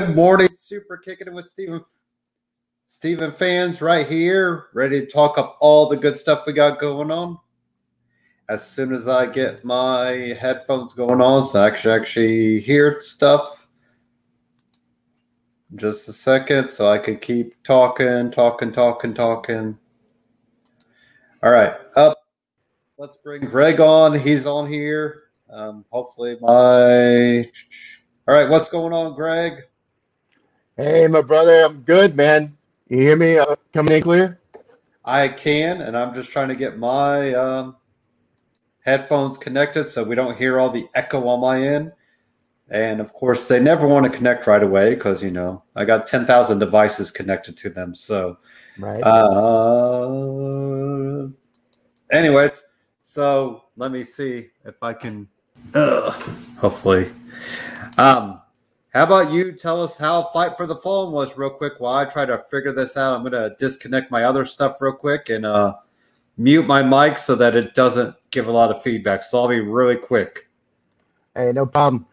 Good morning, Super Kicking It with Steven. Steven fans, right here, ready to talk up all the good stuff we got going on. As soon as I get my headphones going on, so I can actually hear stuff. Just a second, so I can keep talking, talking, talking, talking. All right, up. Let's bring Greg on. He's on here. Um, hopefully, my. All right, what's going on, Greg? Hey, my brother, I'm good, man. You hear me uh, coming in clear? I can, and I'm just trying to get my um, headphones connected so we don't hear all the echo on my end. And of course, they never want to connect right away because you know I got ten thousand devices connected to them. So, right. Uh, anyways, so let me see if I can. Uh, hopefully, um, how about you tell us how Fight for the Fallen was real quick while I try to figure this out? I'm going to disconnect my other stuff real quick and uh, mute my mic so that it doesn't give a lot of feedback. So I'll be really quick. Hey, no problem.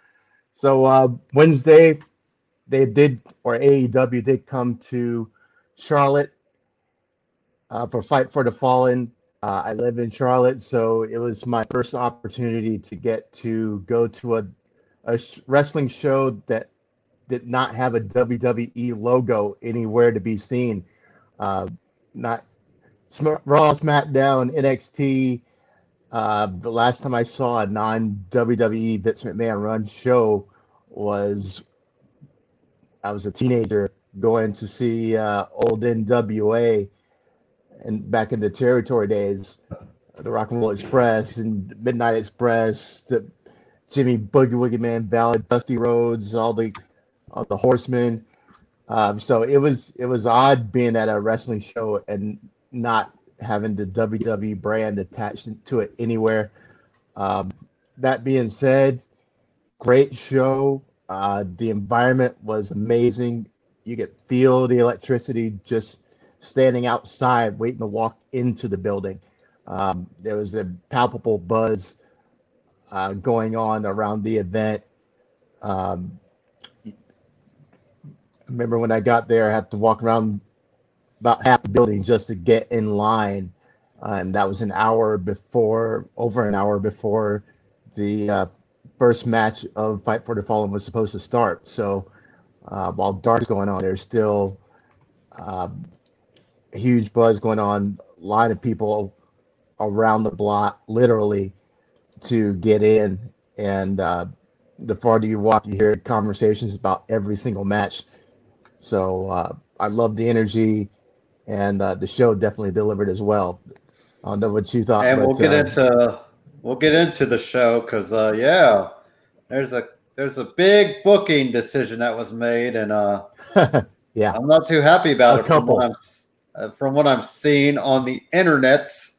So uh, Wednesday, they did, or AEW did come to Charlotte uh, for Fight for the Fallen. Uh, I live in Charlotte, so it was my first opportunity to get to go to a a wrestling show that did not have a WWE logo anywhere to be seen. Uh, not Raw, SmackDown, NXT. Uh, the last time I saw a non WWE Vince McMahon run show was I was a teenager going to see uh, old NWA and back in the territory days, the Rock and Roll Express and Midnight Express, the Jimmy Boogie Woogie Man Valiant, Dusty Rhodes, all the all the Horsemen. Um, so it was it was odd being at a wrestling show and not having the WWE brand attached to it anywhere. Um, that being said, great show. Uh, the environment was amazing. You could feel the electricity just standing outside, waiting to walk into the building. Um, there was a palpable buzz uh, going on around the event. Um, remember when I got there, I had to walk around about half the building just to get in line. Uh, and that was an hour before, over an hour before the uh, first match of Fight for the Fallen was supposed to start. So uh, while Dark's going on, there's still um, a huge buzz going on, a line of people around the block, literally to get in. And uh, the farther you walk, you hear conversations about every single match. So uh, I love the energy, and uh, the show definitely delivered as well. I don't know what you thought. And but, we'll get uh, into we'll get into the show because uh, yeah, there's a there's a big booking decision that was made, and uh, yeah, I'm not too happy about a it couple. from what I'm uh, from what I'm seeing on the internets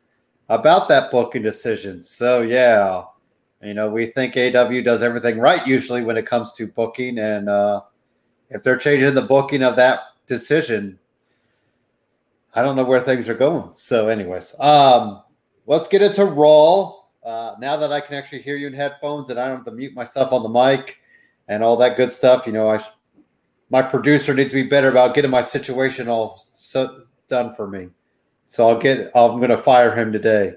about that booking decision. So yeah, you know, we think AEW does everything right usually when it comes to booking, and uh, if they're changing the booking of that decision, I don't know where things are going. So, anyways, um, let's get into Raw. Uh, now that I can actually hear you in headphones and I don't have to mute myself on the mic and all that good stuff, you know, I my producer needs to be better about getting my situation all so, done for me. So I'll get. I'm going to fire him today.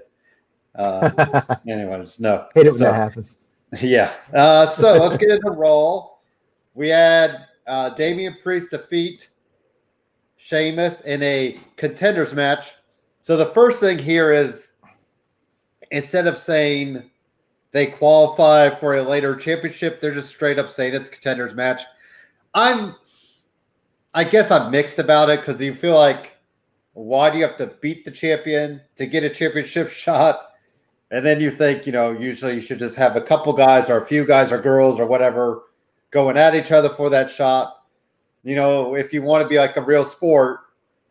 Uh, anyways, no. Hate it when so, that happens. Yeah. Uh, so let's get into Raw. We had uh, Damian Priest defeat Sheamus in a contenders match. So the first thing here is instead of saying they qualify for a later championship, they're just straight up saying it's contenders match. I'm, I guess I'm mixed about it because you feel like why do you have to beat the champion to get a championship shot? And then you think, you know, usually you should just have a couple guys or a few guys or girls or whatever going at each other for that shot. You know, if you want to be like a real sport,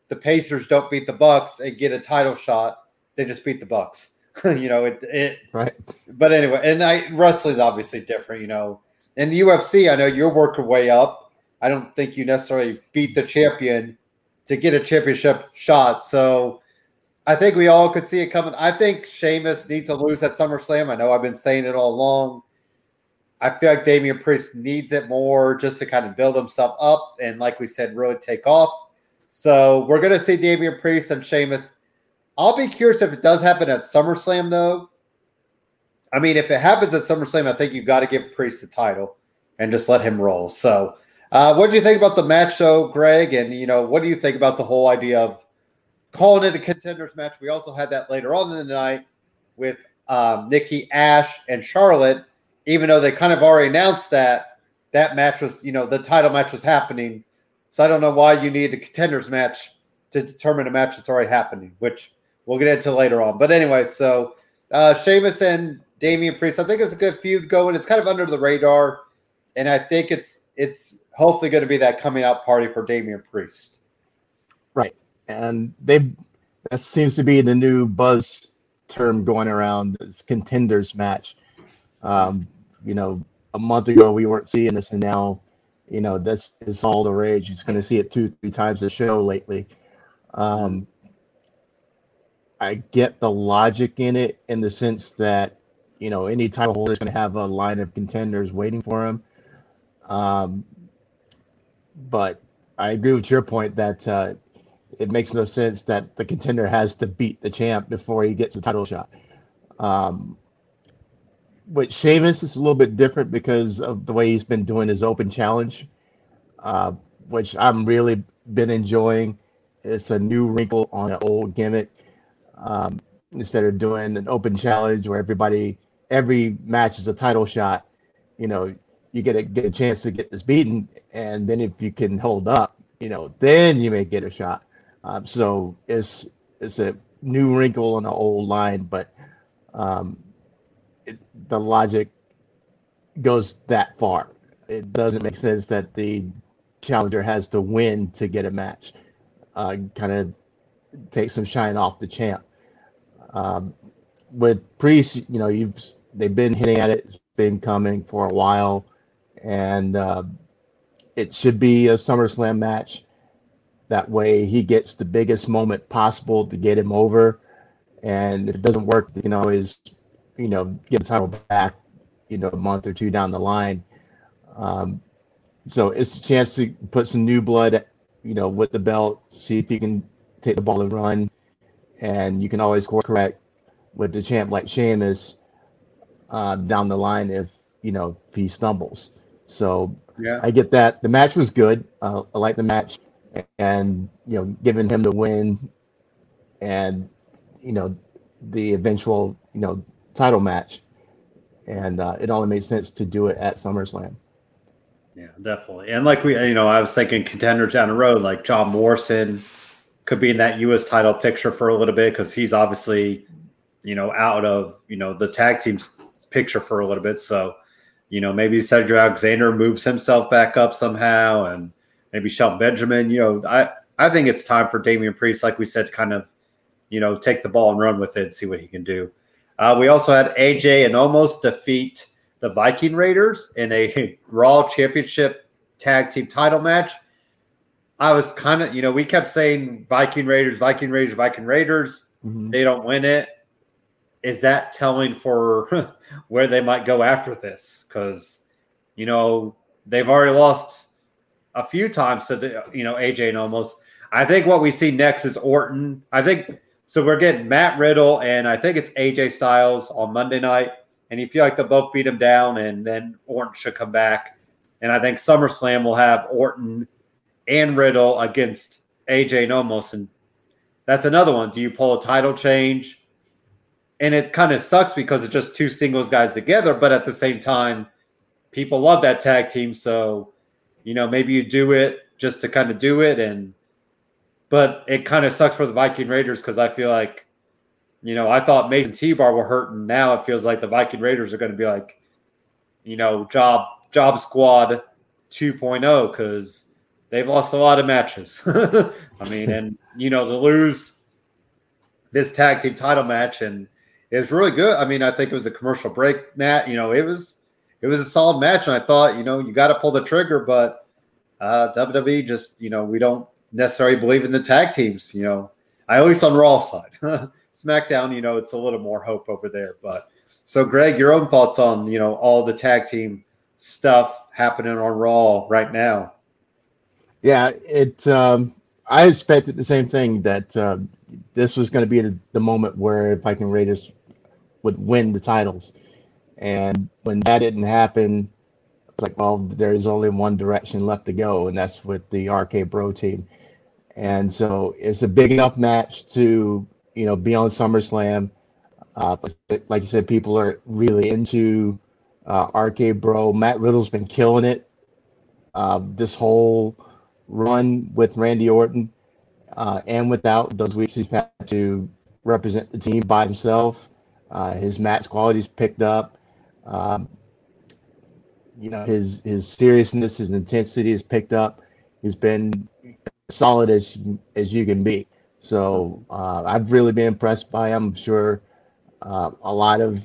the Pacers don't beat the Bucks and get a title shot. They just beat the Bucks. you know, it, it right. But anyway, and I wrestling's obviously different, you know. In the UFC, I know you're working way up. I don't think you necessarily beat the champion to get a championship shot. So I think we all could see it coming. I think Sheamus needs to lose at SummerSlam. I know I've been saying it all along. I feel like Damian Priest needs it more just to kind of build himself up and, like we said, really take off. So we're going to see Damian Priest and Sheamus. I'll be curious if it does happen at SummerSlam, though. I mean, if it happens at SummerSlam, I think you've got to give Priest the title and just let him roll. So, uh, what do you think about the match, though, Greg? And you know, what do you think about the whole idea of calling it a contenders match? We also had that later on in the night with um, Nikki Ash and Charlotte even though they kind of already announced that that match was, you know, the title match was happening. So I don't know why you need a contenders match to determine a match that's already happening, which we'll get into later on. But anyway, so uh Sheamus and Damian Priest, I think it's a good feud going. It's kind of under the radar, and I think it's it's hopefully going to be that coming out party for Damian Priest. Right, and they that seems to be the new buzz term going around. This contenders match. Um, you know, a month ago we weren't seeing this, and now, you know, that's is all the rage. He's going to see it two, three times a show lately. Um, I get the logic in it in the sense that you know any title holder is going to have a line of contenders waiting for him. Um, but I agree with your point that uh, it makes no sense that the contender has to beat the champ before he gets the title shot. Um, with Sheamus, a little bit different because of the way he's been doing his open challenge, uh, which I'm really been enjoying. It's a new wrinkle on an old gimmick. Um, instead of doing an open challenge where everybody every match is a title shot, you know, you get a get a chance to get this beaten, and then if you can hold up, you know, then you may get a shot. Um, so it's it's a new wrinkle on an old line, but um, it, the logic goes that far. It doesn't make sense that the challenger has to win to get a match. Uh, kind of take some shine off the champ. Um, with Priest, you know, you've they've been hitting at it. It's been coming for a while, and uh, it should be a SummerSlam match. That way, he gets the biggest moment possible to get him over. And if it doesn't work, you can always you know, get the title back, you know, a month or two down the line. Um, so it's a chance to put some new blood, you know, with the belt, see if he can take the ball and run. And you can always correct with the champ like Sheamus uh, down the line if, you know, if he stumbles. So yeah. I get that. The match was good. Uh, I like the match. And, you know, giving him the win and, you know, the eventual, you know, title match, and uh, it only made sense to do it at SummerSlam. Yeah, definitely. And like we, you know, I was thinking contenders down the road, like John Morrison could be in that U.S. title picture for a little bit because he's obviously, you know, out of you know the tag team's picture for a little bit. So, you know, maybe Cedric Alexander moves himself back up somehow, and maybe Shelton Benjamin. You know, I I think it's time for Damian Priest, like we said, kind of, you know, take the ball and run with it and see what he can do. Uh, we also had AJ and Omos defeat the Viking Raiders in a Raw Championship Tag Team title match. I was kind of, you know, we kept saying Viking Raiders, Viking Raiders, Viking Raiders. Mm-hmm. They don't win it. Is that telling for where they might go after this? Because, you know, they've already lost a few times to the, you know, AJ and Omos. I think what we see next is Orton. I think so we're getting Matt Riddle and I think it's AJ Styles on Monday night. And you feel like they'll both beat him down, and then Orton should come back. And I think SummerSlam will have Orton and Riddle against AJ and Omos. And that's another one. Do you pull a title change? And it kind of sucks because it's just two singles guys together, but at the same time, people love that tag team. So, you know, maybe you do it just to kind of do it and but it kind of sucks for the Viking Raiders because I feel like, you know, I thought Mace and T-Bar were hurting. Now it feels like the Viking Raiders are going to be like, you know, job job squad 2.0 because they've lost a lot of matches. I mean, and you know, to lose this tag team title match and it was really good. I mean, I think it was a commercial break Matt. You know, it was it was a solid match, and I thought, you know, you got to pull the trigger, but uh, WWE just, you know, we don't necessarily believe in the tag teams. You know, I always on Raw side. SmackDown, you know, it's a little more hope over there. But so, Greg, your own thoughts on you know all the tag team stuff happening on Raw right now. Yeah, it. Um, I expected the same thing that uh, this was going to be the, the, moment where if I Viking Raiders would win the titles, and when that didn't happen, it's like, well, there's only one direction left to go, and that's with the RK Bro team, and so it's a big enough match to you know be on SummerSlam. Uh, like you said, people are really into uh, RK Bro. Matt Riddle's been killing it. Uh, this whole run with Randy Orton uh, and without those weeks he's had to represent the team by himself. Uh, his match quality's picked up. Um, you know his his seriousness, his intensity has picked up. He's been solid as as you can be. So uh, I've really been impressed by him. I'm sure uh, a lot of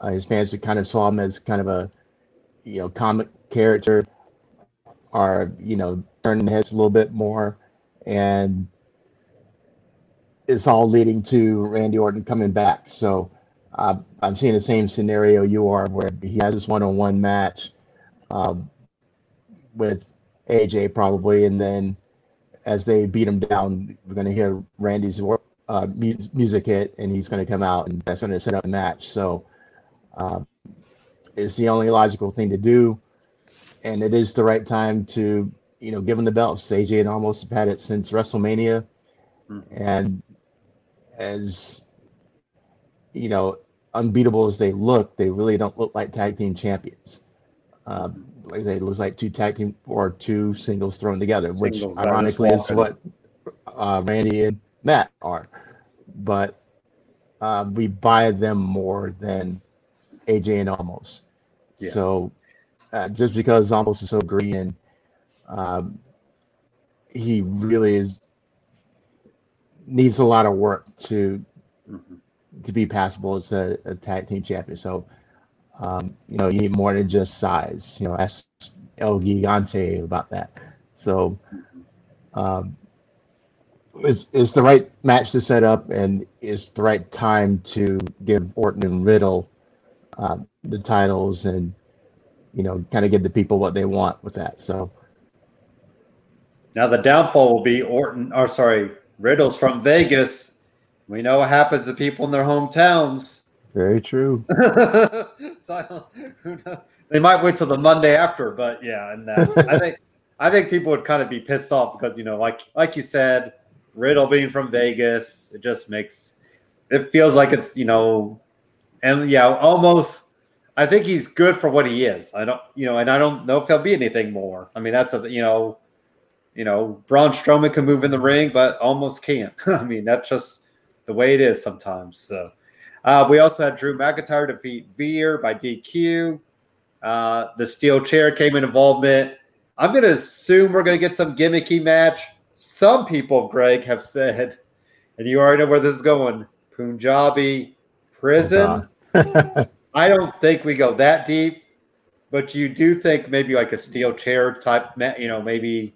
uh, his fans that kind of saw him as kind of a you know comic character are you know turning heads a little bit more, and it's all leading to Randy Orton coming back. So uh, I'm seeing the same scenario you are, where he has this one-on-one match um, with AJ probably, and then as they beat him down, we're going to hear Randy's uh, music hit, and he's going to come out, and that's going to set up a match. So um, it's the only logical thing to do, and it is the right time to you know give him the belts. AJ had Omos had it since WrestleMania, mm-hmm. and as you know, unbeatable as they look, they really don't look like tag team champions. Like they look like two tag team or two singles thrown together, singles, which ironically is what uh, Randy and Matt are. But uh, we buy them more than AJ and Omos. Yeah. So uh, just because Omos is so green, um, he really is needs a lot of work to mm-hmm. To be passable as a, a, tag team champion. So, um, you know, you need more than just size. You know, ask El Gigante about that. So, um, it's, it's the right match to set up, and it's the right time to give Orton and Riddle uh, the titles, and you know, kind of give the people what they want with that. So. Now the downfall will be Orton, or sorry, Riddle's from Vegas. We know what happens to people in their hometowns. Very true. so, they might wait till the Monday after, but yeah, and that, I think I think people would kind of be pissed off because you know, like like you said, Riddle being from Vegas, it just makes it feels like it's you know, and yeah, Omos. I think he's good for what he is. I don't, you know, and I don't know if he'll be anything more. I mean, that's a you know, you know, Braun Strowman can move in the ring, but Omos can't. I mean, that's just the way it is sometimes. So uh, we also had Drew McIntyre defeat Veer by DQ. Uh, the steel chair came in involvement. I'm going to assume we're going to get some gimmicky match. Some people, Greg, have said, and you already know where this is going Punjabi prison. I don't think we go that deep, but you do think maybe like a steel chair type, you know, maybe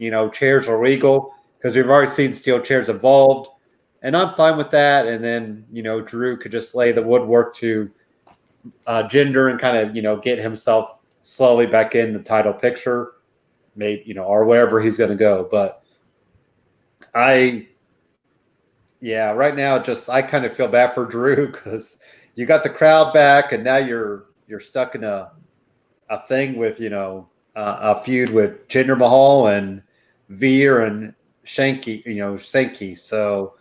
you know, chairs are legal because we've already seen steel chairs evolved, and I'm fine with that. And then you know, Drew could just lay the woodwork to uh, Jinder and kind of you know get himself slowly back in the title picture, maybe you know, or wherever he's going to go. But I, yeah, right now, just I kind of feel bad for Drew because you got the crowd back, and now you're you're stuck in a a thing with you know uh, a feud with Jinder Mahal and Veer and Shanky, you know, Shanky. So,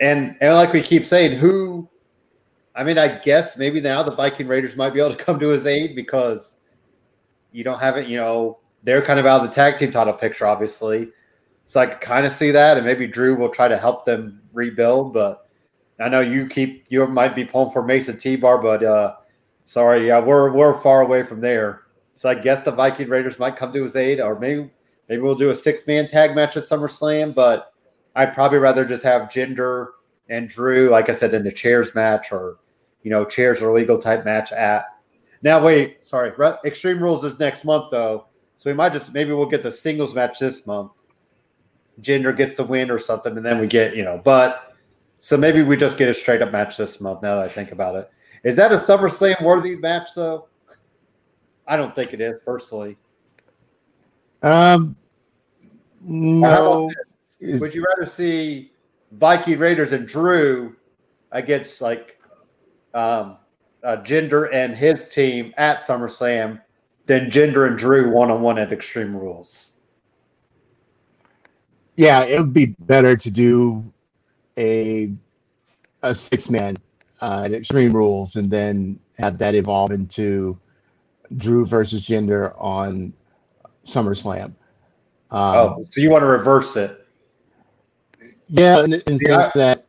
and and like we keep saying, who? I mean, I guess maybe now the Viking Raiders might be able to come to his aid because you don't have it. You know, they're kind of out of the tag team title picture, obviously. So I can kind of see that, and maybe Drew will try to help them rebuild. But I know you keep you might be pulling for Mace and T Bar, but uh, sorry, yeah, we're we're far away from there. So I guess the Viking Raiders might come to his aid, or maybe Maybe we'll do a six man tag match at SummerSlam, but I'd probably rather just have Jinder and Drew, like I said, in the chairs match or, you know, chairs or legal type match at. Now, wait, sorry. Extreme Rules is next month, though. So we might just, maybe we'll get the singles match this month. Jinder gets the win or something, and then we get, you know, but so maybe we just get a straight up match this month now that I think about it. Is that a SummerSlam worthy match, though? I don't think it is personally. Um, no. Would you rather see Viking Raiders and Drew against like um, uh, Jinder and his team at SummerSlam than Jinder and Drew one on one at Extreme Rules? Yeah, it would be better to do a a six man uh, at Extreme Rules and then have that evolve into Drew versus Jinder on SummerSlam. Um, oh, so you want to reverse it? Yeah, in, in the sense that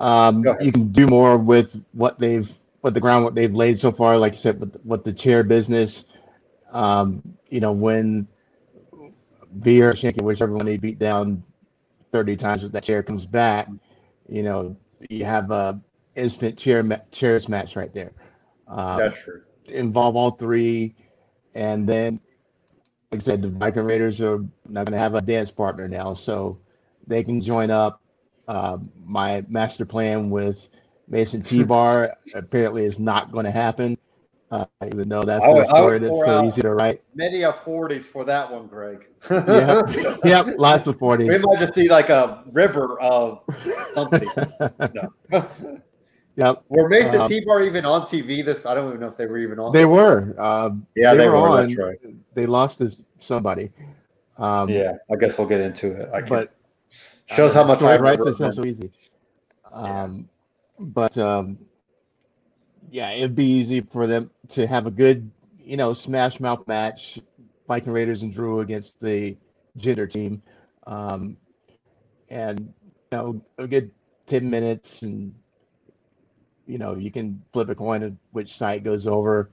um, you can do more with what they've, what the ground, what they've laid so far. Like you said, with, with the chair business, um, you know, when Veer Shanky, whichever one they beat down 30 times with that chair comes back, you know, you have a instant chair ma- chairs match right there. Um, That's true. Involve all three, and then, like I said, the Viking Raiders are not going to have a dance partner now, so they can join up. Uh, my master plan with Mace and T Bar apparently is not going to happen. Uh, even though that's a story that's so easy to write. Many of 40s for that one, Greg. yep. yep, lots of 40s. We might just need like a river of something. no. Yep. Were Mason um, T-Bar even on TV? This I don't even know if they were even on. They were. Um, yeah, they, they were, on. That's right. They lost to somebody. Um, yeah, I guess we'll get into it. I but shows uh, how much I writes is so easy. Um, yeah. But um, yeah, it'd be easy for them to have a good, you know, smash mouth match, Viking Raiders and Drew against the Jinder team, um, and you know, a good ten minutes and you know, you can flip a coin of which side goes over.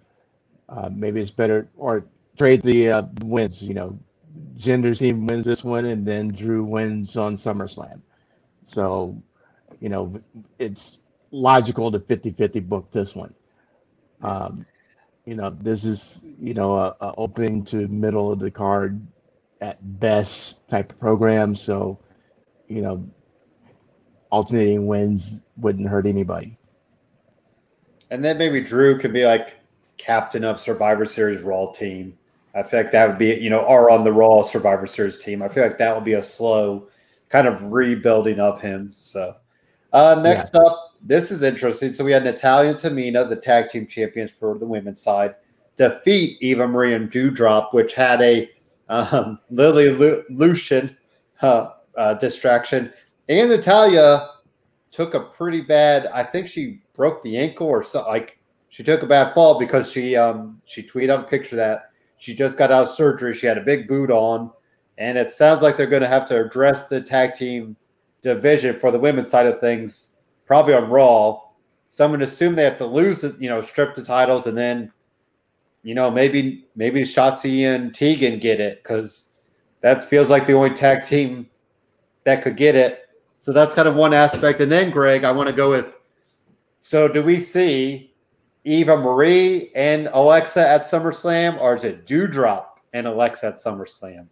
Uh, maybe it's better or trade the uh, wins. You know, Jinder's team wins this one, and then Drew wins on SummerSlam. So, you know, it's logical to 50-50 book this one. Um, you know, this is you know a, a opening to middle of the card at best type of program. So, you know, alternating wins wouldn't hurt anybody. And then maybe Drew could be like captain of Survivor Series Raw team. I feel like that would be, you know, are on the Raw Survivor Series team. I feel like that would be a slow kind of rebuilding of him. So uh, next yeah. up, this is interesting. So we had Natalya and Tamina, the tag team champions for the women's side, defeat Eva Marie and Doudrop, which had a um, Lily Lu- Lucian uh, uh, distraction. And Natalya took a pretty bad, I think she broke the ankle or so like she took a bad fall because she um she tweeted a picture that she just got out of surgery. She had a big boot on, and it sounds like they're going to have to address the tag team division for the women's side of things, probably on Raw. So I'm going to assume they have to lose you know, strip the titles, and then, you know, maybe maybe Shotzi and Tegan get it because that feels like the only tag team that could get it. So that's kind of one aspect. And then, Greg, I want to go with so do we see Eva Marie and Alexa at SummerSlam, or is it Doudrop and Alexa at SummerSlam?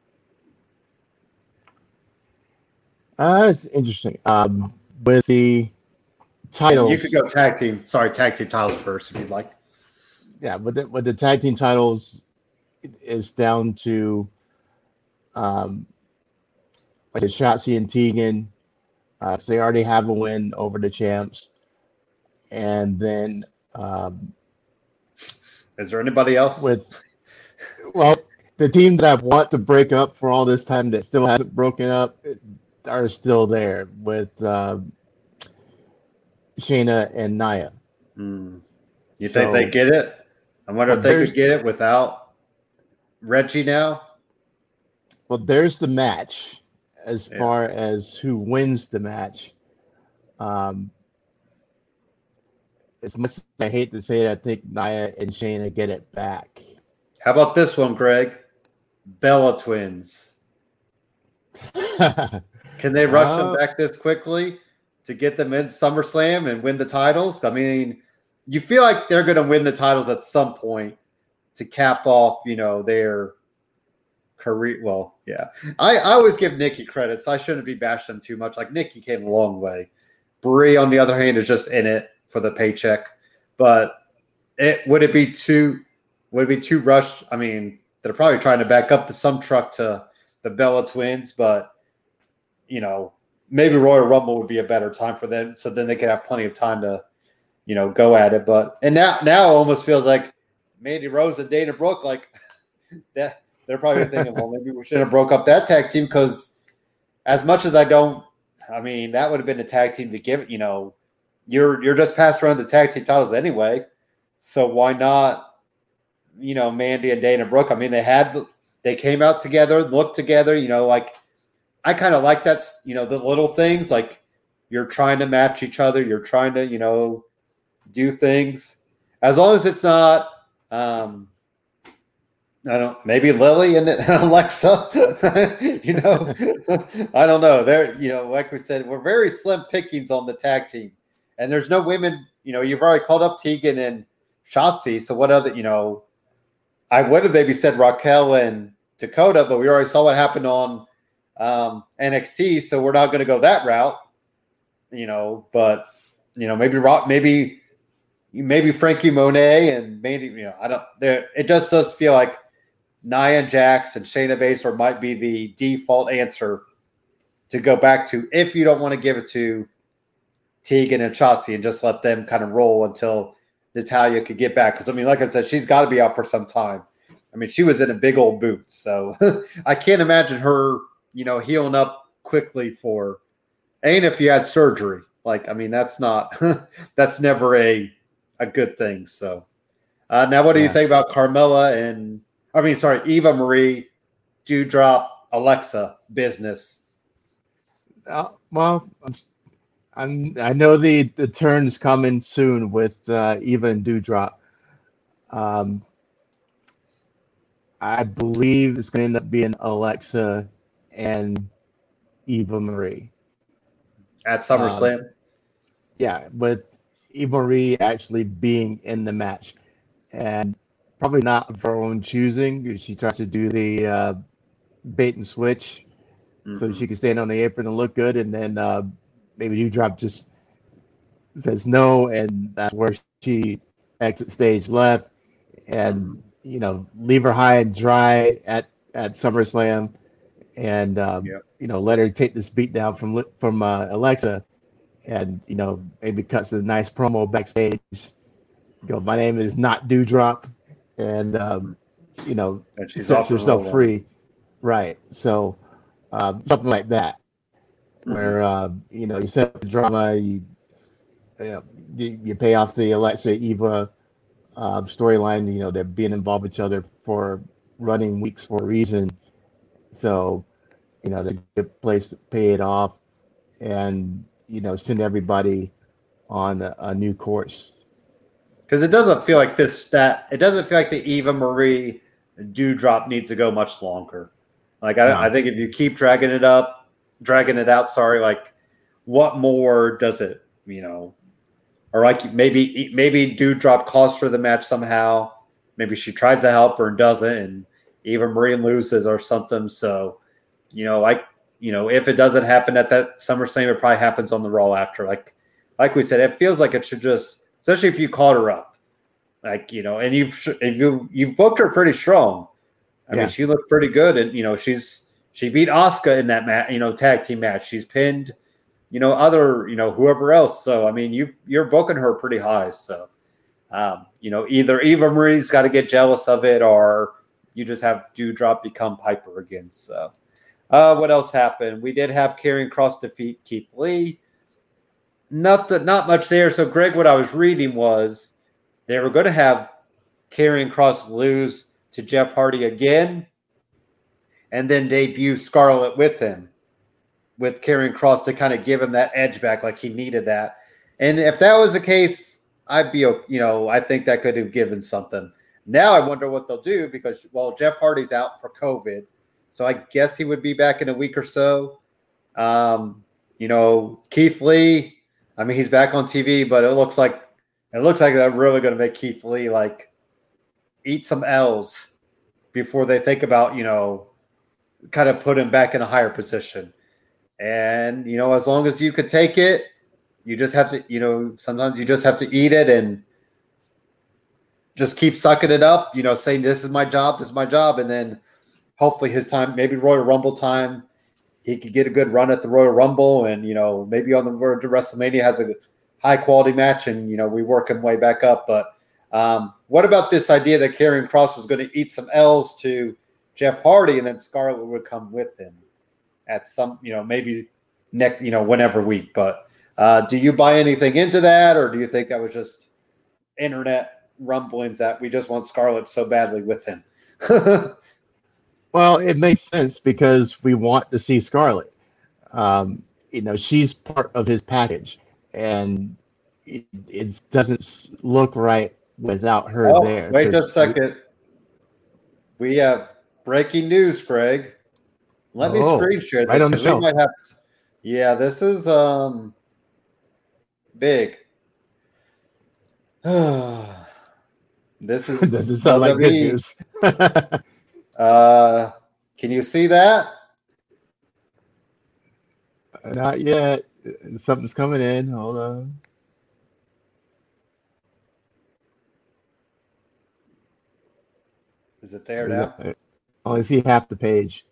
Uh, it's interesting. Um, with the titles, you could go tag team. Sorry, tag team titles first if you'd like. Yeah, but the, with the tag team titles, is down to um, like Shotzi and Tegan. Uh, so they already have a win over the champs and then um, is there anybody else with? Well, the team that I want to break up for all this time that still hasn't broken up are still there with uh, Shayna and Nia. Mm. You think so, they get it? I wonder if they could get it without Reggie now. Well, there's the match as yeah. far as who wins the match. Um, as much as I hate to say it, I think Nia and Shayna get it back. How about this one, Greg? Bella twins. Can they rush uh, them back this quickly to get them in SummerSlam and win the titles? I mean, you feel like they're going to win the titles at some point to cap off, you know, their career. Well, yeah, I, I always give Nikki credit, so I shouldn't be bashing them too much. Like Nikki came a long way. Brie, on the other hand, is just in it for the paycheck. But it would it be too would it be too rushed? I mean, they're probably trying to back up to some truck to the Bella twins, but you know, maybe Royal Rumble would be a better time for them. So then they could have plenty of time to, you know, go at it. But and now now it almost feels like Mandy Rose and Dana Brooke, like that they're probably thinking, well, maybe we should have broke up that tag team because as much as I don't, I mean, that would have been a tag team to give. it, You know, you're you're just passed around the tag team titles anyway, so why not? You know, Mandy and Dana Brooke. I mean, they had they came out together, looked together. You know, like I kind of like that. You know, the little things like you're trying to match each other. You're trying to you know do things as long as it's not. Um, I don't. Maybe Lily and Alexa. you know, I don't know. They're you know, like we said, we're very slim pickings on the tag team, and there's no women. You know, you've already called up Tegan and Shotzi. So what other? You know, I would have maybe said Raquel and Dakota, but we already saw what happened on um, NXT. So we're not going to go that route. You know, but you know, maybe Rock, maybe maybe Frankie Monet and maybe you know, I don't. There, it just does feel like Nia Jax and Shayna Baszler might be the default answer to go back to if you don't want to give it to Tegan and Shotzi and just let them kind of roll until Natalya could get back. Because I mean, like I said, she's got to be out for some time. I mean, she was in a big old boot, so I can't imagine her, you know, healing up quickly for. And if you had surgery, like I mean, that's not that's never a a good thing. So uh, now, what do yeah. you think about Carmella and I mean, sorry, Eva Marie, Doudrop, Alexa business. Uh, well, I'm, I'm, i know the the turn's coming soon with uh, Eva and Doudrop. Um, I believe it's going to end up being Alexa and Eva Marie at SummerSlam. Um, yeah, with Eva Marie actually being in the match, and probably not of her own choosing. She tries to do the uh, bait and switch mm-hmm. so she can stand on the apron and look good, and then uh, maybe Doudrop just says no, and that's where she exits stage left, and you know leave her high and dry at at SummerSlam, and um, yep. you know let her take this beat down from from uh, Alexa, and you know maybe cuts a nice promo backstage. Go, my name is not Dewdrop, and um, you know sets herself free. Right. So um, something like that. Where uh, you know you set up the drama, you you, you, pay off the Alexa Eva uh, storyline. You know they're being involved with each other for running weeks for a reason. So you know, the good place to pay it off, and you know send everybody on a, a new course because it doesn't feel like this that it doesn't feel like the Eva Marie Doudrop needs to go much longer. Like I, no. I think if you keep dragging it up, dragging it out, sorry, like what more does it, you know? Or like maybe maybe Doudrop calls for the match somehow. Maybe she tries to help her and doesn't, and Eva Marie loses or something. So, you know, like you know, if it doesn't happen at that SummerSlam, it probably happens on the Raw after. Like, like we said, it feels like it should just especially if you called her up, like you know, and you've if you've you've booked her pretty strong. I yeah. mean, she looked pretty good, and you know, she's she beat Asuka in that match, you know, tag team match. She's pinned, you know, other you know whoever else. So I mean, you you're booking her pretty high. So um, you know, either Eva Marie's got to get jealous of it, or you just have Doudrop become Piper again. So. Uh, what else happened? We did have Karrion Kross defeat Keith Lee nothing, not much there. So, Greg, what I was reading was they were going to have Karrion Kross lose to Jeff Hardy again, and then debut Scarlett with him, with Karrion Kross to kind of give him that edge back, like he needed that. And if that was the case, I'd be, you know, I think that could have given something. Now I wonder what they'll do because, well, Jeff Hardy's out for COVID, so I guess he would be back in a week or so. Um, you know, Keith Lee, I mean, he's back on TV, but it looks like it looks like they're really going to make Keith Lee like eat some L's before they think about you know kind of put him back in a higher position. And you know, as long as you could take it, you just have to you know sometimes you just have to eat it and just keep sucking it up, you know, saying this is my job, this is my job, and then hopefully his time, maybe Royal Rumble time, he could get a good run at the Royal Rumble, and you know, maybe on the road to WrestleMania has a high quality match, and you know, we work him way back up. But um, what about this idea that Karrion Kross was going to eat some L's to Jeff Hardy, and then Scarlett would come with him at some, you know, maybe next, you know, whenever week. But uh, do you buy anything into that, or do you think that was just internet rumblings that we just want Scarlett so badly with him. well, it makes sense because we want to see Scarlett. Um, you know, she's part of his package, and it, it doesn't look right without her oh, there. Wait just a second. We have breaking news, Craig. Let me oh, screen share this. Right show. Might have, yeah, this is um big. This is doesn't sound like good news. uh, can you see that? Not yet. Something's coming in. Hold on. Is it there now? I only see half the page.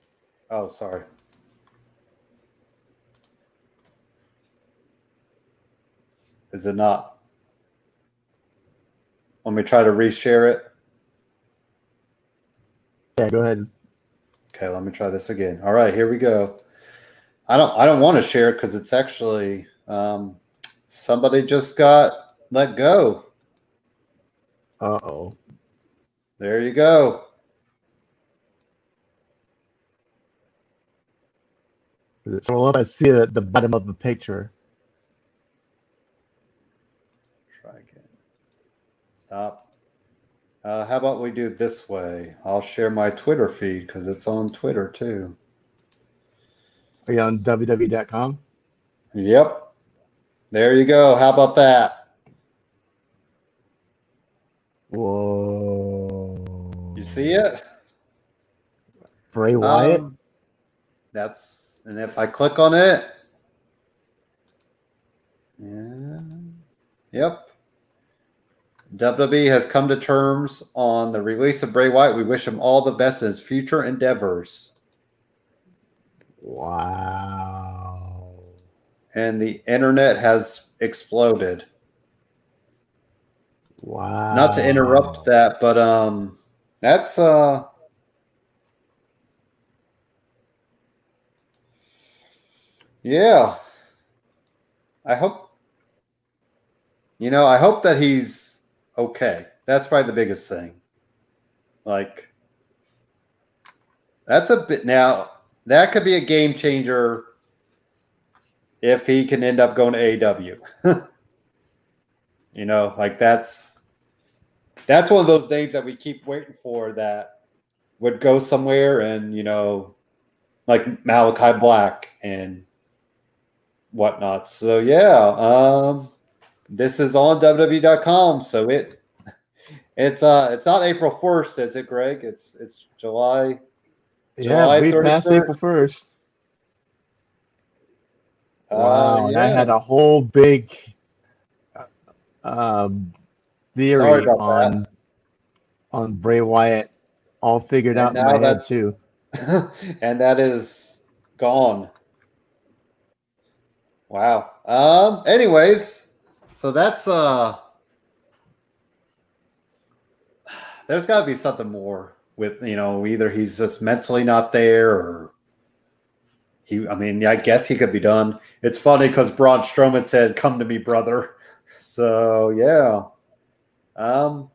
Oh, sorry. Is it not? Let me try to reshare it. Yeah, go ahead. Okay, let me try this again. All right, here we go. I don't I don't want to share it because it's actually um, somebody just got let go. Uh oh. There you go. So I see at the bottom of the picture. Try again. Stop. Uh, how about we do it this way? I'll share my Twitter feed because it's on Twitter too. Are you on WWE.com? Yep. There you go. How about that? Whoa. You see it? Bray Wyatt? Um, that's, and if I click on it, yeah. Yep. WWE has come to terms on the release of Bray Wyatt. We wish him all the best in his future endeavors. Wow. And the internet has exploded. Wow. Not to interrupt that, but um that's uh Yeah. I hope you know, I hope that he's okay. That's probably the biggest thing. Like, that's a bit now. That could be a game changer if he can end up going to AEW. you know, like that's that's one of those names that we keep waiting for that would go somewhere and you know, like Malakai Black and whatnot. So yeah, um, this is on WWE.com, so it it's uh it's not April first, is it, Greg? It's it's July. Yeah, we passed April first. Uh, wow, yeah. I had a whole big um, theory on that. on Bray Wyatt, all figured and out in my head too. and that is gone. Wow. Um. Anyways, so that's uh there's got to be something more with you know either he's just mentally not there or he I mean I guess he could be done. It's funny because Braun Strowman said, "Come to me, brother." So yeah, um,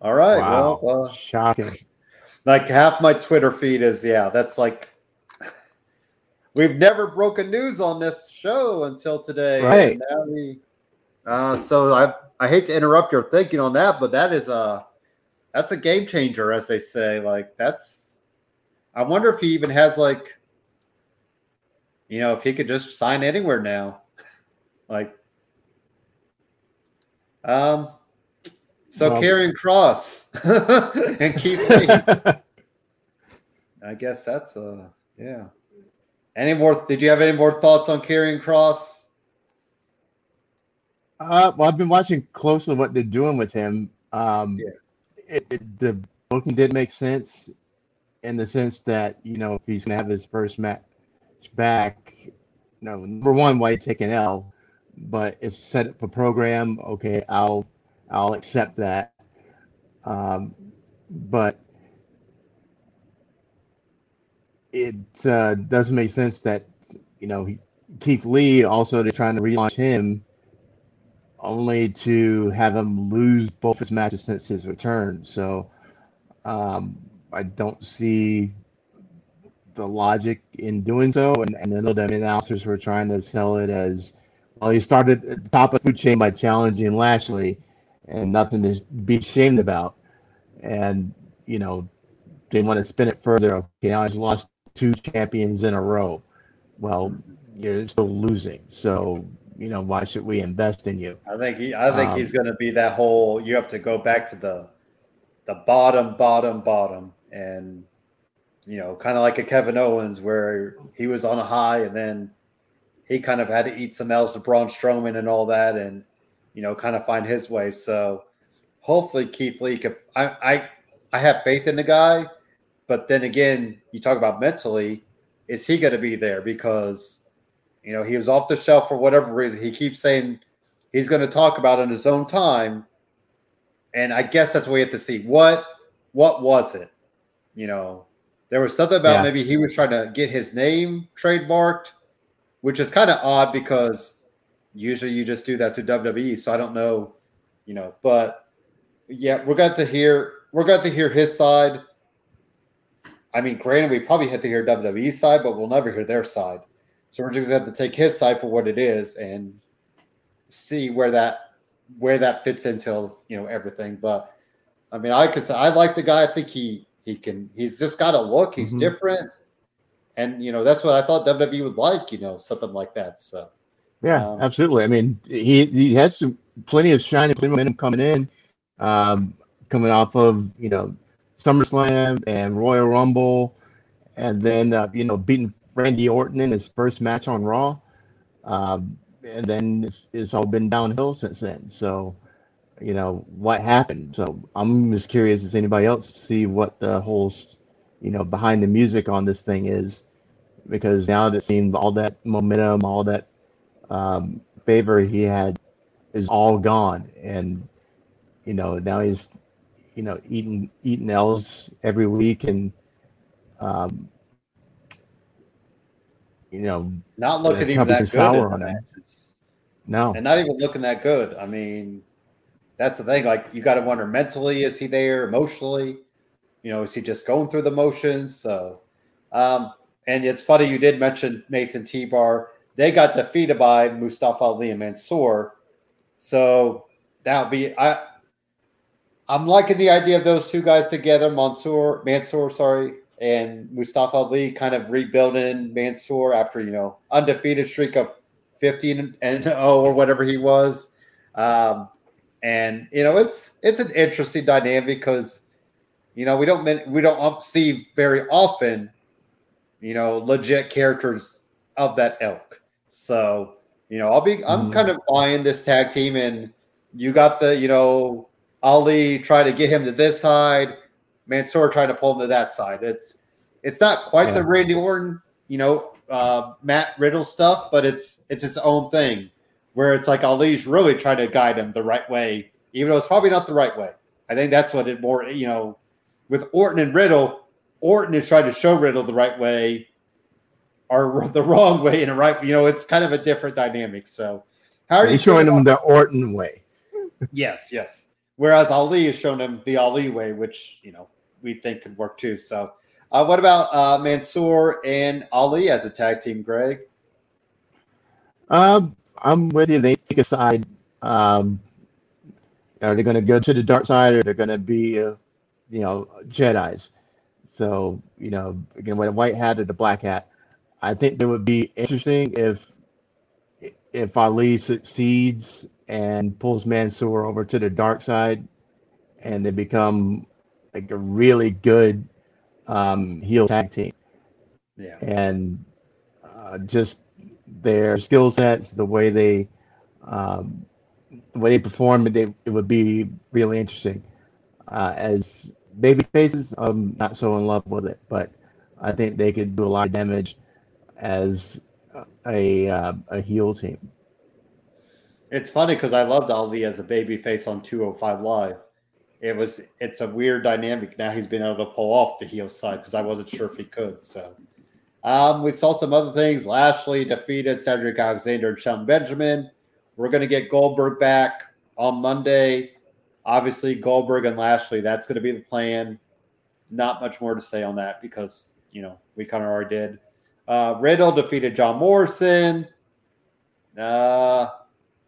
all right. Wow. Well, uh, shocking. Like half my Twitter feed is yeah. That's like we've never broken news on this show until today. Right. now we, uh, so I I hate to interrupt your thinking on that, but that is a that's a game changer, as they say. Like that's, I wonder if he even has like, you know, if he could just sign anywhere now, like, um. So well, Karrion Kross and Keith Lee. I guess that's uh yeah. Any more? Did you have any more thoughts on Karrion Kross? Uh, well, I've been watching closely what they're doing with him. Um, Yeah. it, it- the booking did make sense in the sense that you know if he's gonna have his first match back, you know, number one, why take an L, but it's set up a program. Okay, I'll I'll accept that. Um, but it uh, doesn't make sense that you know Keith Lee also they're trying to relaunch him only to have him lose both his matches since his return. So um, I don't see the logic in doing so. And, and I know the announcers were trying to sell it as well. He started at the top of the food chain by challenging Lashley, and nothing to be ashamed about. And you know they want to spin it further. Okay, now he's lost two champions in a row. Well, you're still losing. So you know why should we invest in you? I think he, I think Um, he's going to be that whole. You have to go back to the, the bottom, bottom, bottom, and you know, kind of like a Kevin Owens where he was on a high and then he kind of had to eat some else to Braun Strowman and all that, and you know, kind of find his way. So hopefully Keith Lee could. I I I have faith in the guy, but then again, you talk about mentally, is he going to be there because you know he was off the shelf for whatever reason. He keeps saying he's going to talk about it in his own time, and I guess that's what we have to see. What what was it? You know, there was something about Yeah. maybe he was trying to get his name trademarked, which is kind of odd because usually you just do that to WWE. So I don't know, you know, but yeah, we're going to hear we're going to hear his side. I mean, granted, we probably had to hear WWE side, but we'll never hear their side. So we're just going to have to take his side for what it is and see where that where that fits into you know everything. But I mean, I could say I like the guy. I think he he can. He's just got a look. He's Mhm. different, and you know that's what I thought WWE would like. You know, something like that. So Yeah, Um, absolutely. I mean, he he had some plenty of shine and plenty of momentum coming in, um, coming off of you know SummerSlam and Royal Rumble, and then uh, you know beating Randy Orton in his first match on Raw, um, and then it's, it's all been downhill since then. So, you know what happened. So I'm as curious as anybody else to see what the whole you know behind the music on this thing is, because now that seems all that momentum, all that um, favor he had is all gone, and you know now he's you know eating eating L's every week, and um, you know not looking even that good. on matches. no, and not even looking that good. I mean, that's the thing. Like you got to wonder mentally, is he there? Emotionally, you know, is he just going through the motions? So, um, and it's funny you did mention Mace and T Bar. They got defeated by Mustafa Ali and Mansoor. So that would be I. I'm liking the idea of those two guys together, Mansoor, Mansoor, sorry, and Mustafa Ali kind of rebuilding Mansoor after you know undefeated streak of 15 and 0 or whatever he was. Um, and you know, it's it's an interesting dynamic because you know we don't we don't see very often, you know, legit characters of that ilk. So you know, I'll be I'm Mhm. kind of buying this tag team, and you got the you know Ali trying to get him to this side, Mansoor trying to pull him to that side. It's it's not quite the Randy Orton, you know, uh, Matt Riddle stuff, but it's it's its own thing where it's like Ali's really trying to guide him the right way, even though it's probably not the right way. I think that's what it more, you know, with Orton and Riddle, Orton is trying to show Riddle the right way or the wrong way in a right, you know, it's kind of a different dynamic. So, how are you showing him the Orton way. Yes, yes. Whereas Ali has shown him the Ali way, which you know we think could work too. So, uh, what about uh, Mansoor and Ali as a tag team, Greg? Um, I'm with you. They take a side. Um, are they going to go to the dark side, or they're going to be, uh, you know, Jedi's? So you know, again, with a white hat or the black hat, I think it would be interesting if if Ali succeeds and pulls Mansoor over to the dark side, and they become like a really good um, heel tag team Yeah, and uh, just their skill sets, the way they um, the way they perform, they, it would be really interesting. Uh, as baby faces, I'm not so in love with it, but I think they could do a lot of damage as a uh, a heel team. It's funny because I loved Ali as a baby face on 205 Live. It was it's a weird dynamic. Now he's been able to pull off the heel side because I wasn't sure if he could. So um, we saw some other things. Lashley defeated Cedric Alexander and Shelton Benjamin. We're to get Goldberg back on Monday. Obviously, Goldberg and Lashley, that's to be the plan. Not much more to say on that because, you know, we kind of already did. Uh, Riddle defeated John Morrison. Uh,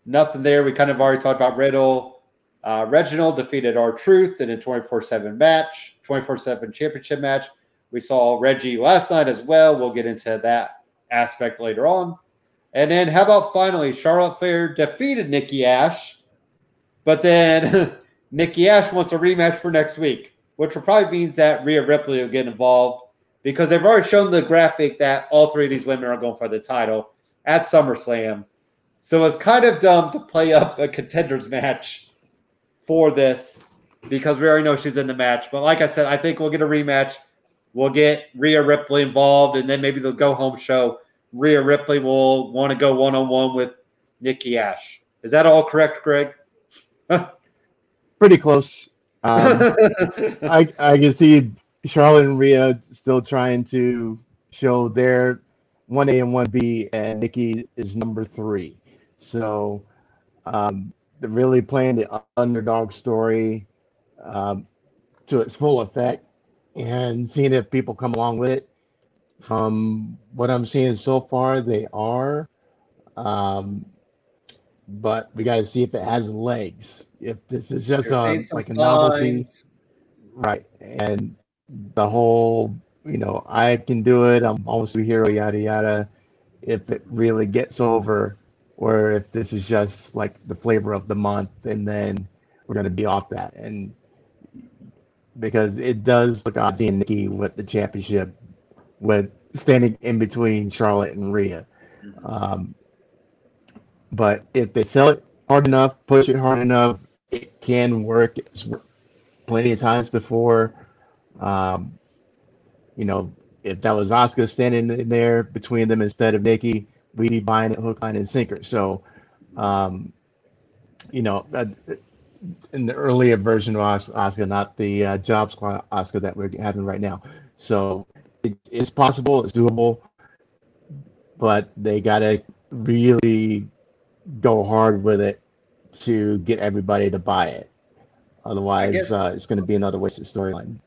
nothing there. We kind of already talked about Riddle. Uh, Reginald defeated R-Truth in a 24 7 match, 24 7 championship match. We saw Reggie last night as well. We'll get into that aspect later on. And then, how about finally, Charlotte Flair defeated Nikki Ash, but then Nikki Ash wants a rematch for next week, which will probably means that Rhea Ripley will get involved because they've already shown the graphic that all three of these women are going for the title at SummerSlam. So it's kind of dumb to play up a contenders match for this because we already know she's in the match. But like I said, I think we'll get a rematch. We'll get Rhea Ripley involved, and then maybe the go home show. Rhea Ripley will want to go one on one with Nikki Ash. Is that all correct, Greg? Pretty close. Um, I I can see Charlotte and Rhea still trying to show their one A and one B, and Nikki is number three. So um, really playing the underdog story um, to its full effect, and seeing if people come along with it. From what I'm seeing so far, they are. Um, but we got to see if it has legs. If this is just a, like a novelty, right? And the whole, you know, I can do it. I'm almost a hero, yada yada. If it really gets over, or if this is just like the flavor of the month, and then we're gonna be off that. And because it does look odd seeing Nikki with the championship, with standing in between Charlotte and Rhea. Um, but if they sell it hard enough, push it hard enough, it can work. It's plenty of times before. Um, you know, if that was Asuka standing in there between them instead of Nikki, be buying it hook, line, and sinker. So, um, you know, uh, in the earlier version of Asuka, not the uh, Job Squad Asuka that we're having right now. So it, it's possible, it's doable, but they got to really go hard with it to get everybody to buy it. Otherwise, guess, uh, it's going to be another wasted storyline.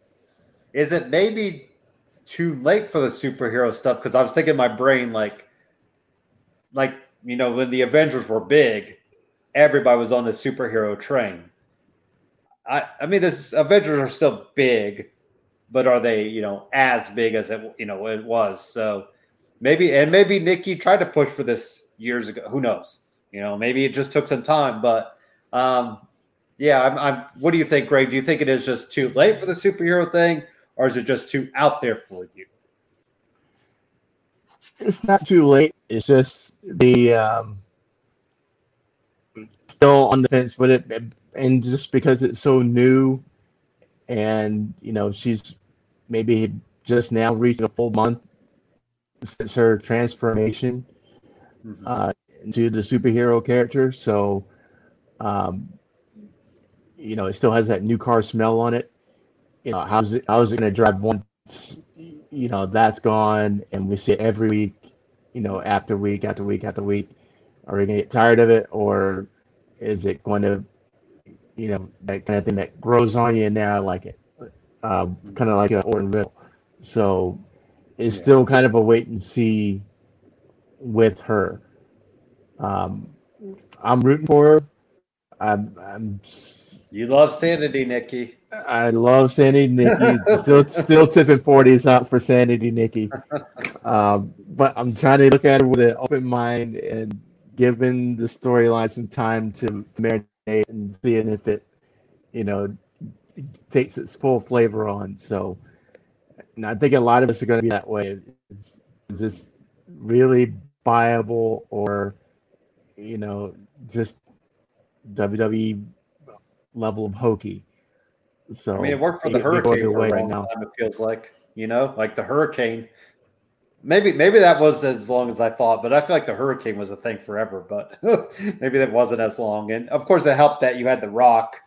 Is it maybe too late for the superhero stuff? Because I was thinking in my brain, like, like you know, when the Avengers were big, everybody was on the superhero train. I, I mean, this Avengers are still big, but are they, you know, as big as it, you know, it was? So maybe, and maybe Nikki tried to push for this years ago. Who knows? You know, maybe it just took some time, but um, yeah, I'm, I'm. What do you think, Greg? Do you think it is just too late for the superhero thing, or is it just too out there for you? It's not too late. It's just the um, still on the fence with it, and just because it's so new, and you know she's maybe just now reaching a full month since her transformation mm-hmm. uh, into the superhero character. So, um, you know, it still has that new car smell on it you know, how's it, how's it going to drive once, you know, that's gone and we see it every week, you know, after week after week after week. Are we to get tired of it or is it going to, you know, that kind of thing that grows on you And now, I like it, uh, kind of like a Ortonville. So it's yeah. still kind of a wait and see with her. Um, I'm rooting for her. I'm, I'm you love Sanity, Nikki. I love Sanity, Nikki. still, still tipping forties out for Sanity, Nikki. Um, but I'm trying to look at it with an open mind and giving the storyline some time to, marinate and seeing if it, you know, takes its full flavor on. So, and I think a lot of us are going to be that way. Is, is this really viable, or, you know, just WWE level of hokey. So I mean, it worked for the Hurricane for a right long now. time. It feels like you know, like the Hurricane. Maybe maybe that was as long as I thought, but I feel like the Hurricane was a thing forever. But maybe that wasn't as long. And of course, it helped that you had the Rock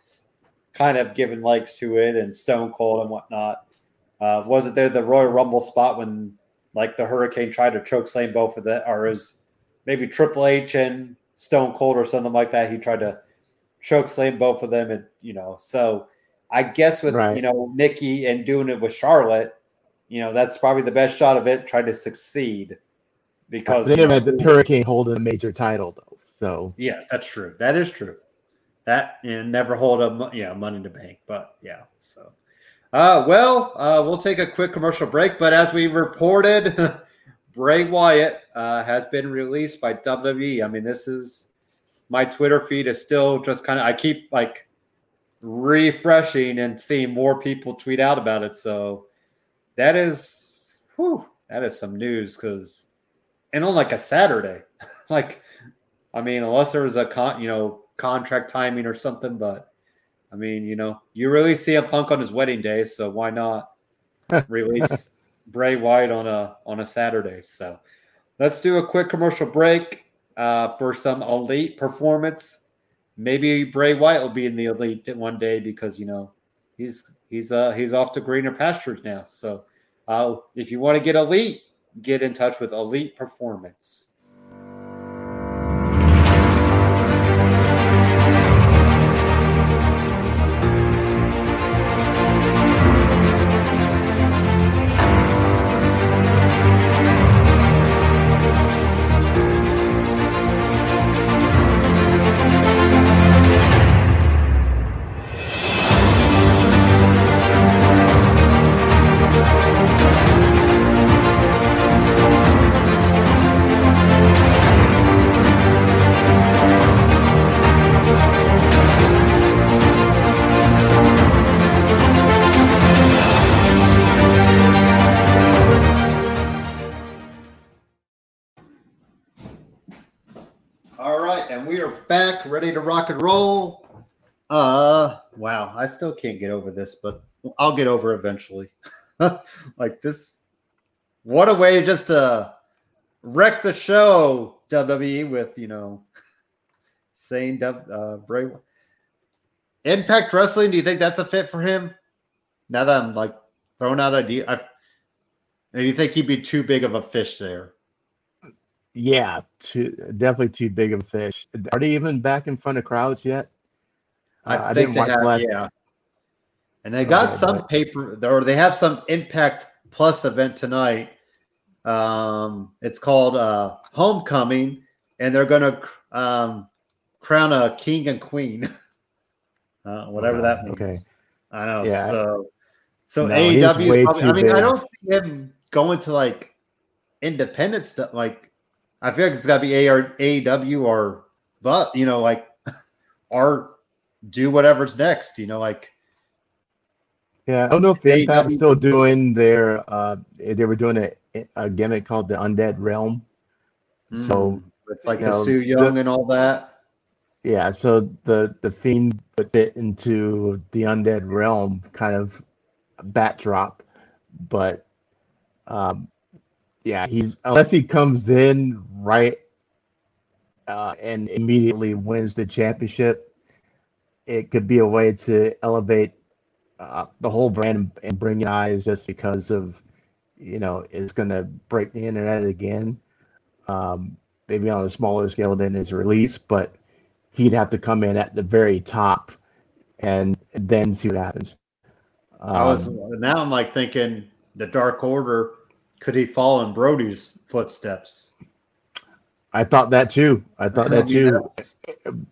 kind of giving legs to it, and Stone Cold and whatnot. Uh, wasn't there the Royal Rumble spot when like the Hurricane tried to choke slam both of the, or is maybe Triple H and Stone Cold or something like that? He tried to choke slam both of them, and you know, so I guess with Right. you know Nikki and doing it with Charlotte, you know, that's probably the best shot of it. Trying to succeed because They know, had the Hurricane holding a major title though. So Yes, that's true. That is true. That you know, never hold a yeah money in the bank, but yeah. So, uh, well, uh, we'll take a quick commercial break. But as we reported, Bray Wyatt uh, has been released by WWE. I mean, this is my Twitter feed is still just kind of I keep like refreshing and seeing more people tweet out about it. So that is whew, that is some news because and on like a Saturday, like I mean, unless there was a con, you know, contract timing or something, but I mean, you know, you really see a punk on his wedding day, so why not release Bray Wyatt on a on a Saturday? So let's do a quick commercial break uh, for some elite performance. Maybe Bray Wyatt will be in the elite one day because you know he's he's uh he's off to greener pastures now. So uh, if you want to get elite, get in touch with Elite Performance. Ready to rock and roll. Uh, wow, I still can't get over this, but I'll get over eventually. like this, what a way just to wreck the show, WWE, with you know saying uh, Bray. Impact Wrestling. Do you think that's a fit for him? Now that I'm like throwing out idea, I, do you think he'd be too big of a fish there? Yeah, too, definitely too big of a fish. Are they even back in front of crowds yet? I Uh, think they have, last- yeah. And they got Okay, some but- paper, or they have some Impact Plus event tonight. Um, it's called uh, Homecoming, and they're going to um, crown a king and queen, uh, whatever Wow, that means. okay. I know. Yeah. So, so No, he's AEW is probably. I mean, I don't see him going to like independent stuff. Like, I feel like it's got to be AR, AEW or, but you know, like, or do whatever's next. You know, like. Yeah, I don't know if AEW Impact's still doing their. Uh, they were doing a, a gimmick called the Undead Realm. So It's like you the know, Su Yung the- and all that. Yeah, so the the fiend would fit into the undead realm kind of backdrop, but um, yeah, he's unless he comes in right uh, and immediately wins the championship, it could be a way to elevate uh, the whole brand and bring in eyes just because of you know it's going to break the internet again. Um, maybe on a smaller scale than his release, but he'd have to come in at the very top and then see what happens. I was Um, now I'm like thinking the Dark Order could he follow in Brodie's footsteps? I thought that too. I thought that too. that's-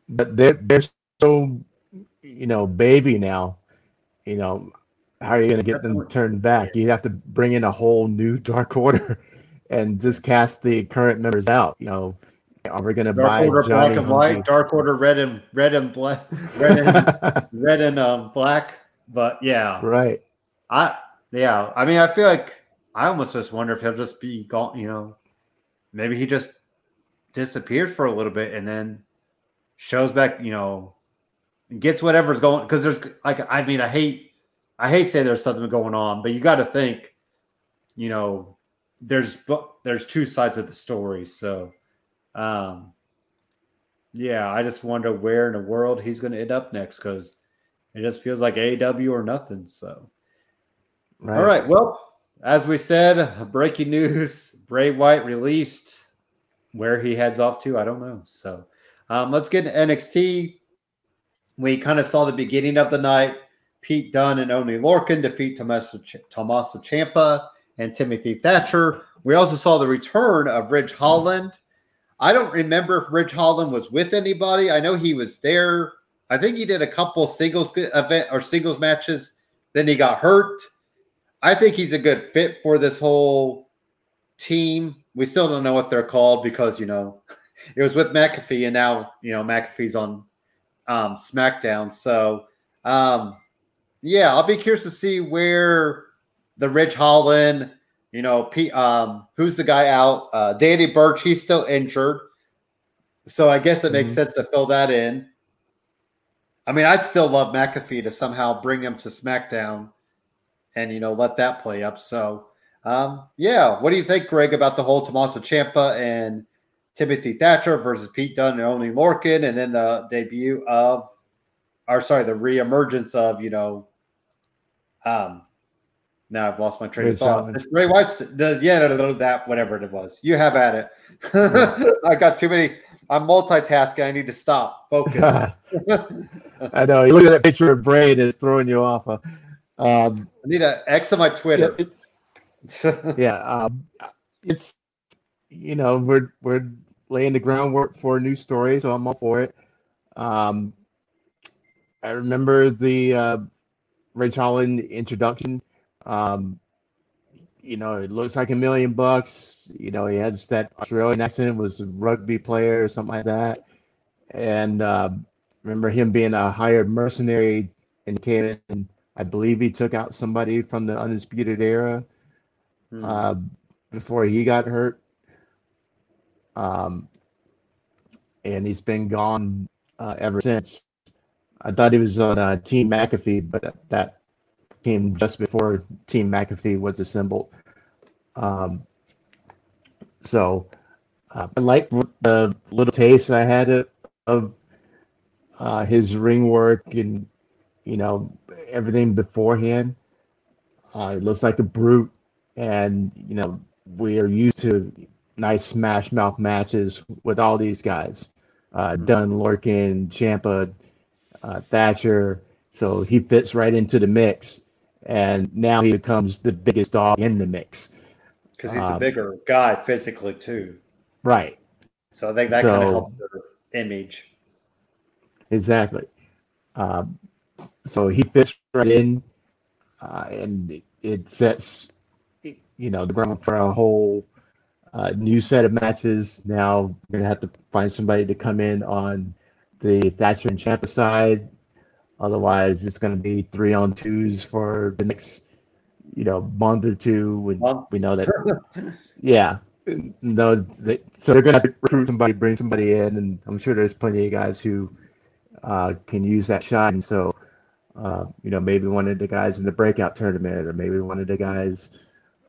But they're they're so you know baby now. You know how are you going to get them turned back? You have to bring in a whole new Dark Order and just cast the current members out. You know, are we going to buy Order Johnny black and white, Dark Order red and red and black, red and Humphrey? red and um, black. But yeah, right. I yeah. I mean, I feel like I almost just wonder if he'll just be gone. You know, maybe he just disappears for a little bit and then shows back. You know, gets whatever's going because there's like I mean I hate I hate saying there's something going on, but you got to think, you know, there's there's two sides of the story. So, um, yeah, I just wonder where in the world he's going to end up next because it just feels like AW or nothing. So, right. all right, well, as we said, breaking news: Bray Wyatt released. Where he heads off to, I don't know. So, um, let's get to NXT. We kind of saw the beginning of the night. Pete Dunne and Oney Lorcan defeat Tommaso, Tommaso Ciampa and Timothy Thatcher. We also saw the return of Ridge Holland. I don't remember if Ridge Holland was with anybody. I know he was there. I think he did a couple singles event or singles matches. Then he got hurt. I think he's a good fit for this whole team. We still don't know what they're called because you know it was with McAfee, and now you know McAfee's on um, SmackDown. So um, yeah, I'll be curious to see where the Ridge Holland, you know, P, um, who's the guy out? Uh, Danny Burch, he's still injured. So I guess it makes mm-hmm. sense to fill that in. I mean, I'd still love McAfee to somehow bring him to SmackDown and, you know, let that play up. So, um, yeah, what do you think, Greg, about the whole Tommaso Ciampa and Timothy Thatcher versus Pete Dunne and Oney Lorcan, and then the debut of, or sorry, the reemergence of, you know, um, now I've lost my train of thought. Ray White's the yeah, no, no, that whatever it was. You have at it. I got too many. I'm multitasking. I need to stop. Focus. I know. You look at that picture of Bray and it's throwing you off. Um, I need an X on my Twitter. Yeah, it's, yeah um, it's you know we're we're laying the groundwork for a new story, so I'm all for it. Um, I remember the uh, Ridge Holland introduction. Um, you know, it looks like a million bucks. You know, he has that Australian accent, was a rugby player or something like that. And uh, remember him being a hired mercenary and came in. I believe he took out somebody from the Undisputed Era hmm. uh, before he got hurt. Um, and he's been gone uh, ever since. I thought he was on uh, Team McAfee, but that came just before Team McAfee was assembled. Um, so uh, I like the little taste I had of, of uh, his ring work and you know everything beforehand. Uh, it looks like a brute, and you know we are used to nice smash mouth matches with all these guys. Uh, mm-hmm. Dunne, Lorcan, Ciampa, uh, Thatcher. So he fits right into the mix, and now he becomes the biggest dog in the mix because he's um, a bigger guy physically too. Right. So I think that so, kind of helps their image. Exactly. Um, so he fits right in, uh, and it, it, sets, you know, the ground for a whole uh, new set of matches. Now we're gonna have to find somebody to come in on the Thatcher and Ciampa side. Otherwise, it's going to be three on twos for the next, you know, month or two. And month. we know that, yeah, no, they, so they're going to recruit somebody, bring somebody in, and I'm sure there's plenty of guys who uh, can use that shine. So, uh, you know, maybe one of the guys in the breakout tournament, or maybe one of the guys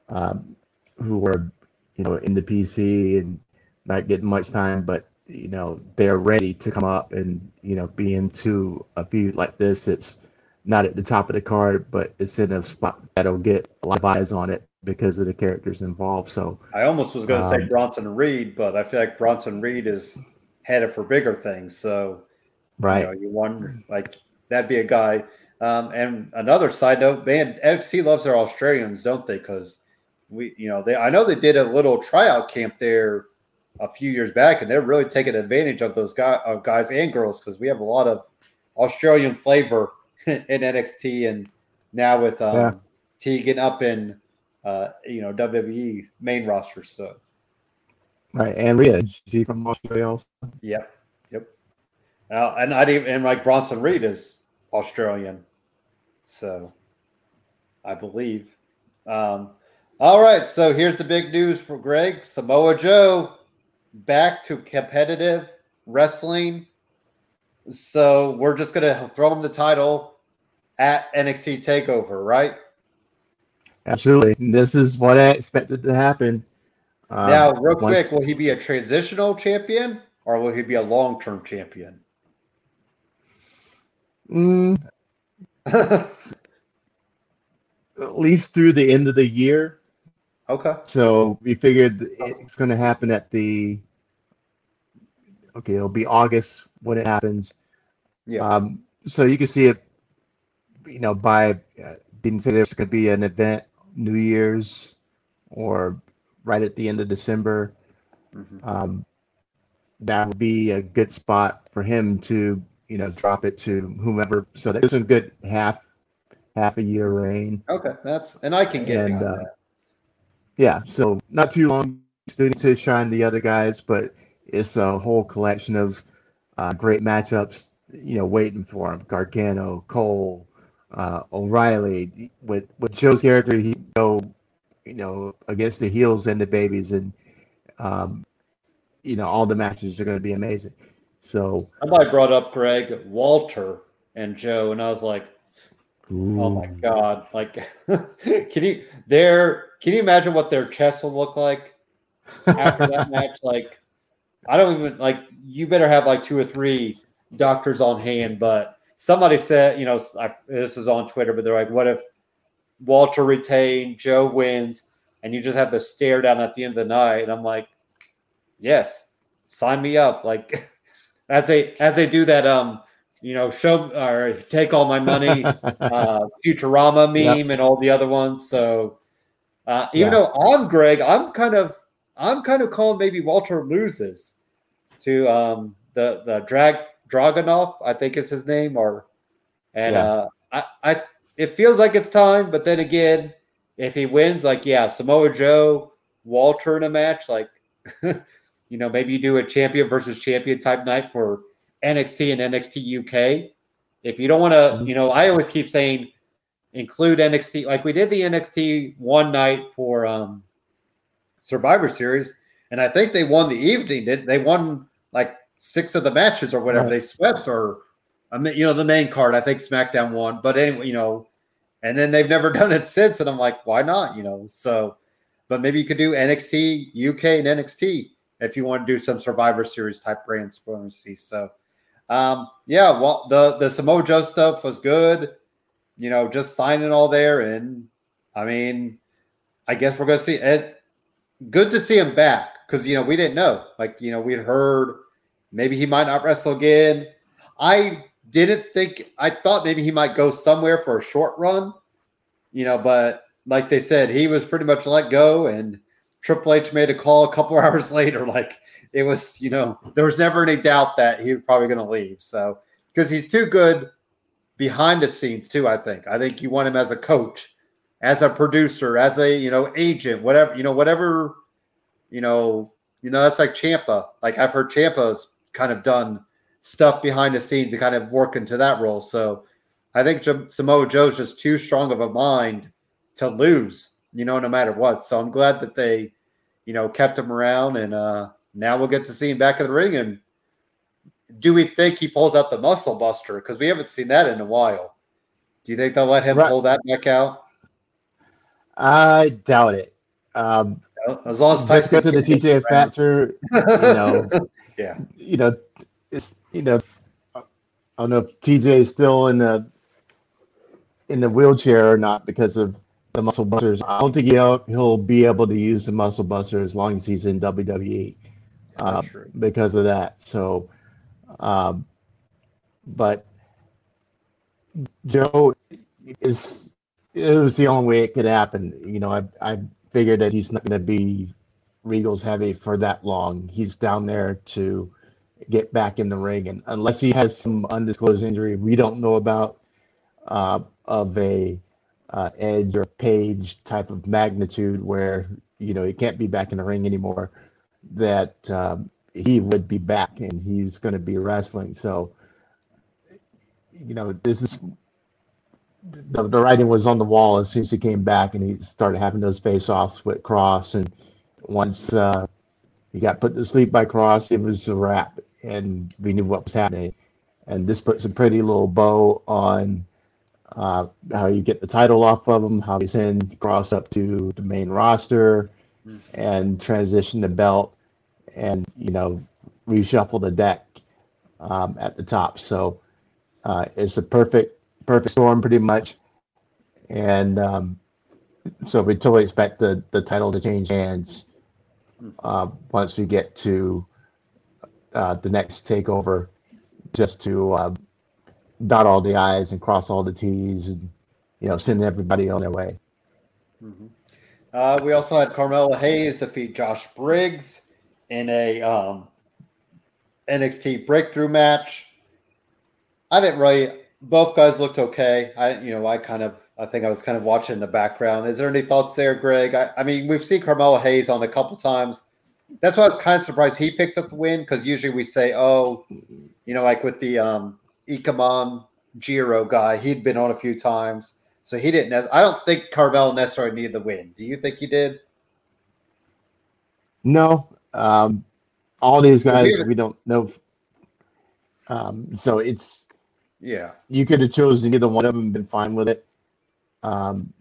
um, who were, you know, in the PC and not getting much time, but you know they're ready to come up and you know be into a feud like this. It's not at the top of the card but it's in a spot that'll get a lot of eyes on it because of the characters involved. So i almost was going to um, say bronson reed but i feel like bronson reed is headed for bigger things. So right. you, know, you wonder like that'd be a guy um, and another side note man nxt loves their australians don't they because we you know they i know they did a little tryout camp there a few years back, and they're really taking advantage of those guys, of guys and girls because we have a lot of Australian flavor in NXT, and now with um, yeah. Tegan up in uh, you know WWE main roster. So right, and Rhea, she from Australia also. Yep, yep. Uh, and I even and like Bronson Reed is Australian, so I believe. Um, all right, so here's the big news for Greg Samoa Joe back to competitive wrestling. So we're just gonna throw him the title at NXT Takeover, right? Absolutely. This is what I expected to happen. Um, now, real once... quick, will he be a transitional champion or will he be a long term champion? Mm. At least through the end of the year. Okay. So we figured it's going to happen at the. Okay, it'll be August when it happens. Yeah. Um, so you can see it, you know, by uh, being there's going to be an event New Year's or right at the end of December. Mm-hmm. Um, that would be a good spot for him to, you know, drop it to whomever. So that is a good half half a year reign. Okay, that's and I can get and, uh, that. Yeah, so not too long student to shine the other guys, but it's a whole collection of uh, great matchups. You know, waiting for him: Gargano, Cole, uh, O'Reilly. With with Joe's character, he go, you know, against the heels and the babies, and um, you know, all the matches are going to be amazing. So somebody brought up Greg Walter and Joe, and I was like, Ooh. oh my god! Like, can you there? Can you imagine what their chest will look like after that match? Like, I don't even like. You better have like two or three doctors on hand. But somebody said, you know, I, this is on Twitter, but they're like, what if Walter retained, Joe wins, and you just have to stare down at the end of the night? And I'm like, yes, sign me up. Like, as they as they do that, um, you know, show or take all my money, uh, Futurama meme, yep. and all the other ones. So uh, even yeah. though I'm Greg, I'm kind of I'm kind of calling maybe Walter loses to um, the the drag Dragunov, I think is his name, or and yeah. uh, I I it feels like it's time, but then again, if he wins, like yeah, Samoa Joe, Walter in a match, like you know maybe you do a champion versus champion type night for NXT and NXT UK. If you don't want to, mm-hmm. you know, I always keep saying include NXT. Like we did the NXT one night for um, Survivor Series, and I think they won the evening. Did they won like six of the matches or whatever? Right. They swept or I mean, you know, the main card. I think SmackDown won, but anyway, you know, and then they've never done it since. And I'm like, why not? You know, so but maybe you could do NXT UK and NXT if you want to do some Survivor Series type brands for NXT. So. Um, yeah, well, the the Samoa Joe stuff was good you know, just signing all there. And I mean, I guess we're to see it. Good to see him back because, you know, we didn't know. Like, you know, we'd heard maybe he might not wrestle again. I didn't think, I thought maybe he might go somewhere for a short run, you know, but like they said, he was pretty much let go. And Triple H made a call a couple hours later. Like, it was, you know, there was never any doubt that he was probably going to leave. So, because he's too good behind the scenes too. I think. I think you want him as a coach, as a producer, as a you know agent, whatever you know, whatever you know. You know that's like Ciampa. Like I've heard Ciampa's kind of done stuff behind the scenes to kind of work into that role. So I think J- Samoa Joe's just too strong of a mind to lose. You know, no matter what. So I'm glad that they, you know, kept him around, and uh now we'll get to see him back in the ring and do we think he pulls out the muscle buster? Because we haven't seen that in a while. Do you think they'll let him right. pull that back out? I doubt it. Um, as long as Tyson of the TJ factor, you know, yeah, you know, it's you know, I don't know if TJ is still in the in the wheelchair or not because of the muscle busters. I don't think he'll he'll be able to use the muscle buster as long as he's in WWE uh, because of that. So um, but Joe is it was the only way it could happen. You know, I I figured that he's not going to be Regal's heavy for that long. He's down there to get back in the ring, and unless he has some undisclosed injury we don't know about uh, of a uh, Edge or Paige type of magnitude, where you know he can't be back in the ring anymore, that um, he would be back and he's going to be wrestling. So, you know, this is the, the writing was on the wall as soon as he came back and he started having those face offs with Kross And once uh, he got put to sleep by Kross it was a wrap and we knew what was happening. and this puts a pretty little bow on uh, how you get the title off of him, how he's in Kross up to the main roster, mm-hmm. and transition the belt, and you know reshuffle the deck um, at the top. So uh, it's a perfect perfect storm, pretty much, and um, so we totally expect the the title to change hands uh, once we get to uh, the next takeover, just to uh, dot all the i's and cross all the t's, and you know send everybody on their way. Mm-hmm. Uh, we also had Carmelo Hayes defeat Josh Briggs in a um, NXT breakthrough match. I didn't really. Both guys looked okay. I, you know, I kind of, I think I was kind of watching in the background. Is there any thoughts there, Greg? I, I mean, we've seen Carmelo Hayes on a couple times. That's why I was kind of surprised he picked up the win because usually we say, oh, you know, like with the um, Ikemen Jiro guy, he'd been on a few times, so he didn't. I don't think Carmelo necessarily needed the win. Do you think he did? No, um, all these guys we don't know. Um, so it's yeah. You could have chosen either one of them and been fine with it. Um,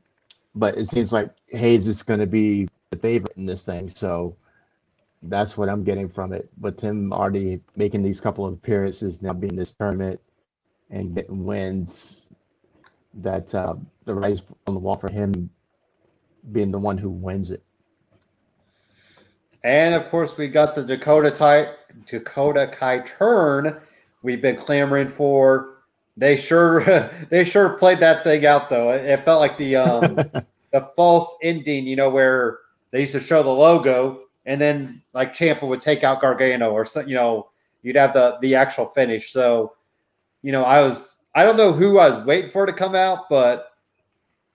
but it seems like Hayes is going to be the favorite in this thing. So that's what I'm getting from it. With him already making these couple of appearances, now being this tournament and getting wins, that uh, the rise on the wall for him being the one who wins it. And of course, we got the Dakota Ty- Dakota Kai turn we've been clamoring for. They sure they sure played that thing out though. It, it felt like the um, the false ending, you know, where they used to show the logo and then like Ciampa would take out Gargano or you know, you'd have the the actual finish. So, you know, I was I don't know who I was waiting for to come out, but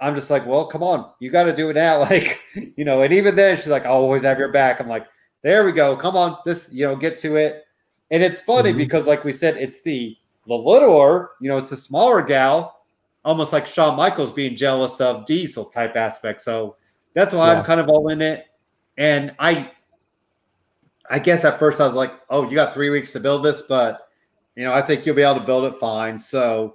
I'm just like, well, come on, you got to do it now. Like, you know, and even then, she's like, I'll always have your back. I'm like, there we go. Come on, this, you know, get to it. And it's funny mm-hmm. because, like we said, it's the the littler, you know, it's a smaller gal, almost like Shawn Michaels being jealous of Diesel type aspect. So that's why yeah. I'm kind of all in it. And I, I guess at first I was like, oh, you got three weeks to build this, but you know, I think you'll be able to build it fine. So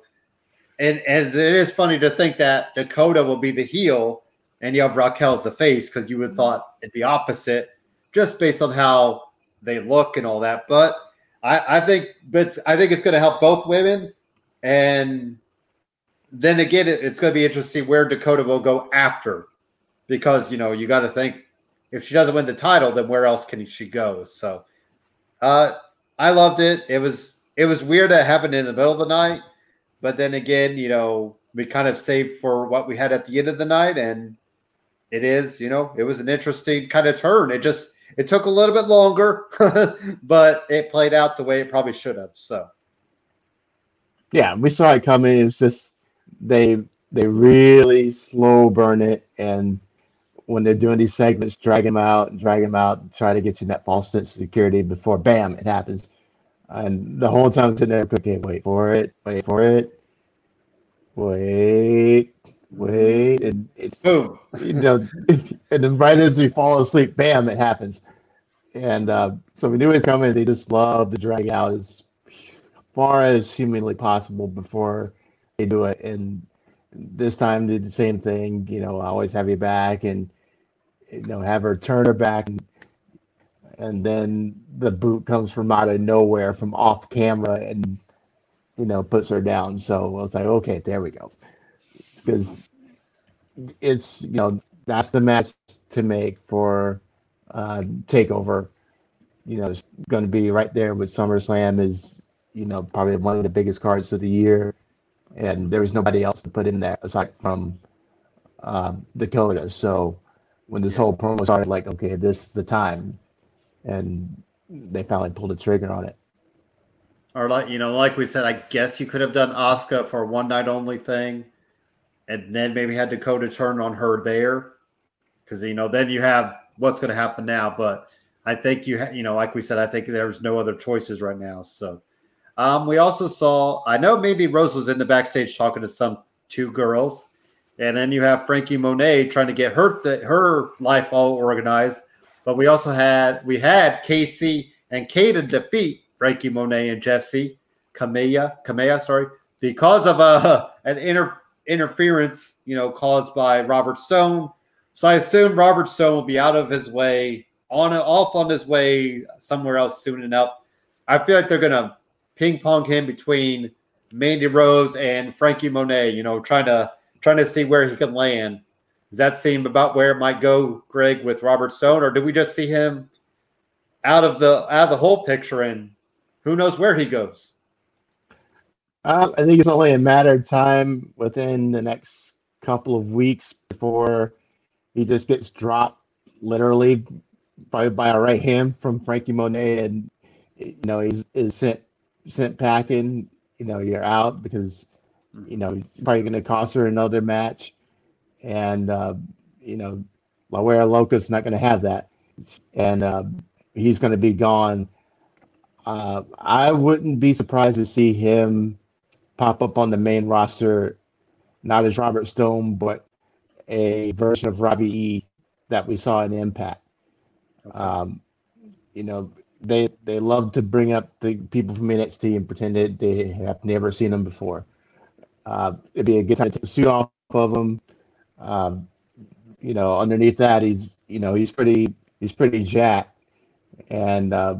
and and it is funny to think that Dakota will be the heel and you have Raquel's the face because you would mm-hmm. thought it'd be opposite just based on how they look and all that. But I, I think but I think it's going to help both women. And then again, it, it's going to be interesting where Dakota will go after because you know you got to think if she doesn't win the title, then where else can she go? So uh, I loved it. It was it was weird that happened in the middle of the night but then again, you know, we kind of saved for what we had at the end of the night, and it is, you know, it was an interesting kind of turn. It just it took a little bit longer, but it played out the way it probably should have. So, yeah, we saw it coming. It was just they they really slow burn it, and when they're doing these segments, drag them out drag them out, try to get you that false sense of security before bam, it happens. And the whole time I'm sitting there cooking, wait for it, wait for it, wait, wait, and it's boom. You know, and then right as we fall asleep, bam, it happens. And uh, so we knew it was coming. They just love to drag out as far as humanly possible before they do it. And this time did the same thing. You know, I always have you back, and you know, have her turn her back and and then the boot comes from out of nowhere from off camera and you know puts her down. So i was like okay there we go. Because it's you know that's the match to make for uh takeover. You know it's going to be right there with SummerSlam is you know probably one of the biggest cards of the year. And there was nobody else to put in there aside from uh, Dakota. So when this whole promo started like okay this is the time and they finally pulled the trigger on it. Or like you know, like we said, I guess you could have done Asuka for a one night only thing, and then maybe had Dakota turn on her there, because you know then you have what's going to happen now. But I think you ha- you know, like we said, I think there's no other choices right now. So um, we also saw, I know maybe Rose was in the backstage talking to some two girls, and then you have Frankie Monet trying to get her th- her life all organized but we also had we had Kacy and Kayden defeat Franky Monet and Jessi Kamea, Kamea, sorry, because of uh, a an inter, interference, you know, caused by Robert Stone. So I assume Robert Stone will be out of his way, on off on his way somewhere else soon enough. I feel like they're gonna ping pong him between Mandy Rose and Franky Monet, you know, trying to trying to see where he can land. Does that seem about where it might go, Greg, with Robert Stone, or do we just see him out of the out of the whole picture and who knows where he goes? Um, I think it's only a matter of time within the next couple of weeks before he just gets dropped literally by by a right hand from Franky Monet, and you know he's is sent sent packing. You know you're out because you know he's probably going to cost her another match, and uh, you know La Wera Loca's not going to have that, and uh, he's going to be gone. Uh, I wouldn't be surprised to see him pop up on the main roster, not as Robert Stone, but a version of Robbie E that we saw in Impact. Um, you know, they they love to bring up the people from NXT and pretend that they have never seen them before. Uh, it'd be a good time to take the suit off of them. Um, you know, underneath that, he's you know he's pretty he's pretty jacked, and uh,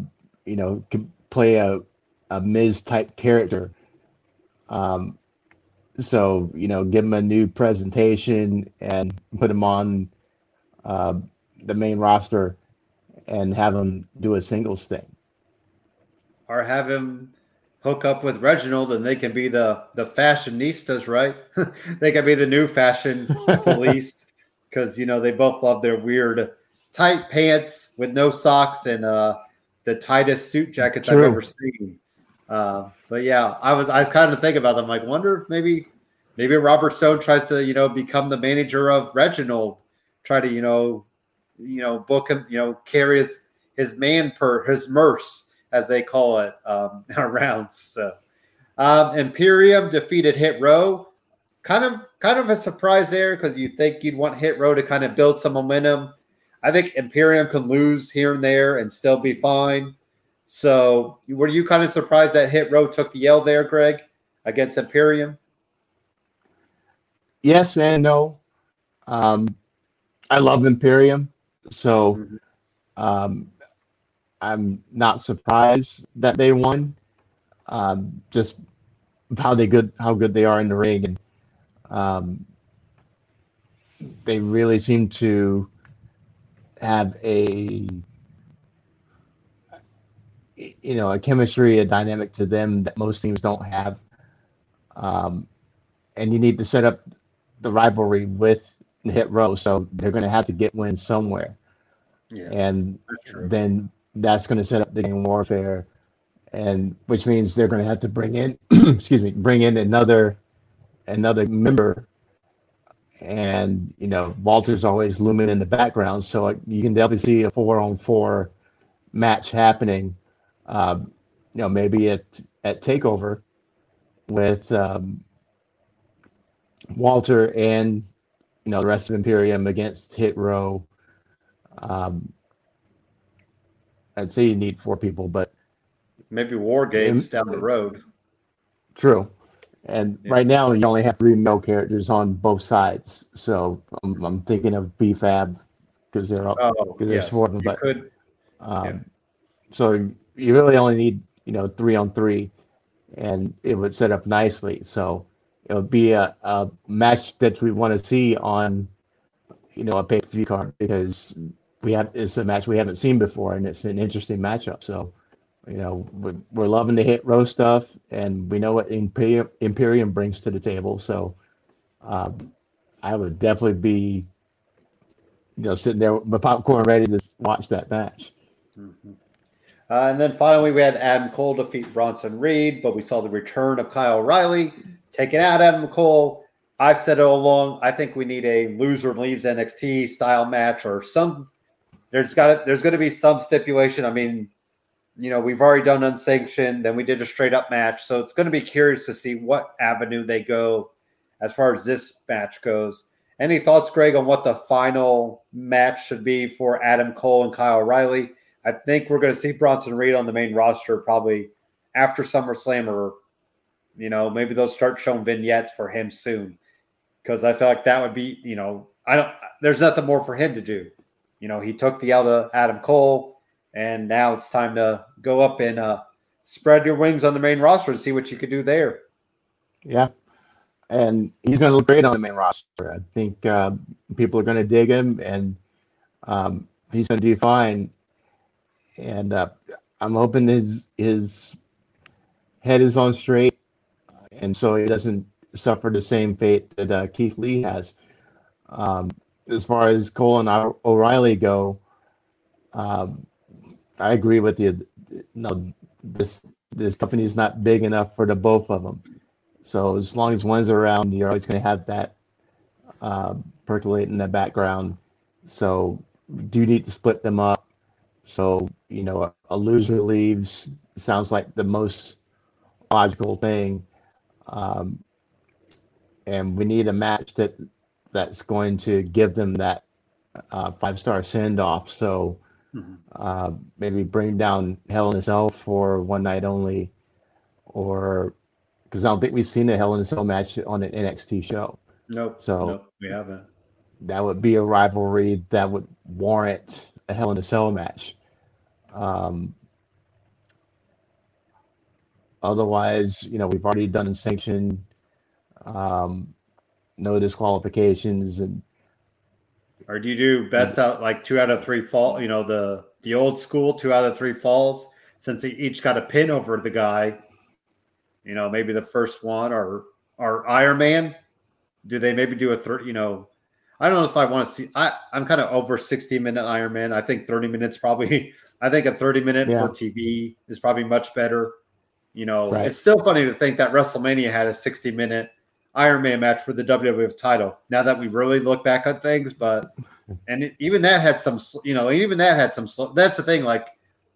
you know can play a a Miz type character. Um, so you know, give him a new presentation and put him on uh, the main roster and have him do a singles thing, or have him hook up with Reginald and they can be the the fashionistas, right? they can be the new fashion police because you know they both love their weird tight pants with no socks and uh, the tightest suit jackets True. I've ever seen. Uh, but yeah, I was I was kind of thinking about them. Like, wonder if maybe maybe Robert Stone tries to you know become the manager of Reginald, try to you know you know book him, you know carry his his man per his merce as they call it um, around. So um, Imperium defeated Hit Row. Kind of kind of a surprise there because you think you'd want Hit Row to kind of build some momentum. I think Imperium can lose here and there and still be fine. So were you kind of surprised that Hit Row took the L there, Greg, against Imperium? Yes and no. Um, I love Imperium, so mm-hmm. um, I'm not surprised that they won. Um, just how they good, how good they are in the ring, and um, they really seem to have a you know a chemistry, a dynamic to them that most teams don't have. Um, and you need to set up the rivalry with Hit Row, so they're going to have to get wins somewhere. Yeah, and then that's going to set up the game warfare, and which means they're going to have to bring in, excuse me, bring in another another member. And you know, Walter's always looming in the background, so you can definitely see a four on four match happening um, you know, maybe at at Takeover with um, Walter and you know the rest of Imperium against Hit Row. Um, I'd say you need four people, but maybe War Games down the road. True. And yeah. right now, you only have three male characters on both sides. So I'm, I'm thinking of B-Fab because they're all, oh, cause yes. four of them. You but could, um, yeah. so you really only need you know three on three, and it would set up nicely. So it would be a, a match that we want to see on you know a pay per view card because we have it's a match we haven't seen before and it's an interesting matchup. So you know we're, we're loving the hit row stuff and we know what Imperium, Imperium brings to the table. So um, I would definitely be you know sitting there with my popcorn ready to watch that match. Mm-hmm. Uh, and then finally, we had Adam Cole defeat Bronson Reed, but we saw the return of Kyle O'Reilly taking out Adam Cole. I've said it all along. I think we need a loser leaves NXT style match or some. There's got to, there's going to be some stipulation. I mean, you know, we've already done unsanctioned, then we did a straight up match, so it's going to be curious to see what avenue they go as far as this match goes. Any thoughts, Greg, on what the final match should be for Adam Cole and Kyle O'Reilly? I think we're going to see Bronson Reed on the main roster probably after SummerSlam or You know, maybe they'll start showing vignettes for him soon because I feel like that would be, you know, I don't. There's nothing more for him to do. You know, he took the L to Adam Cole, and now it's time to go up and uh, spread your wings on the main roster and see what you could do there. Yeah, and he's going to look great on the main roster. I think uh, people are going to dig him, and um, he's going to do fine. And uh, I'm hoping his his head is on straight, and so he doesn't suffer the same fate that uh, Keith Lee has. Um, as far as Cole and O'Reilly go, um, I agree with you. No, this this company is not big enough for the both of them. So as long as one's around, you're always going to have that uh, percolate in the background. So do you need to split them up. So you know, a, a loser leaves sounds like the most logical thing. Um, and we need a match that that's going to give them that uh, five star send off. So mm-hmm. uh, maybe bring down Hell in a Cell for one night only, or because I don't think we've seen a Hell in a Cell match on an NXT show. Nope. So nope, we haven't. That would be a rivalry that would warrant a Hell in a Cell match. Um, otherwise, you know, we've already done a sanction um, no disqualifications, and or do you do best out like two out of three fall? You know the the old school two out of three falls since they each got a pin over the guy. You know, maybe the first one or or Iron Man. Do they maybe do a third? You know, I don't know if I want to see. I I'm kind of over 60 minute Iron Man. I think 30 minutes probably. I think a 30 minute yeah. for TV is probably much better. You know, right. it's still funny to think that WrestleMania had a 60 minute Iron Man match for the WWF title. Now that we really look back on things, but and it, even that had some, you know, even that had some. Slow, That's the thing. Like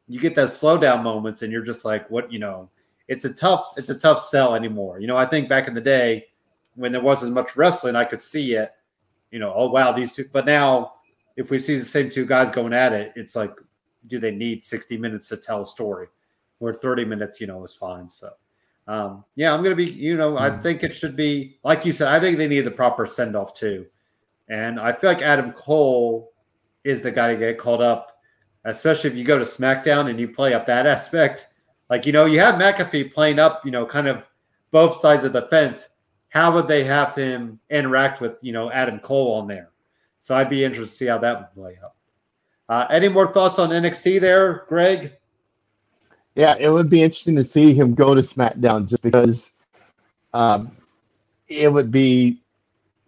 you get those slowdown moments, and you're just like, what, you know, it's a tough, it's a tough sell anymore. You know, I think back in the day when there wasn't much wrestling, I could see it. You know, oh wow, these two. But now, if we see the same two guys going at it, it's like, do they need 60 minutes to tell a story? Where 30 minutes, you know, is fine. So. Um, yeah, I'm going to be, you know. I hmm. think it should be, like you said, I think they need the proper send off too. And I feel like Adam Cole is the guy to get called up, especially if you go to SmackDown and you play up that aspect. Like, you know, you have McAfee playing up, you know, kind of both sides of the fence. How would they have him interact with, you know, Adam Cole on there? So I'd be interested to see how that would play out. Uh, any more thoughts on NXT there, Greg? Yeah, it would be interesting to see him go to SmackDown just because um, it would be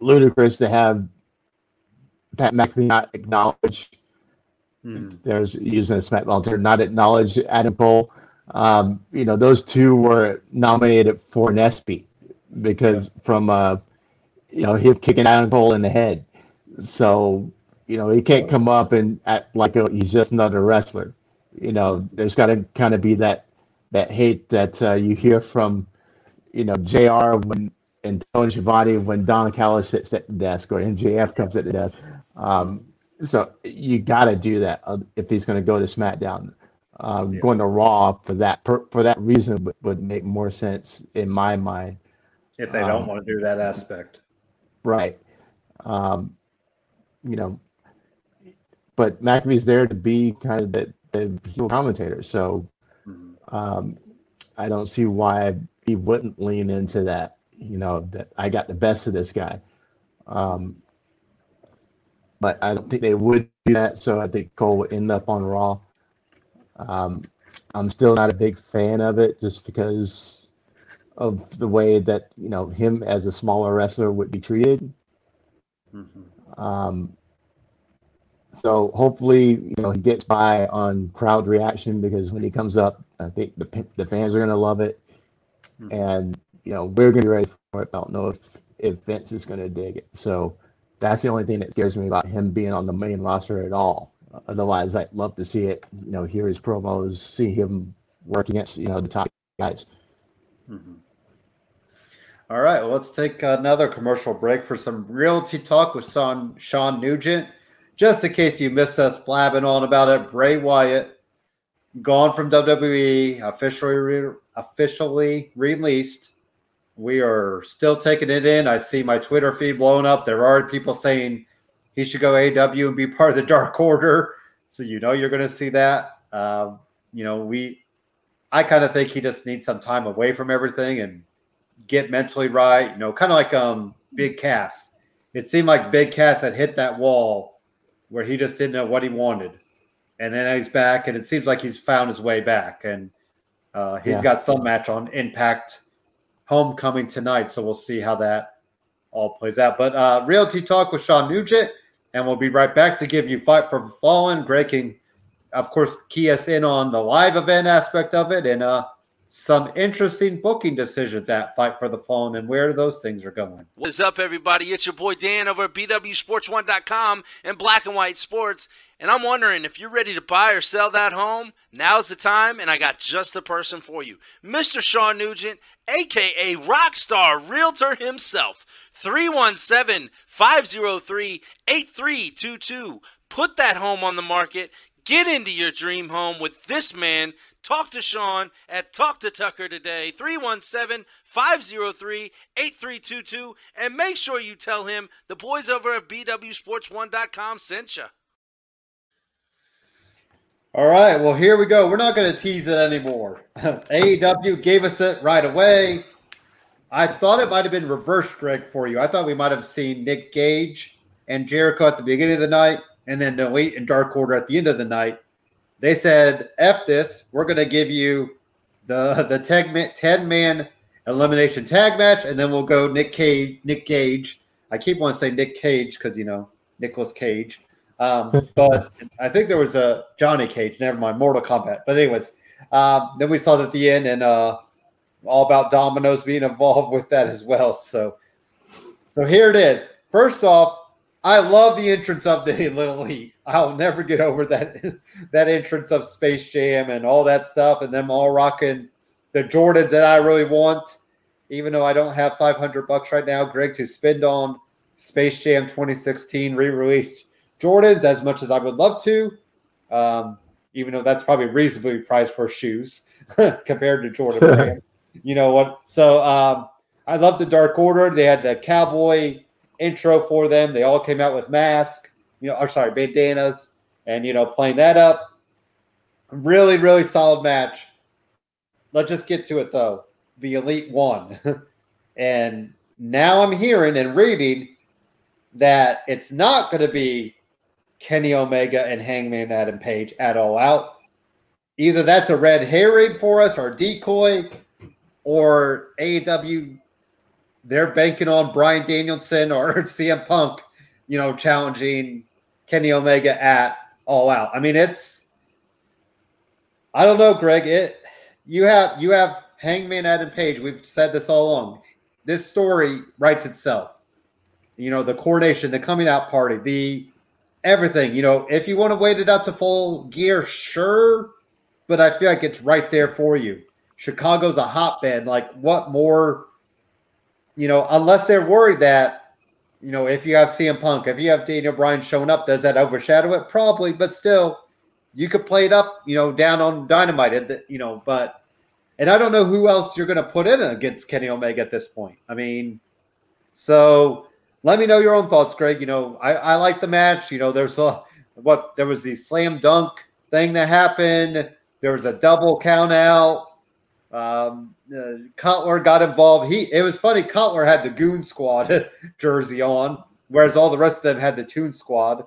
ludicrous to have Pat McAfee not acknowledge. Hmm. There's using a SmackDown term, not acknowledge Adam Cole. Um, you know, those two were nominated for an ESPY because yeah. from uh, you know him kicking Adam Cole in the head. So you know he can't come up and act like a, he's just another wrestler you know, there's got to kind of be that that hate that uh, you hear from, you know, J.R. when and Tony Schiavone when Don Callis sits at the desk or MJF comes at the desk. Um, so you got to do that uh, if he's going to go to SmackDown. Um, yeah. Going to Raw for that per, for that reason would, would, make more sense in my mind. If they don't um, want to do that aspect, right? Um, you know, but McAfee's there to be kind of the the heel commentator. So mm-hmm. um, I don't see why he wouldn't lean into that. You know that I got the best of this guy. Um, but I don't think they would do that. So I think Cole would end up on Raw. Um, I'm still not a big fan of it just because of the way that you know him as a smaller wrestler would be treated. Mm-hmm. Um, so hopefully, you know, he gets by on crowd reaction because when he comes up, I think the the fans are going to love it, mm-hmm. and you know we're going to be ready for it. I don't know if if Vince is going to dig it. So that's the only thing that scares me about him being on the main roster at all. Otherwise, I'd love to see it. You know, hear his promos, see him work against you know the top guys. Mm-hmm. All right, well, let's take another commercial break for some realty talk with Sean, Sean Nugent. Just in case you missed us blabbing on about it, Bray Wyatt gone from WWE, officially re- officially released. We are still taking it in. I see my Twitter feed blowing up. There are people saying he should go AEW and be part of the Dark Order. So you know you're going to see that. Um, you know, we, I kind of think he just needs some time away from everything and get mentally right. You know, kind of like um Big Cass. It seemed like Big Cass had hit that wall where he just didn't know what he wanted, and then he's back, and it seems like he's found his way back, and uh, he's yeah. got some match on Impact Homecoming tonight, so we'll see how that all plays out. But uh, Realty Talk with Sean Nugent, and we'll be right back to give you Fight for Fallen. Greg can, of course, key us in on the live event aspect of it, and uh, some interesting booking decisions at Fight for the Fallen and where those things are going. What's up, everybody? It's your boy Dan over at BWSports1.com and Black and White Sports. And I'm wondering if you're ready to buy or sell that home, now's the time, and I got just the person for you. Mr. Sean Nugent, aka Rockstar Realtor himself. 317 503 8322. Put that home on the market. Get into your dream home with this man. Talk to Sean at Talk to Tucker today, 317 503 8322. And make sure you tell him the boys over at BWSports1.com sent you. All right, well, here we go. We're not going to tease it anymore. AEW gave us it right away. I thought it might have been reverse, Greg, for you. I thought we might have seen Nick Gage and Jericho at the beginning of the night and then the Elite and Dark Order at the end of the night. They said, "F this. We're going to give you the the tag ten man elimination tag match, and then we'll go Nick Cage. Nick cage I keep wanting to say Nick Cage because you know Nicolas Cage, um, but I think there was a Johnny Cage. Never mind, Mortal Kombat. But anyways, um, then we saw that at the end, and uh, all about dominoes being involved with that as well. So, so here it is. First off, I love the entrance of the Elite. I'll never get over that that entrance of Space Jam and all that stuff, and them all rocking the Jordans that I really want, even though I don't have 500 bucks right now, Greg, to spend on Space Jam 2016 re-released Jordans as much as I would love to. Um, even though that's probably reasonably priced for shoes compared to Jordan. you know what? So um, I love the Dark Order. They had the cowboy intro for them. They all came out with masks, you know, or sorry, bandanas, and you know, playing that up. Really, really solid match. Let's just get to it though. The Elite won. and now I'm hearing and reading that it's not going to be Kenny Omega and Hangman Adam Page at all out. Either that's a red herring for us or decoy, or AEW they're banking on Bryan Danielson or CM Punk, you know, challenging Kenny Omega at all out. I mean, it's I don't know, Greg. It you have you have Hangman Adam Page. We've said this all along. This story writes itself. You know, the coronation, the coming out party, the everything. You know, if you want to wait it out to full gear, sure. But I feel like it's right there for you. Chicago's a hotbed. Like, what more you know, unless they're worried that, you know, if you have CM Punk, if you have Daniel Bryan showing up, does that overshadow it? Probably, but still, you could play it up, you know, down on Dynamite, you know, but, and I don't know who else you're going to put in against Kenny Omega at this point. I mean, so let me know your own thoughts, Greg. You know, I, I like the match. You know, there's a, what, there was the slam dunk thing that happened. There was a double count out. Um, uh, Cutler got involved. He it was funny. Cutler had the Goon Squad jersey on, whereas all the rest of them had the Toon Squad,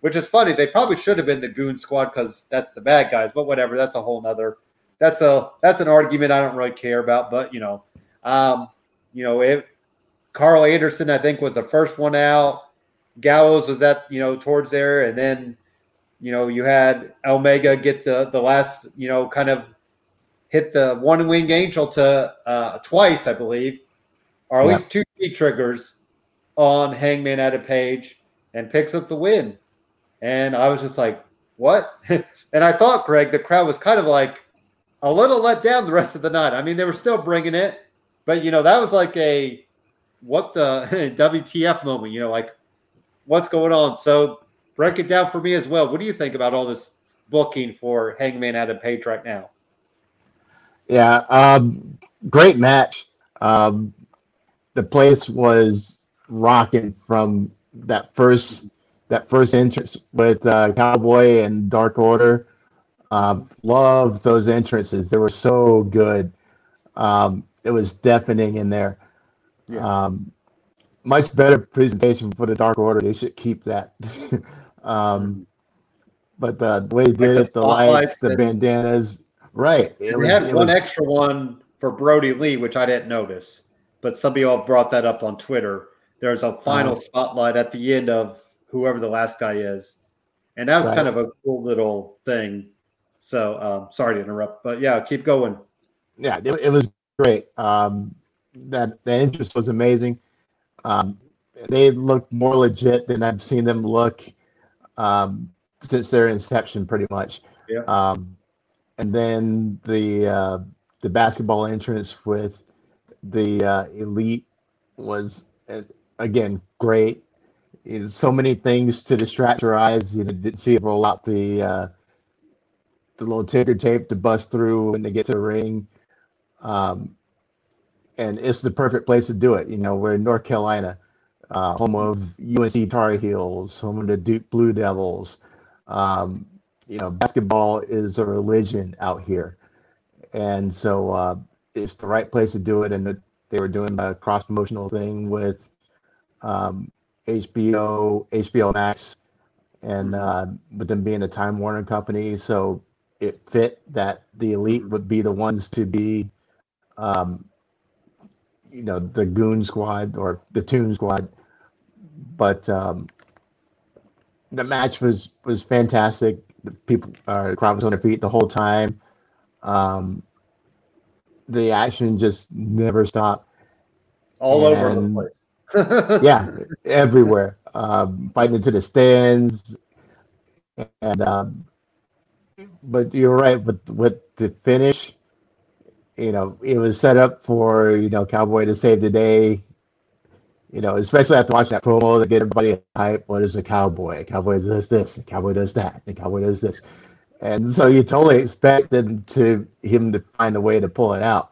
which is funny. They probably should have been the Goon Squad because that's the bad guys. But whatever. That's a whole nother. That's a that's an argument I don't really care about. But you know, um, you know, if Karl Anderson I think was the first one out. Gallows was at you know towards there, and then you know you had Omega get the the last you know kind of hit the one wing angel to uh, twice, I believe, or at yeah. least two key triggers on Hangman Adam Page and picks up the win. And I was just like, what? and I thought, Greg, the crowd was kind of like a little let down the rest of the night. I mean, they were still bringing it, but you know, that was like a what the WTF moment, you know, like what's going on. So break it down for me as well. What do you think about all this booking for Hangman Adam Page right now? Yeah, um, great match. Um, the place was rocking from that first that first entrance with uh, Cowboy and Dark Order. Um, love those entrances; they were so good. Um, it was deafening in there. Yeah. Um, much better presentation for the Dark Order. They should keep that. um, but the, way they did like it, the lights, the bandanas, right? we had one was, extra one for Brodie Lee, which I didn't notice, but some of y'all brought that up on Twitter. There's a final uh, spotlight at the end of whoever the last guy is, and that was right. kind of a cool little thing. So um, sorry to interrupt, but yeah, keep going. Yeah, it, it was great. Um, that the interest was amazing. Um, they looked more legit than I've seen them look um, since their inception, pretty much. Yeah. Um, and then the uh, the basketball entrance with the uh, elite was uh, again great. So many things to distract your eyes. You didn't see it roll out the uh, the little ticker tape to bust through when they get to the ring. Um, and it's the perfect place to do it. You know, we're in North Carolina, uh, home of UNC Tar Heels, home of the Duke Blue Devils. Um, you know, basketball is a religion out here, and so uh, it's the right place to do it. And they were doing a cross promotional thing with um, HBO, HBO Max, and uh, with them being a Time Warner company, so it fit that the elite would be the ones to be um, you know the Goon Squad or the Toon Squad, but um, the match was was fantastic. The people, uh, crowd was on their feet the whole time. Um, the action just never stopped. All and, over the place. yeah, everywhere. Um, fighting into the stands, and um, but you're right. With with the finish, you know, it was set up for, you know, Cowboy to save the day. You know, especially after watching that promo to get everybody hype. What is a cowboy? A cowboy does this, a cowboy does that, the cowboy does this. And so you totally expected to him to find a way to pull it out.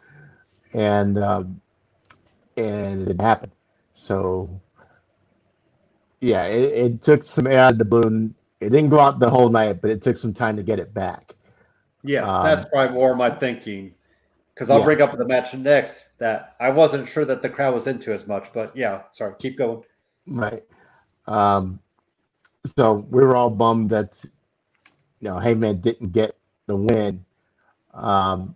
And um, and it didn't happen. So yeah, it, it took some air out of the balloon. It didn't go out the whole night, but it took some time to get it back. Yes, um, that's probably more my thinking because I'll yeah. bring up the match next that I wasn't sure that the crowd was into as much. But yeah, sorry, keep going. Right. Um, so we were all bummed that you know Hangman didn't get the win. Um,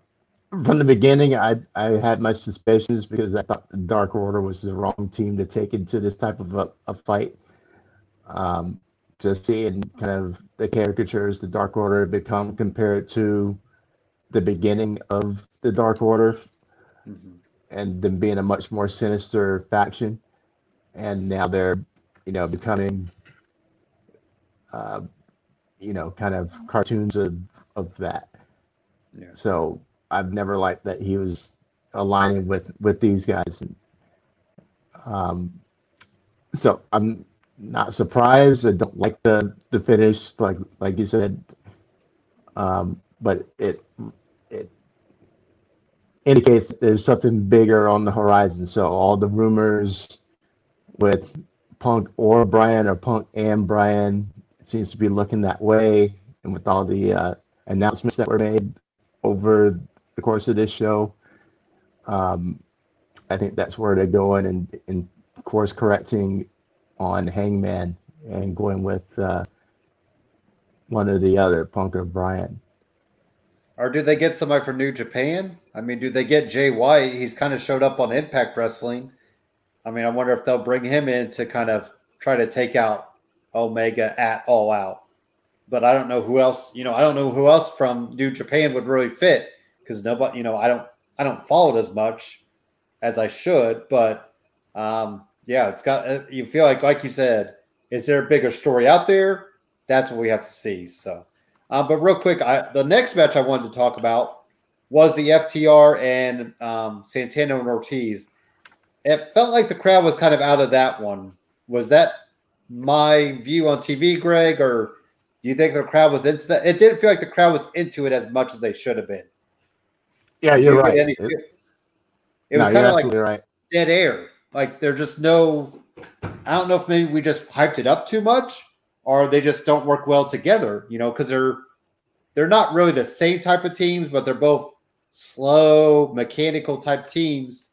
from the beginning, I I had my suspicions because I thought the Dark Order was the wrong team to take into this type of a, a fight. Um, just seeing kind of the caricatures the Dark Order had become compared to the beginning of the Dark Order, mm-hmm. and them being a much more sinister faction, and now they're, you know, becoming, uh, you know, kind of cartoons of of that. Yeah. So I've never liked that he was aligning with with these guys. And, um, so I'm not surprised. I don't like the the finish, like like you said. Um, but it indicates there's something bigger on the horizon. So all the rumors with Punk or Bryan or Punk and Bryan seems to be looking that way. And with all the uh, announcements that were made over the course of this show, um, I think that's where they're going and, and course correcting on Hangman and going with uh, one or the other, Punk or Bryan. Or do they get somebody from New Japan? I mean, do they get Jay White? He's kind of showed up on Impact Wrestling. I mean, I wonder if they'll bring him in to kind of try to take out Omega at All Out. But I don't know who else. You know, I don't know who else from New Japan would really fit because nobody. You know, I don't. I don't follow it as much as I should. But um, yeah, it's got. Uh, you feel like, like you said, is there a bigger story out there? That's what we have to see. So. Uh, but real quick, I, the next match I wanted to talk about was the FTR and um, Santana and Ortiz. It felt like the crowd was kind of out of that one. Was that my view on TV, Greg, or do you think the crowd was into that? It didn't feel like the crowd was into it as much as they should have been. Yeah, you're right. Any, it, it was no, kind of like right. dead air like they're just no. I don't know if maybe we just hyped it up too much, or they just don't work well together. You know, because they're they're not really the same type of teams, but they're both slow, mechanical type teams.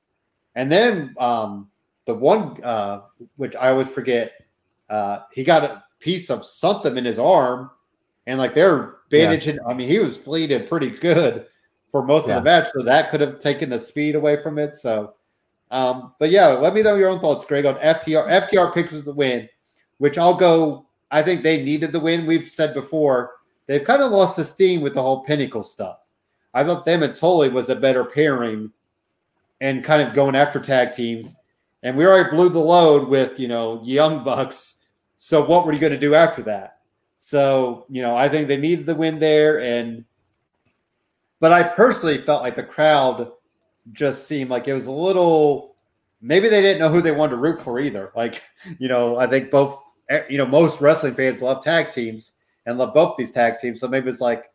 And then um, the one uh, which I always forget, uh, he got a piece of something in his arm, and like they're bandaging. Yeah. I mean, he was bleeding pretty good for most yeah. of the match, so that could have taken the speed away from it. So, um, but yeah, let me know your own thoughts, Greg, on FTR. FTR picks the win, which I'll go. I think they needed the win. We've said before they've kind of lost the steam with the whole Pinnacle stuff. I thought them and Tully was a better pairing and kind of going after tag teams. And we already blew the load with, you know, Young Bucks. So what were you going to do after that? So, you know, I think they needed the win there. And, but I personally felt like the crowd just seemed like it was a little, maybe they didn't know who they wanted to root for either. Like, you know, I think both, eh, you know, most wrestling fans love tag teams and love both these tag teams. So maybe it's like,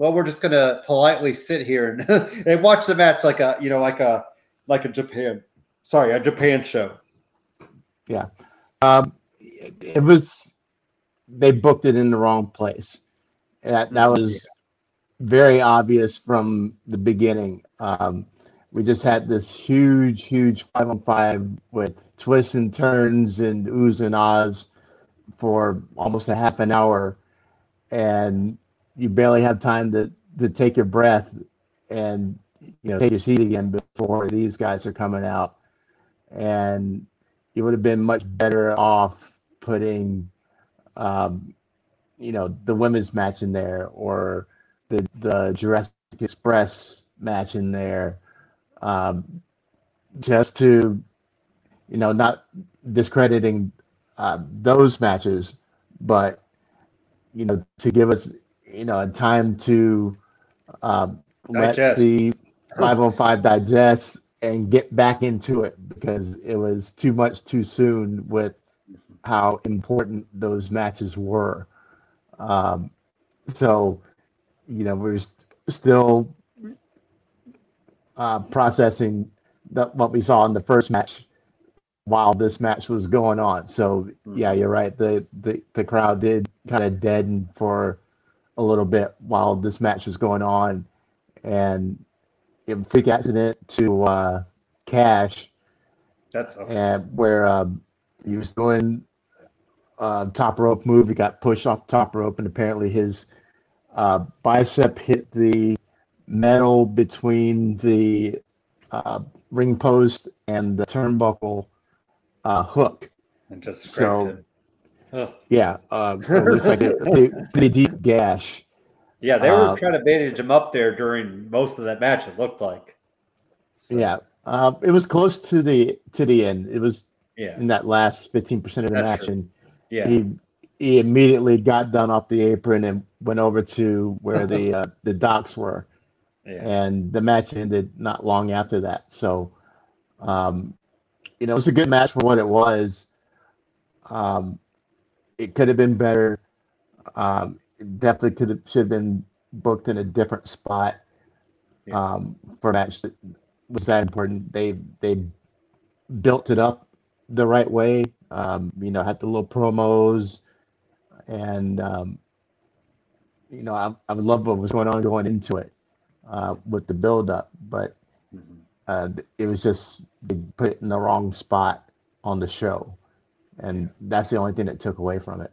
well, we're just gonna politely sit here and, and watch the match like a you know like a like a Japan sorry a Japan show. Yeah, um, it, was they booked it in the wrong place. That that was very obvious from the beginning. Um, we just had this huge, huge five on five with twists and turns and oohs and ahs for almost a half an hour and you barely have time to to take your breath and you know take your seat again before these guys are coming out. And you would have been much better off putting um, you know the women's match in there or the the Jurassic Express match in there um, just to you know not discrediting uh, those matches but you know, to give us, you know, a time to um, let the 505 digest and get back into it because it was too much too soon with how important those matches were. Um, so, you know, we're st- still uh, processing the, what we saw in the first match while this match was going on. So yeah, you're right. The the, the crowd did kind of deaden for a little bit while this match was going on, and a freak accident to uh, Cash. That's okay. and where um, he was doing uh, top rope move. He got pushed off the top rope, and apparently his uh, bicep hit the metal between the uh, ring post and the turnbuckle uh, hook. And just so, it. Yeah, uh, it looks like a pretty deep gash. Yeah, they were uh, trying to bandage him up there during most of that match. It looked like. So. Yeah, uh, it was close to the to the end. It was yeah. in that last fifteen percent of the That's match, true. and yeah, he he immediately got done off the apron and went over to where the uh, the docks were, yeah. and the match ended not long after that. So, um, you know, it was a good match for what it was. Um, it could have been better. Um, definitely could have should have been booked in a different spot yeah. um, for a match that was that important. They they built it up the right way. Um, you know, had the little promos, and um, you know, I, I would love what was going on going into it uh, with the build up, but mm-hmm. uh, it was just they put it in the wrong spot on the show, and that's the only thing that took away from it.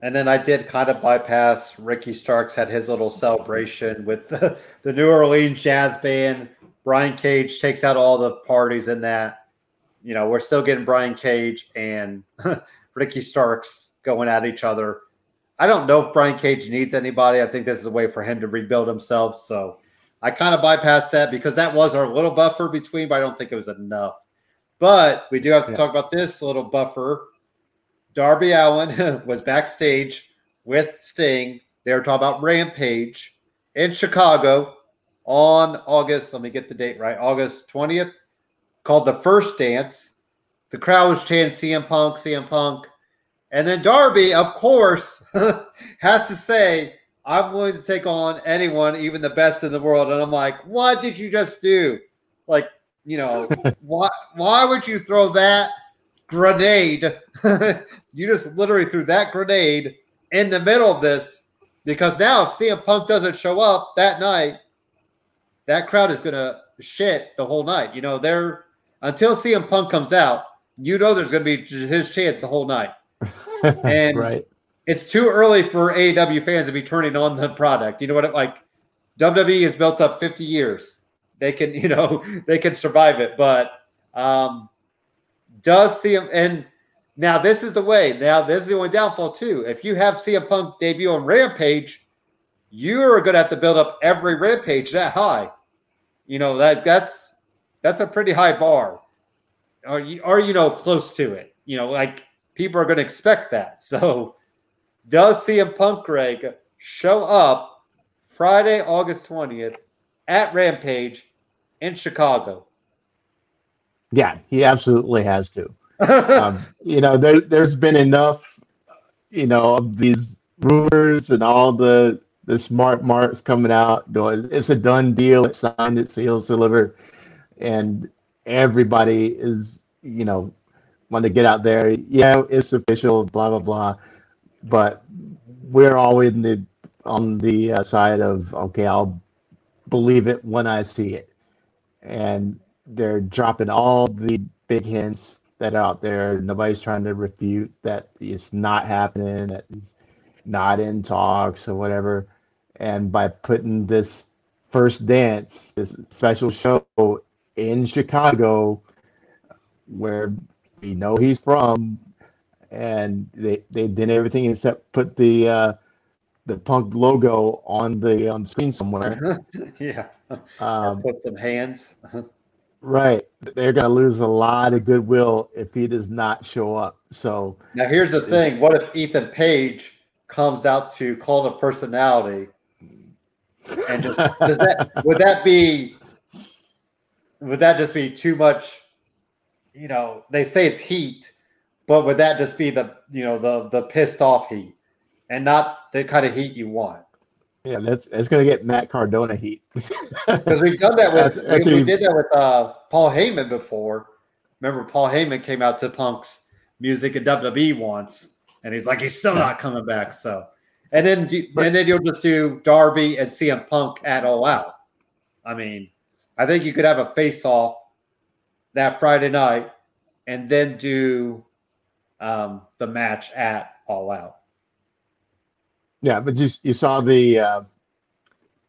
And then I did kind of bypass. Ricky Starks had his little celebration with the, the New Orleans Jazz Band. Brian Cage takes out all the parties in that. You know, we're still getting Brian Cage and Ricky Starks going at each other. I don't know if Brian Cage needs anybody. I think this is a way for him to rebuild himself. So I kind of bypassed that because that was our little buffer between, but I don't think it was enough. But we do have to yeah. talk about this little buffer. Darby Allin was backstage with Sting. They were talking about Rampage in Chicago on August. Let me get the date right. August 20th, called the first dance. The crowd was chanting CM Punk, CM Punk. And then Darby, of course, has to say, I'm willing to take on anyone, even the best in the world. And I'm like, what did you just do? Like, you know, why why would you throw that grenade? you just literally threw that grenade in the middle of this because now if CM Punk doesn't show up that night, that crowd is gonna shit the whole night. You know, they're until CM Punk comes out, you know there's gonna be his chance the whole night. And right. it's too early for AEW fans to be turning on the product. You know what? It, like WWE has built up 50 years. They can, you know, they can survive it. But um, does CM and now this is the way. Now this is the only downfall too. If you have CM Punk debut on Rampage, you are going to have to build up every Rampage that high. You know that that's that's a pretty high bar. Are you are you know close to it? You know, like people are going to expect that. So, does CM Punk Greg show up Friday, August twentieth at Rampage in Chicago? Yeah, he absolutely has to. um, you know, there, there's been enough, you know, of these rumors and all the the smart marks coming out. It's a done deal. It's signed. It's sealed, delivered, and everybody is, you know, want to get out there. Yeah, it's official. Blah blah blah. But we're all in the on the uh, side of okay, I'll believe it when I see it, and they're dropping all the big hints that are out there. Nobody's trying to refute that it's not happening, that it's not in talks or whatever. And by putting this first dance, this special show in Chicago, where we know he's from, and they they did everything except put the uh, the punk logo on the um, screen somewhere. yeah. Um, Put some hands. Right. They're going to lose a lot of goodwill if he does not show up. So Now here's the thing: what if Ethan Page comes out to Cult of Personality, and just does that? Would that be? Would that just be too much? You know, they say it's heat, but would that just be the you know the the pissed off heat, and not the kind of heat you want? yeah, that's that's going to get Matt Cardona heat. Because we've done that with That's- we, we did that with uh, Paul Heyman before. Remember, Paul Heyman came out to Punk's music at WWE once, and he's like, he's still not coming back. So, and then and then you'll just do Darby and CM Punk at All Out. I mean, I think you could have a face off that Friday night, and then do um, the match at All Out. Yeah, but you you saw the uh,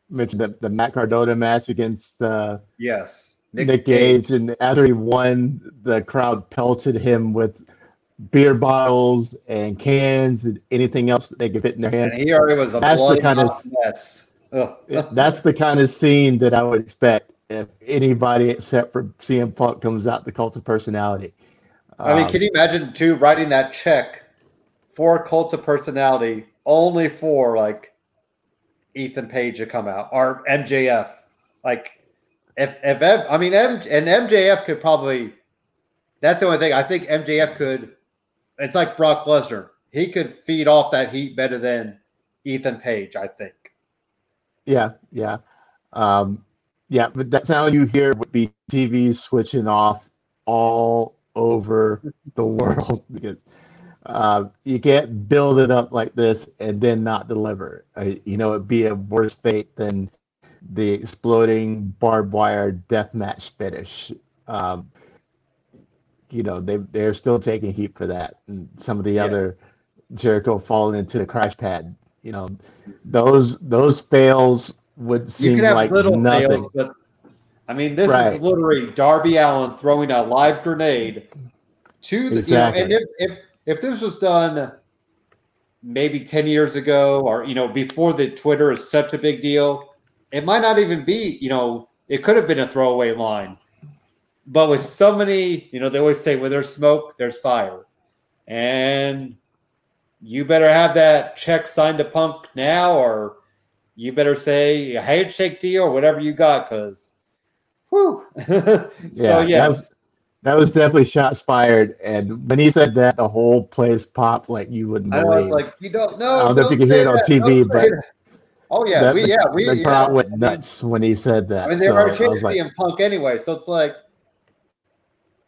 mentioned the, the Matt Cardona match against uh, Yes, Nick, Gage, and after he won, the crowd pelted him with beer bottles and cans and anything else that they could fit in their and hand. he already was a That's the kind of- mess. That's the kind of scene that I would expect if anybody except for CM Punk comes out the cult of personality. I mean, Um, can you imagine too writing that check for cult of personality only for like Ethan Page to come out or MJF? Like, if if M- I mean M and MJF could probably. That's the only thing I think MJF could. It's like Brock Lesnar. He could feed off that heat better than Ethan Page. I think. Yeah, yeah, um, yeah. But that's how you hear would be TVs switching off all over the world because uh, you can't build it up like this and then not deliver. Uh, you know, it'd be a worse fate than the exploding barbed wire death match finish. Um, you know, they they're still taking heat for that, and some of the Yeah. other Jericho falling into the crash pad. You know, those those fails would You seem could have like little nothing. fails, but I mean, this Right. is literally Darby Allin throwing a live grenade to the. Exactly. You know, and if, if if this was done maybe ten years ago, or you know, before the Twitter is such a big deal, it might not even be. You know, it could have been a throwaway line. But with so many, you know, they always say, "Where there's smoke, there's fire," and you better have that check signed to Punk now, or you better say a handshake deal or whatever you got, because, whew. so Yeah, yeah, that was, that was definitely shots fired. And when he said that, the whole place popped like you wouldn't I believe. was like, you don't know. I don't know if you can hear it on TV, but oh yeah, That- we yeah we the crowd I went nuts when he said that. I mean, they So were I trying to like, see him Punk anyway, so it's like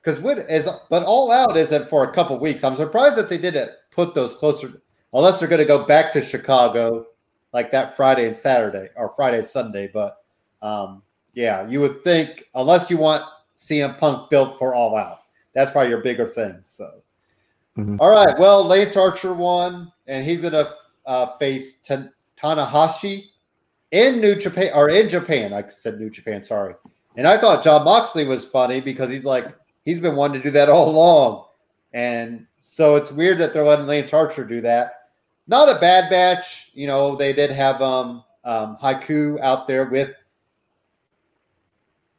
because what is but all out isn't for a couple weeks. I'm surprised that they didn't put those closer, unless they're going to go back to Chicago like that Friday and Saturday or Friday and Sunday. But um, yeah, you would think unless you want CM Punk built for all out, that's probably your bigger thing. So, Mhm. all right, well, Lance Archer won, and he's going to uh, face Tan- Tanahashi in New Japan or in Japan. I said New Japan, sorry. And I thought Jon Moxley was funny because he's like he's been wanting to do that all along, and so it's weird that they're letting Lance Archer do that. Not a bad match, you know. They did have um, um Haiku out there with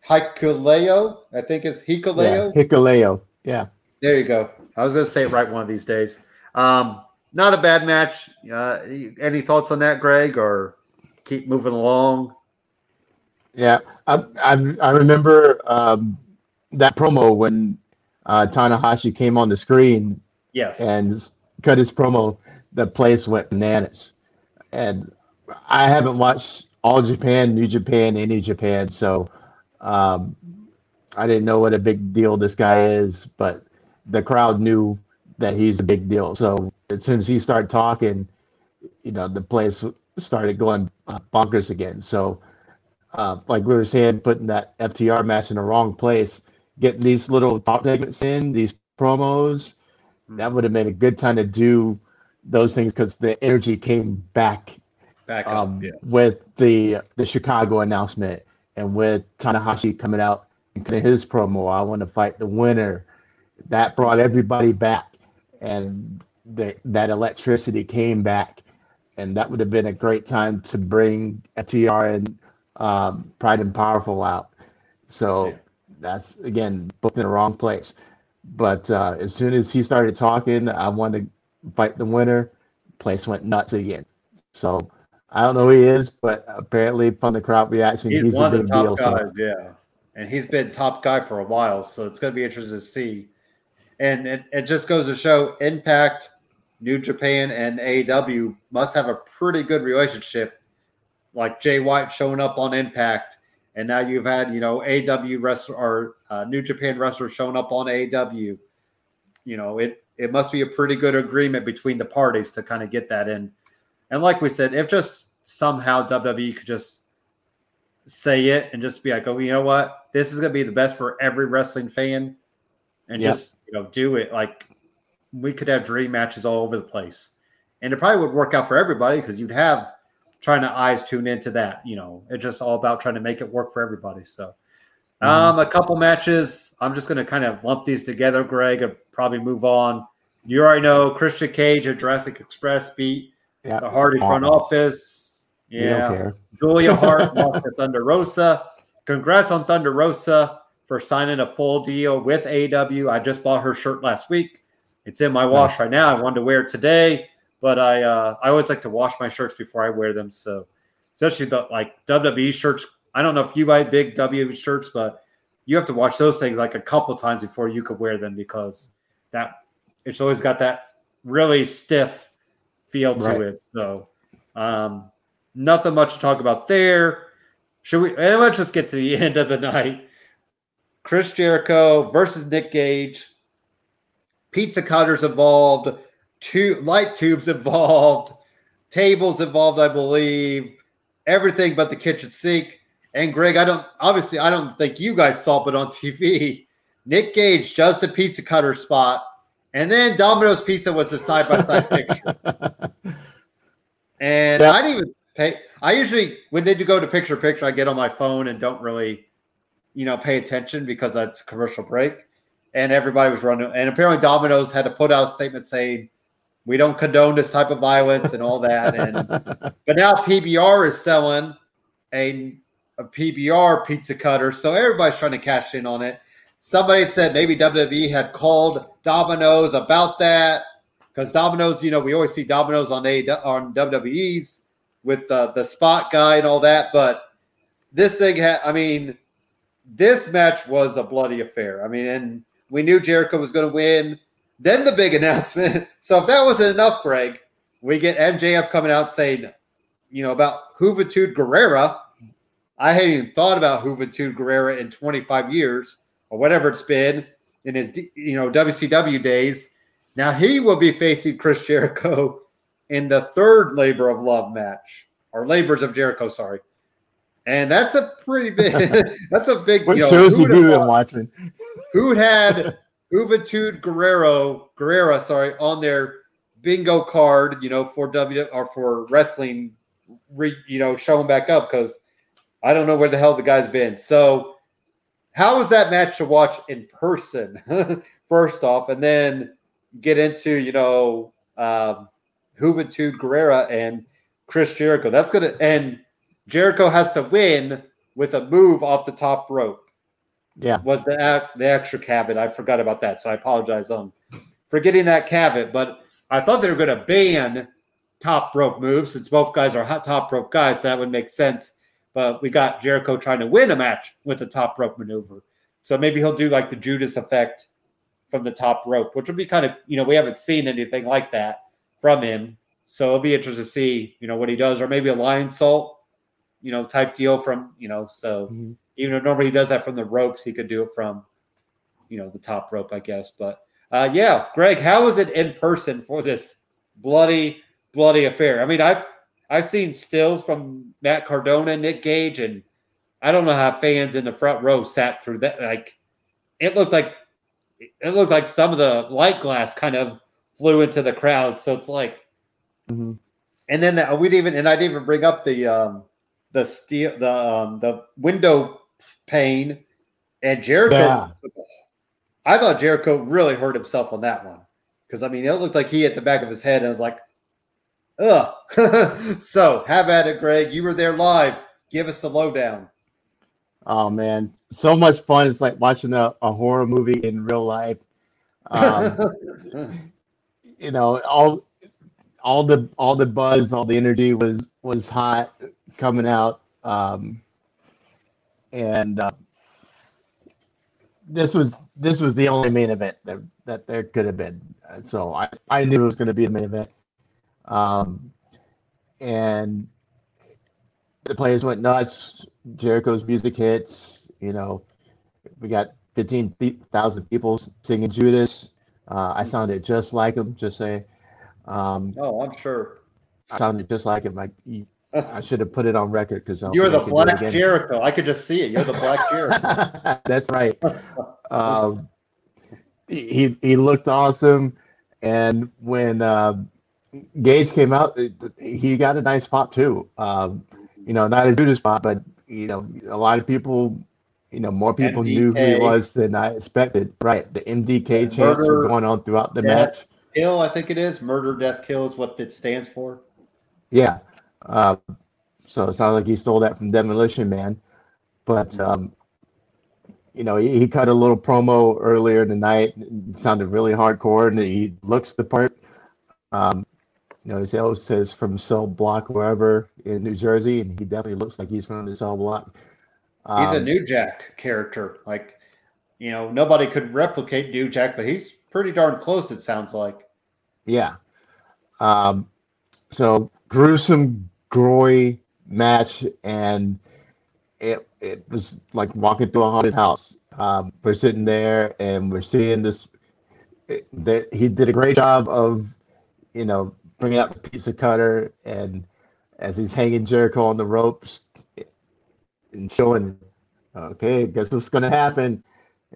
Hikuleo, I think it's Yeah, Hikuleo. Hikuleo. Yeah. There you go. I was going to say it right one of these days. Um, not a bad match. Uh, any thoughts on that, Greg, or keep moving along? Yeah, I I, I remember um, that promo when uh, Tanahashi came on the screen Yes. and cut his promo. The place went bananas, and I haven't watched all Japan, New Japan, any Japan, so um, I didn't know what a big deal this guy is, but the crowd knew that he's a big deal. So as soon as he started talking, you know, the place started going bonkers again. So uh, like we were saying, putting that FTR match in the wrong place, getting these little talk segments in, these promos, that would have been a good time to do those things because the energy came back Back up. um, yeah. with the the Chicago announcement and with Tanahashi coming out and cutting his promo. I want to fight the winner. That brought everybody back, and the, that electricity came back, and that would have been a great time to bring FTR and um, Pride and Powerful out. So Yeah. that's again both in the wrong place. But uh, as soon as he started talking, I wanted to fight the winner. Place went nuts again. So I don't know who he is, but apparently from the crowd reaction, He's, he's, one a of the top deal. guys, So yeah. And he's been top guy for a while, so it's going to be interesting to see. And it, it just goes to show Impact, New Japan, and AEW must have a pretty good relationship. Like Jay White showing up on Impact, and now you've had you know AEW wrestler or uh, New Japan wrestler showing up on AEW. You know it it must be a pretty good agreement between the parties to kind of get that in. And like we said, if just somehow WWE could just say it and just be like, oh, you know what? This is going to be the best for every wrestling fan. And Yeah. just, you know, do it. Like, we could have dream matches all over the place. And it probably would work out for everybody because you'd have trying to eyes tune into that. You know, it's just all about trying to make it work for everybody. So, um, a couple matches. I'm just going to kind of lump these together, Greg, and probably move on. You already know Christian Cage at Jurassic Express beat yeah, the Hardy front office. Yeah. Julia Hart lost to Thunder Rosa. Congrats on Thunder Rosa for signing a full deal with AW. I just bought her shirt last week. It's in my wash right now. I wanted to wear it today, but I uh, I always like to wash my shirts before I wear them. So especially the like WWE shirts. I don't know if you buy big WWE shirts, but you have to wash those things like a couple times before you could wear them because that it's always got that really stiff feel to Right. it. So um nothing much to talk about there. Should we and let's just get to the end of the night. Chris Jericho versus Nick Gage. Pizza cutters involved, two light tubes involved, tables involved, I believe, everything but the kitchen sink. And Greg, I don't obviously I don't think you guys saw it on TV. Nick Gage does the pizza cutter spot, and then Domino's Pizza was a side by side picture. And Yeah. I didn't even pay. I usually, when they do go to picture picture, I get on my phone and don't really, you know, pay attention because that's a commercial break. And everybody was running. And apparently, Domino's had to put out a statement saying, we don't condone this type of violence and all that. And but now PBR is selling a, a PBR pizza cutter. So everybody's trying to cash in on it. Somebody had said maybe WWE had called Domino's about that because Domino's, you know, we always see Domino's on a on WWE's with uh, the spot guy and all that. But this thing had, I mean, this match was a bloody affair. I mean, and we knew Jericho was going to win. Then the big announcement. So if that wasn't enough, Greg, we get MJF coming out saying, you know, about Juventud Guerrera. I hadn't even thought about Juventud Guerrera in 25 years or whatever it's been. in his you know WCW days. Now he will be facing Chris Jericho in the third Labor of Love match or Labors of Jericho, sorry. And that's a pretty big. that's a big. What you know, shows who have you have been watching? who had Juventud Guerrero Guerrera, sorry, on their bingo card, you know, for W or for wrestling, re, you know, showing back up because I don't know where the hell the guy's been. So, how was that match to watch in person? First off, and then get into you know um, Juventud Guerrera and Chris Jericho. That's gonna and Jericho has to win with a move off the top rope Yeah. was the the extra caveat. I forgot about that, so I apologize on forgetting that caveat. But I thought they were going to ban top rope moves since both guys are hot top rope guys. So that would make sense. But we got Jericho trying to win a match with a top rope maneuver, so maybe he'll do like the Judas effect from the top rope, which would be kind of you know we haven't seen anything like that from him. So it'll be interesting to see you know what he does, or maybe a Lionsault, you know, type deal from you know. So Mhm. even though nobody does that from the ropes, he could do it from, you know, the top rope, I guess. But uh, yeah, Greg, how was it in person for this bloody, bloody affair? I mean, I've I've seen stills from Matt Cardona, Nick Gage, and I don't know how fans in the front row sat through that. Like, it looked like it looked like some of the light glass kind of flew into the crowd. So it's like, Mhm. and then the, we'd even and I'd even bring up the um the steel the um the window pane and Jericho. Yeah. I thought Jericho really hurt himself on that one because I mean it looked like he hit the back of his head and I was like, ugh. so have at it, Greg. You were there live. Give us the lowdown. Oh man, so much fun! It's like watching a, a horror movie in real life. Um, you know, all all the all the buzz, all the energy was was hot coming out, um, and uh, this was this was the only main event that that there could have been. So I I knew it was going to be the main event, um, and the players went nuts. Jericho's music hits. You know, we got fifteen thousand people singing Judas. Uh, I sounded just like him. Just say, um, oh, I'm sure. I sounded just like him. Like I should have put it on record because You're the Black Jericho. I could just see it. You're the Black Jericho. That's right. Um, he he looked awesome, and when uh, Gage came out, he got a nice pop too. Um, you know, not a Judas pop, but you know, a lot of people, you know, more people knew who he was than I expected. Right, the MDK chants were going on throughout the death. match. Kill, I think it is. Murder, death, kill is what it stands for. Yeah. Uh, so it sounds like he stole that from Demolition Man. But, um, you know, he, he cut a little promo earlier in the night. It sounded really hardcore, and he looks the part. Um, you know, his L says from Cell Block, wherever in New Jersey, and he definitely looks like he's from the Cell Block. He's a Um, New Jack character. Like, you know, nobody could replicate New Jack, but he's pretty darn close, it sounds like. Yeah. Um, so gruesome, gory match, and it it was like walking through a haunted house. Um, we're sitting there, and we're seeing this. It, that he did a great job of, you know, bringing out the pizza cutter, and as he's hanging Jericho on the ropes, and showing, okay, guess what's gonna happen,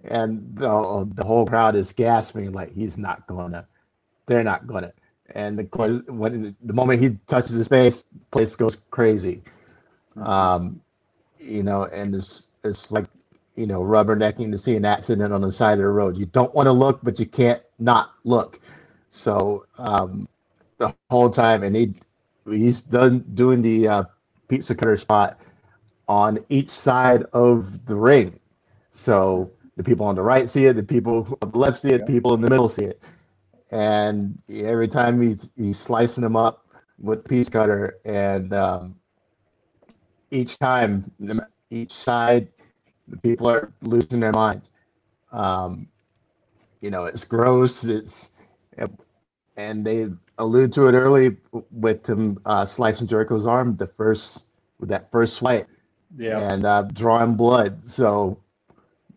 and the the whole crowd is gasping like he's not gonna they're not gonna. And of course, when the moment he touches his face, place goes crazy. Um, you know, and it's it's like you know rubbernecking to see an accident on the side of the road. You don't want to look, but you can't not look. So um, the whole time, and he he's done doing the uh, pizza cutter spot on each side of the ring. So the people on the right see it, the people on the left see it, Yeah. people in the middle see it and every time he's he's slicing them up with the piece cutter, and um, each time, each side, the people are losing their minds. Um, you know, it's gross. It's and they allude to it early with him uh, slicing Jericho's arm, the first with that first swipe. Yeah. and uh, drawing blood. So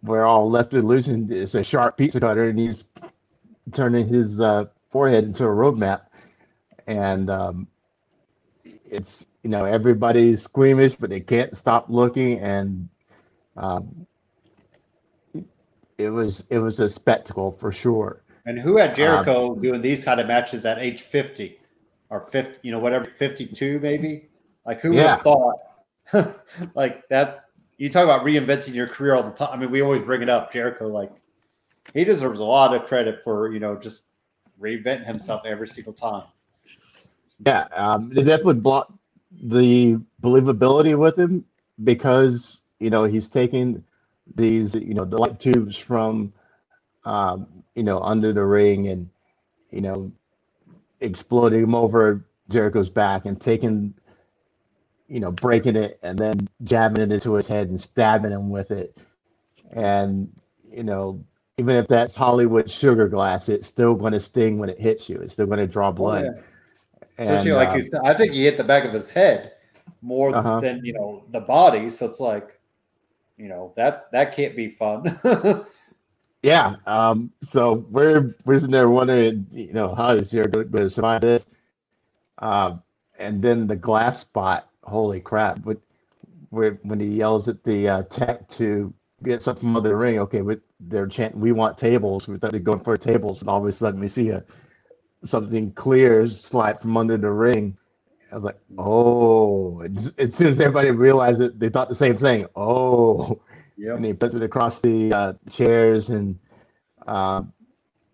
we're all left with illusion it's a sharp pizza cutter and he's turning his uh, forehead into a roadmap. And um, it's you know everybody's squeamish but they can't stop looking. And um, it was it was a spectacle for sure and who had Jericho um, doing these kind of matches at age 50 or 50 you know whatever 52 maybe like who would have thought like that you talk about reinventing your career all the time. I mean, we always bring it up. Jericho, like, he deserves a lot of credit for you know just reinventing himself every single time. Yeah, um, they would block the believability with him because you know he's taking these you know the light tubes from um, you know under the ring and you know exploding him over Jericho's back and taking you know, breaking it and then jabbing it into his head and stabbing him with it. And, you know, even if that's Hollywood sugar glass, it's still going to sting when it hits you. It's still going to draw oh, blood. Oh, yeah. and, Especially like he's, I think he hit the back of his head more uh-huh. than, you know, the body. So it's like, you know, that, that can't be fun. yeah. Um, so we're, we're sitting there wondering, you know, how is Jericho going to survive this? Um, and then the glass spot holy crap! But when he yells at the uh, tech to get something from the ring, okay, but they're chanting, "We want tables." We thought they're going for tables, and all of a sudden we see a something clear slide from under the ring. I was like, "Oh!" As soon as everybody realized it, they thought the same thing. Oh, yep. and he puts it across the uh, chairs, and uh,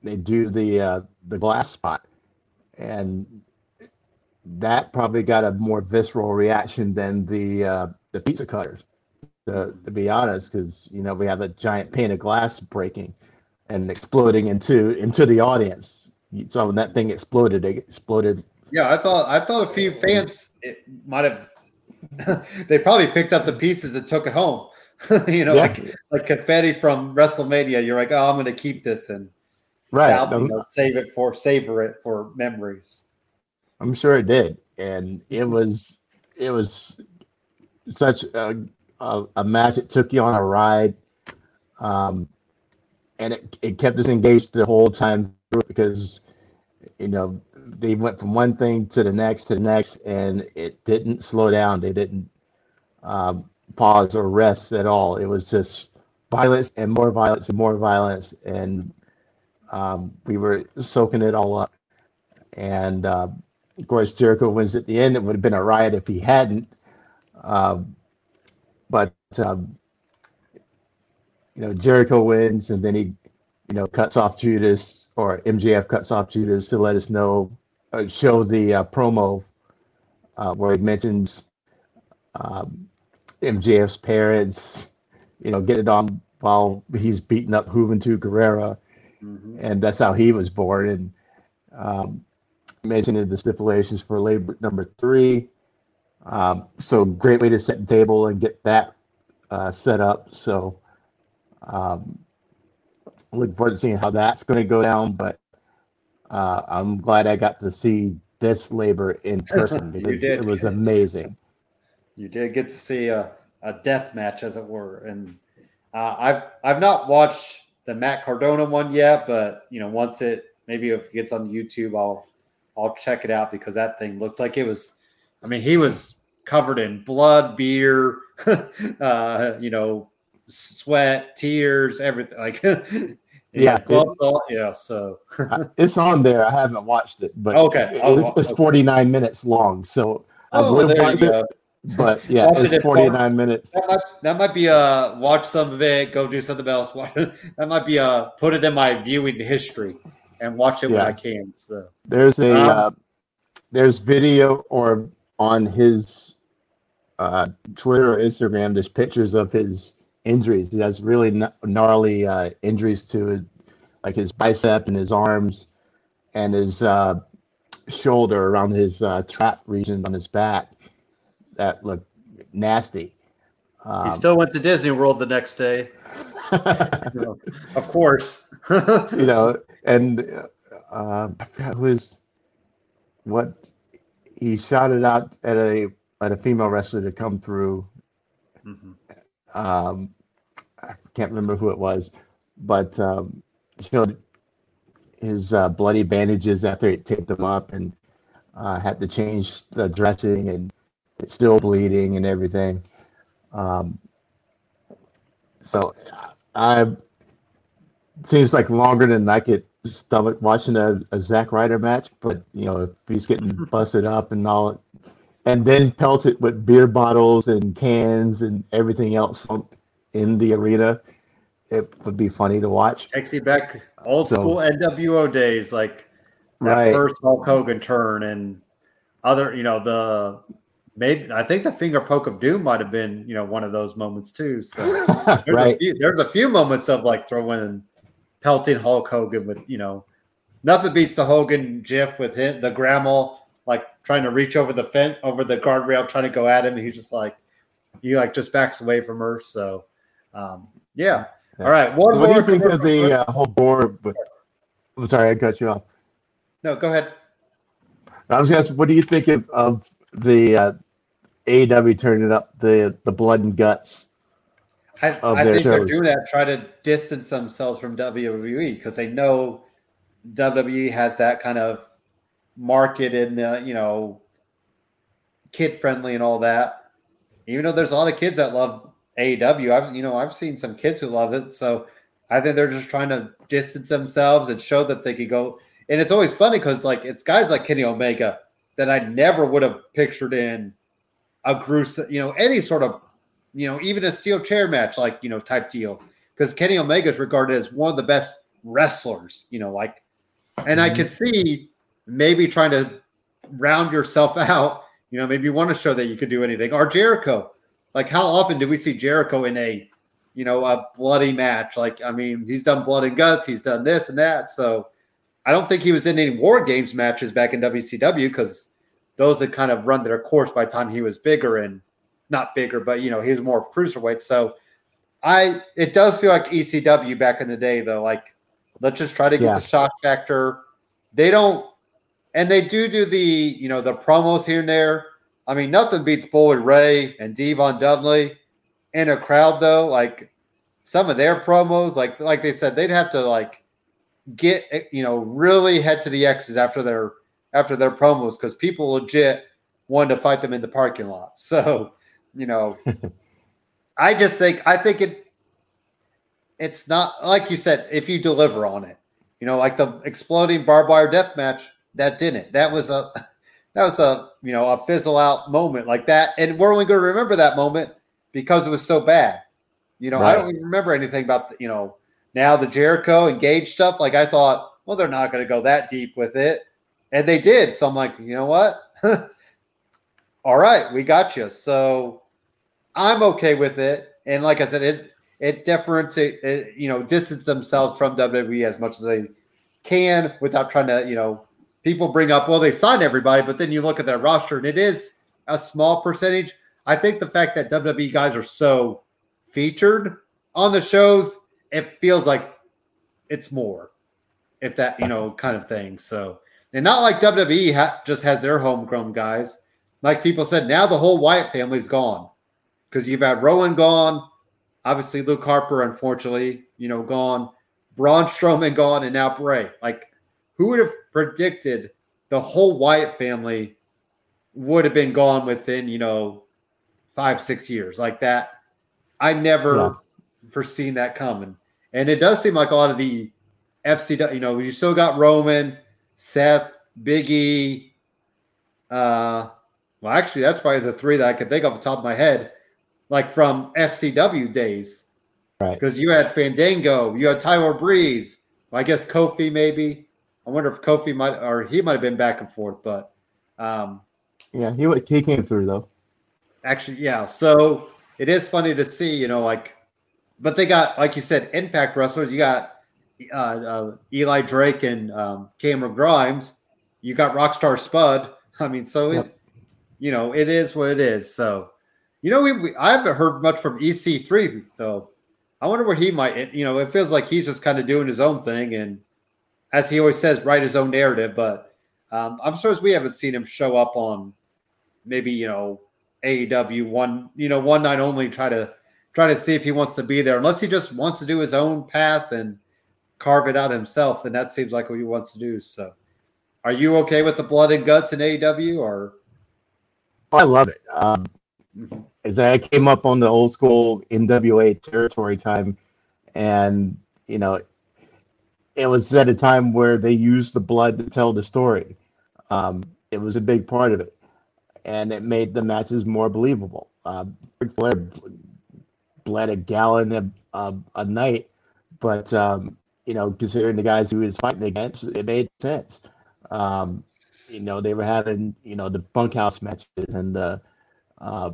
they do the uh, the glass spot, and that probably got a more visceral reaction than the uh, the pizza cutters. To, to be honest, because you know we have a giant pane of glass breaking and exploding into into the audience. So when that thing exploded, it exploded. Yeah, I thought I thought a few fans it might have. they probably picked up the pieces and took it home. you know, yeah. like like confetti from WrestleMania. You're like, oh, I'm going to keep this and right. Sal, you know, save it for savor it for memories. I'm sure it did, and it was it was such a, a, a match. It took you on a ride, um, and it, it kept us engaged the whole time because you know they went from one thing to the next to the next, and it didn't slow down. They didn't um, pause or rest at all. It was just violence and more violence and more violence, and um, we were soaking it all up. And uh, of course, Jericho wins at the end. It would have been a riot if he hadn't. Um, but um, you know, Jericho wins, and then he, you know, cuts off Judas, or MJF cuts off Judas to let us know, uh, show the uh, promo uh, where he mentions um, MJF's parents, you know, get it on while he's beating up Juventud Guerrera, mm-hmm. and that's how he was born. And um, mentioned the stipulations for labor number three. Um, so great way to set the table and get that uh, set up. So um, looking forward to seeing how that's going to go down. But uh, I'm glad I got to see this labor in person because it was amazing. You did get to see a, a death match, as it were, and uh, I've I've not watched the Matt Cardona one yet, but you know once it maybe if it gets on YouTube, I'll I'll check it out because that thing looked like it was. I mean, he was covered in blood, beer, uh, you know, sweat, tears, everything. Like, yeah, it, yeah. So it's on there. I haven't watched it, but okay, it's, it's okay. 49 minutes long. So oh, I there you go. But yeah, it's it 49 minutes. That might, that might be a watch some of it, go do something else. that might be a put it in my viewing history and watch it yeah. when I can. So there's a um, uh, there's video or on his uh, Twitter or Instagram. There's pictures of his injuries. He has really gnarly uh, injuries to his, like his bicep and his arms and his uh, shoulder around his uh, trap region on his back that looked nasty. Um, he still went to Disney World the next day. of course. you know, and uh, was what he shouted out at a at a female wrestler to come through. Mm-hmm. Um, I can't remember who it was, but um, showed his uh, bloody bandages after he taped them up and uh, had to change the dressing and it's still bleeding and everything. Um, so I seems like longer than I could stomach watching a, a Zack Ryder match, but you know if he's getting busted up and all, and then pelted with beer bottles and cans and everything else in the arena, it would be funny to watch. Takes you back old so, school NWO days, like that right. first Hulk Hogan turn and other, you know, the maybe I think the finger poke of doom might have been, you know, one of those moments too. So there's, right. a few, there's a few moments of like throwing pelting Hulk Hogan with, you know, nothing beats the Hogan GIF with him, the grandma like trying to reach over the fence, over the guardrail, trying to go at him. And he's just like, he like just backs away from her. So, um, yeah. yeah. All right. One what more. do you think of the uh, whole board? I'm sorry, I cut you off. No, go ahead. I was going to ask, what do you think of, of the uh, AEW turning up the the blood and guts? I, I think shows? they're doing that try to distance themselves from WWE because they know WWE has that kind of market in the you know kid friendly and all that. Even though there's a lot of kids that love AEW, I've you know I've seen some kids who love it. So I think they're just trying to distance themselves and show that they could go. And it's always funny because like it's guys like Kenny Omega that I never would have pictured in a gruesome, you know, any sort of, you know, even a steel chair match, like, you know, type deal. Because Kenny Omega is regarded as one of the best wrestlers, you know, like, and I mm-hmm. could see maybe trying to round yourself out, you know, maybe you want to show that you could do anything. Or Jericho. Like, how often do we see Jericho in a, you know, a bloody match? Like, I mean, he's done blood and guts, he's done this and that. So I don't think he was in any War Games matches back in WCW because those had kind of run their course by the time he was bigger and not bigger, but you know, he was more of cruiserweight. So I it does feel like ECW back in the day though. Like let's just try to get yeah. the shock factor. They don't and they do do the, you know, the promos here and there. I mean, nothing beats Bully Ray and D-Von Dudley in a crowd though. Like some of their promos, like like they said, they'd have to like get you know really head to the X's after their after their promos because people legit wanted to fight them in the parking lot. So, you know, I just think I think it it's not like you said, if you deliver on it, you know, like the exploding barbed wire death match, that didn't. That was a that was a you know a fizzle out moment like that. And we're only going to remember that moment because it was so bad. You know, right. I don't even remember anything about the, you know now the Jericho engaged stuff. Like I thought, well, they're not going to go that deep with it. And they did. So I'm like, you know what? All right, we got you. So I'm okay with it. And like I said, it it differentiate you know distance themselves from WWE as much as they can without trying to you know people bring up well they signed everybody, but then you look at their roster and it is a small percentage. I think the fact that WWE guys are so featured on the shows, it feels like it's more, if that you know kind of thing. So and not like WWE ha- just has their homegrown guys. Like people said, now the whole Wyatt family's gone because you've had Rowan gone, obviously Luke Harper, unfortunately, you know, gone, Braun Strowman gone, and now Bray. Like, who would have predicted the whole Wyatt family would have been gone within, you know, five, six years like that? I never yeah. foreseen that coming. And it does seem like a lot of the FCW, you know, you still got Roman, Seth, Biggie. Uh, well, actually, that's probably the three that I could think off the top of my head, like from FCW days. Right. Because you had Fandango, you had Tyler Breeze. Well, I guess Kofi maybe. I wonder if Kofi might or he might have been back and forth, but um, yeah, he he came through though. Actually, yeah. So it is funny to see, you know, like, but they got like you said, Impact wrestlers. You got uh, uh, Eli Drake and um, Cameron Grimes. You got Rockstar Spud. I mean, so yep. it, you know, it is what it is. So, you know, we, we I haven't heard much from EC3 though. I wonder where he might. You know, it feels like he's just kind of doing his own thing, and as he always says, write his own narrative. But um, I'm surprised we haven't seen him show up on maybe you know AEW one, you know, one night only. Try to try to see if he wants to be there. Unless he just wants to do his own path and carve it out himself, then that seems like what he wants to do. So, are you okay with the blood and guts in AEW or? I love it. Um, mm-hmm. As I came up on the old school NWA territory time, and you know, it was at a time where they used the blood to tell the story. Um, it was a big part of it, and it made the matches more believable. Uh, Ric Flair bled a gallon a, a, a night, but um, you know, considering the guys who he was fighting against, it made sense. Um, you know, they were having you know the bunkhouse matches and the uh,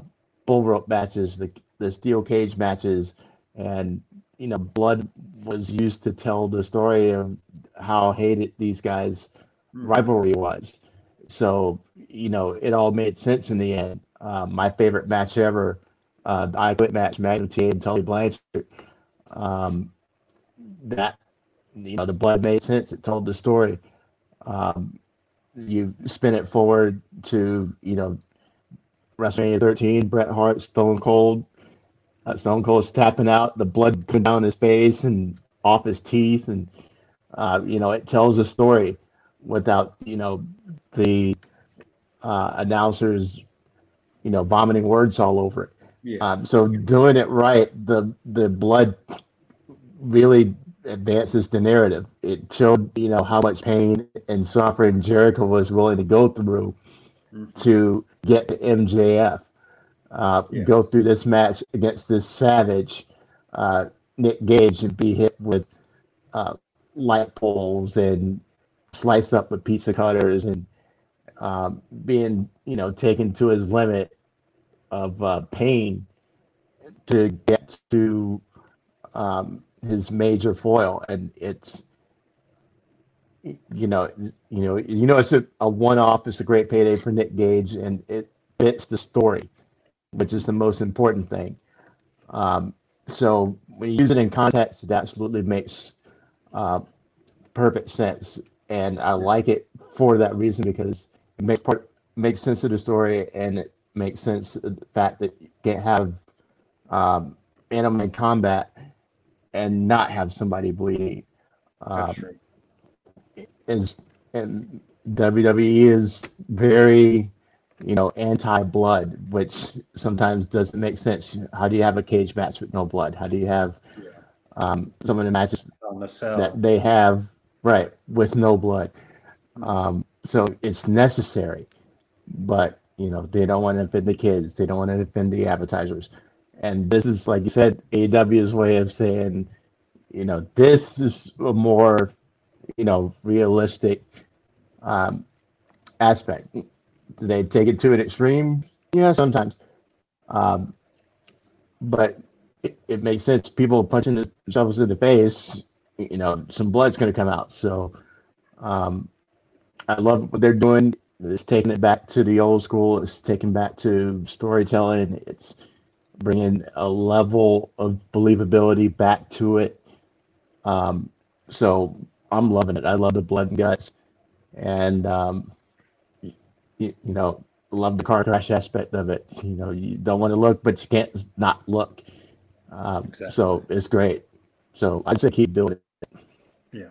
bull rope matches, the the steel cage matches, and you know, blood was used to tell the story of how hated these guys' mm. rivalry was. So, you know, it all made sense in the end. Uh, my favorite match ever, uh, the I Quit match, Magnum TA and Tully Blanchard. Um, that, you know, the blood made sense. It told the story. Um, you spin it forward to, you know, WrestleMania 13, Bret Hart, Stone Cold, uh, Stone Cold's tapping out, the blood coming down his face and off his teeth, and uh, you know it tells a story without you know the uh, announcers, you know, vomiting words all over it. Yeah. Um, so doing it right, the the blood really advances the narrative. It showed you know how much pain and suffering Jericho was willing to go through mm-hmm. to get to MJF uh, yeah. go through this match against this savage uh, Nick Gage and be hit with uh, light poles and sliced up with pizza cutters and um, being you know taken to his limit of uh, pain to get to um, his major foil and it's you know you know you know it's a, a one-off it's a great payday for nick gage and it fits the story which is the most important thing. Um, so when you use it in context, it absolutely makes uh, perfect sense, and I like it for that reason because it makes part makes sense of the story, and it makes sense of the fact that you can't have um, animal combat and not have somebody bleeding. Um, Is and WWE is very you know, anti-blood, which sometimes doesn't make sense. How do you have a cage match with no blood? How do you have um, some of the matches the that they have right with no blood? Um, so it's necessary, but you know they don't want to offend the kids. They don't want to offend the advertisers, and this is like you said, AW's way of saying, you know, this is a more, you know, realistic um, aspect do they take it to an extreme? Yeah, sometimes. Um, but it, it makes sense. People punching themselves in the face, you know, some blood's going to come out. So um, I love what they're doing. It's taking it back to the old school. It's taking back to storytelling. It's bringing a level of believability back to it. Um, so I'm loving it. I love the blood and guts, and um, you, you know, love the car crash aspect of it. You know, you don't want to look, but you can't not look. Um, exactly. So it's great. So I'd say keep doing it. Yeah.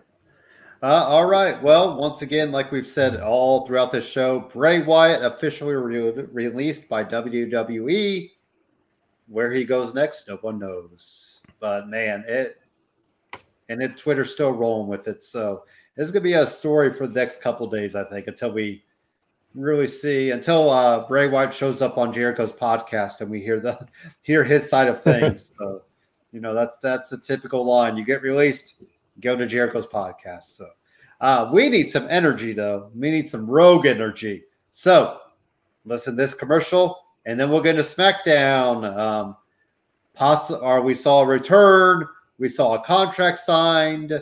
Uh, all right. Well, once again, like we've said all throughout this show, Bray Wyatt officially re- released by WWE. Where he goes next, no one knows. But man, it and it Twitter's still rolling with it. So it's gonna be a story for the next couple days, I think, until we really see until uh, Bray Wyatt shows up on Jericho's podcast and we hear the hear his side of things. so, you know, that's that's a typical line. You get released, go to Jericho's podcast. So, uh, we need some energy though. We need some rogue energy. So, listen this commercial, and then we'll get into SmackDown. Um, poss- or we saw a return. We saw a contract signed,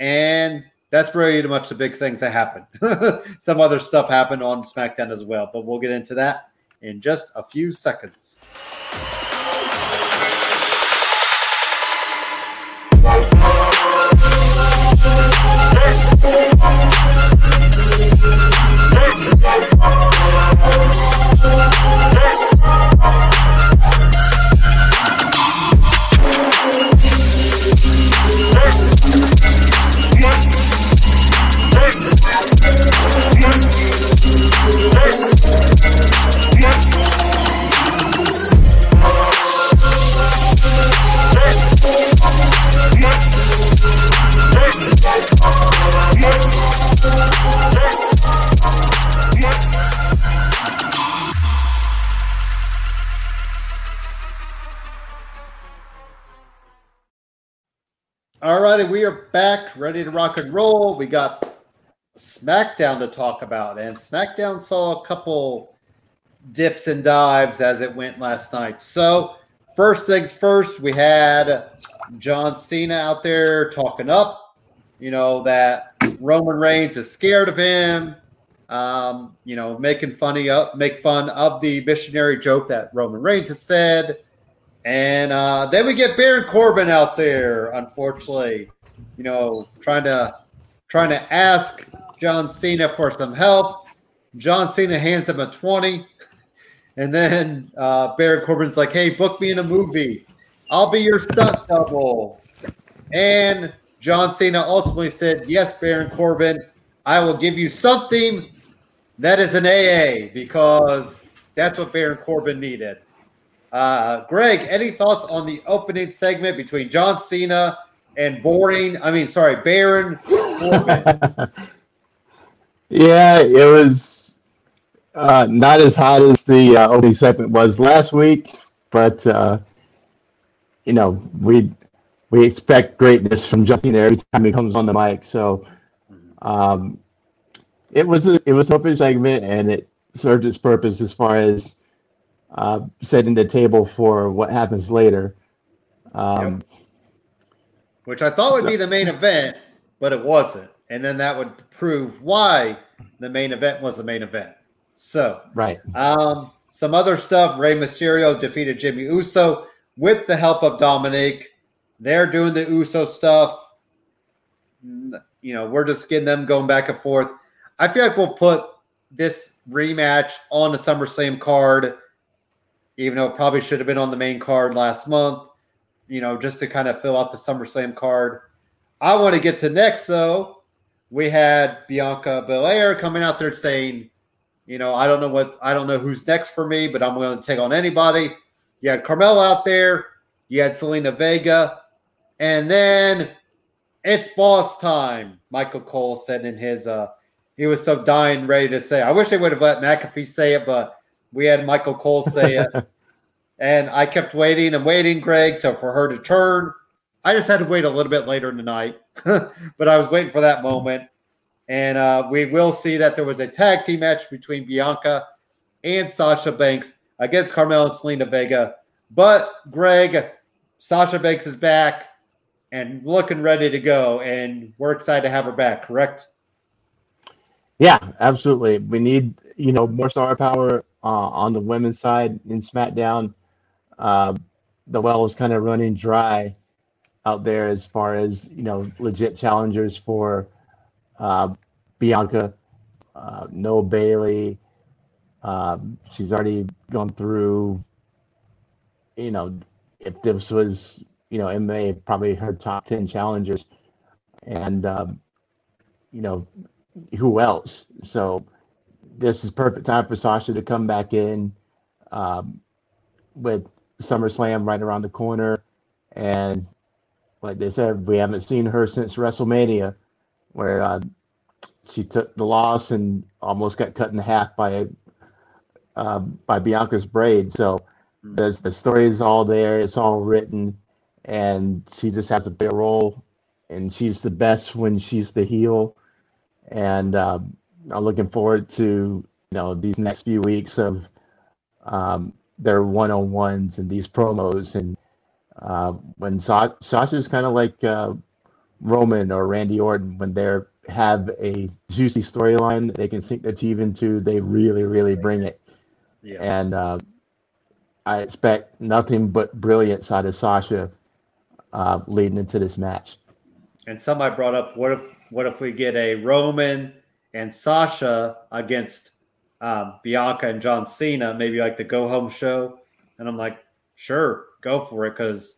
and that's pretty much the big things that happened. Some other stuff happened on SmackDown as well, but we'll get into that in just a few seconds. Yes. All righty, we are back, ready to rock and roll. We got SmackDown to talk about, and SmackDown saw a couple dips and dives as it went last night. So, first things first, we had John Cena out there talking up, you know, that Roman Reigns is scared of him. Um, you know, making funny up, make fun of the missionary joke that Roman Reigns had said. And uh, then we get Baron Corbin out there, unfortunately, you know, trying to trying to ask John Cena for some help. John Cena hands him a 20. And then uh, Baron Corbin's like, hey, book me in a movie. I'll be your stunt double. And John Cena ultimately said, yes, Baron Corbin, I will give you something that is an AA because that's what Baron Corbin needed. Uh, Greg, any thoughts on the opening segment between John Cena and boring? I mean, sorry, Baron yeah, it was uh, not as hot as the uh, opening segment was last week, but uh, you know we we expect greatness from John Cena every time he comes on the mic. So um, it was a, it was an open segment, and it served its purpose as far as uh, setting the table for what happens later. Um, yep. Which I thought would be the main event, but it wasn't. And then that would prove why the main event was the main event. So, right. Um, some other stuff. Rey Mysterio defeated Jimmy Uso with the help of Dominic. They're doing the Uso stuff. You know, we're just getting them going back and forth. I feel like we'll put this rematch on the SummerSlam card even though it probably should have been on the main card last month, you know, just to kind of fill out the SummerSlam card. I want to get to next, though. We had Bianca Belair coming out there saying, you know, I don't know what, I don't know who's next for me, but I'm willing to take on anybody. You had Carmella out there, you had Zelina Vega, and then it's boss time. Michael Cole said in his, uh, he was so dying ready to say, I wish they would have let McAfee say it, but we had Michael Cole say it. and I kept waiting and waiting, Greg, to, for her to turn. I just had to wait a little bit later in the night, but I was waiting for that moment. And uh, we will see that there was a tag team match between Bianca and Sasha Banks against Carmel and Zelina Vega. But Greg, Sasha Banks is back and looking ready to go, and we're excited to have her back. Correct? Yeah, absolutely. We need you know more star power uh, on the women's side in SmackDown. Uh, the well is kind of running dry out there as far as you know legit challengers for uh, Bianca. Uh, no Bayley. Um, she's already gone through. You know, if this was you know MMA, probably her top ten challengers, and um, you know who else? So this is perfect time for Sasha to come back in um, with SummerSlam right around the corner. And like they said, we haven't seen her since WrestleMania, where uh, she took the loss and almost got cut in half by uh, by Bianca's braid. So hmm. the story is all there, it's all written, and she just has a big role. And she's the best when she's the heel. And um, I'm looking forward to you know these next few weeks of um, their one-on-ones and these promos and uh, when Sa- Sasha's kind of like uh, Roman or Randy Orton when they have a juicy storyline that they can sink their teeth into, they really, really bring it. Yeah. And uh, I expect nothing but brilliance out of Sasha uh, leading into this match. And somebody brought up, what if what if we get a Roman and Sasha against um, Bianca and John Cena, maybe like the go home show. And I'm like, sure, go for it. Cause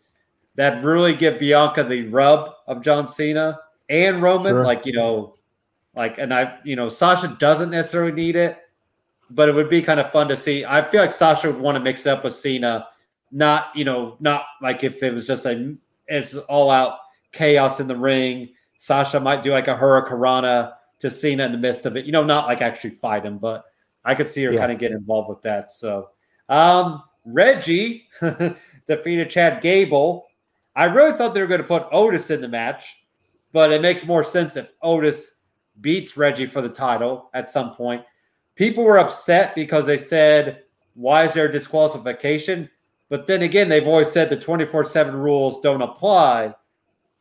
that really give Bianca the rub of John Cena and Roman. Sure. Like, you know, like, and I, you know, Sasha doesn't necessarily need it, but it would be kind of fun to see. I feel like Sasha would want to mix it up with Cena, not, you know, not like if it was just a, it's all out chaos in the ring. Sasha might do like a Hurricanrana to Cena in the midst of it. You know, not like actually fight him, but I could see her yeah. kind of get involved with that. So, um, Reggie defeated Chad Gable. I really thought they were going to put Otis in the match, but it makes more sense if Otis beats Reggie for the title at some point. People were upset because they said, Why is there a disqualification? But then again, they've always said the 24 7 rules don't apply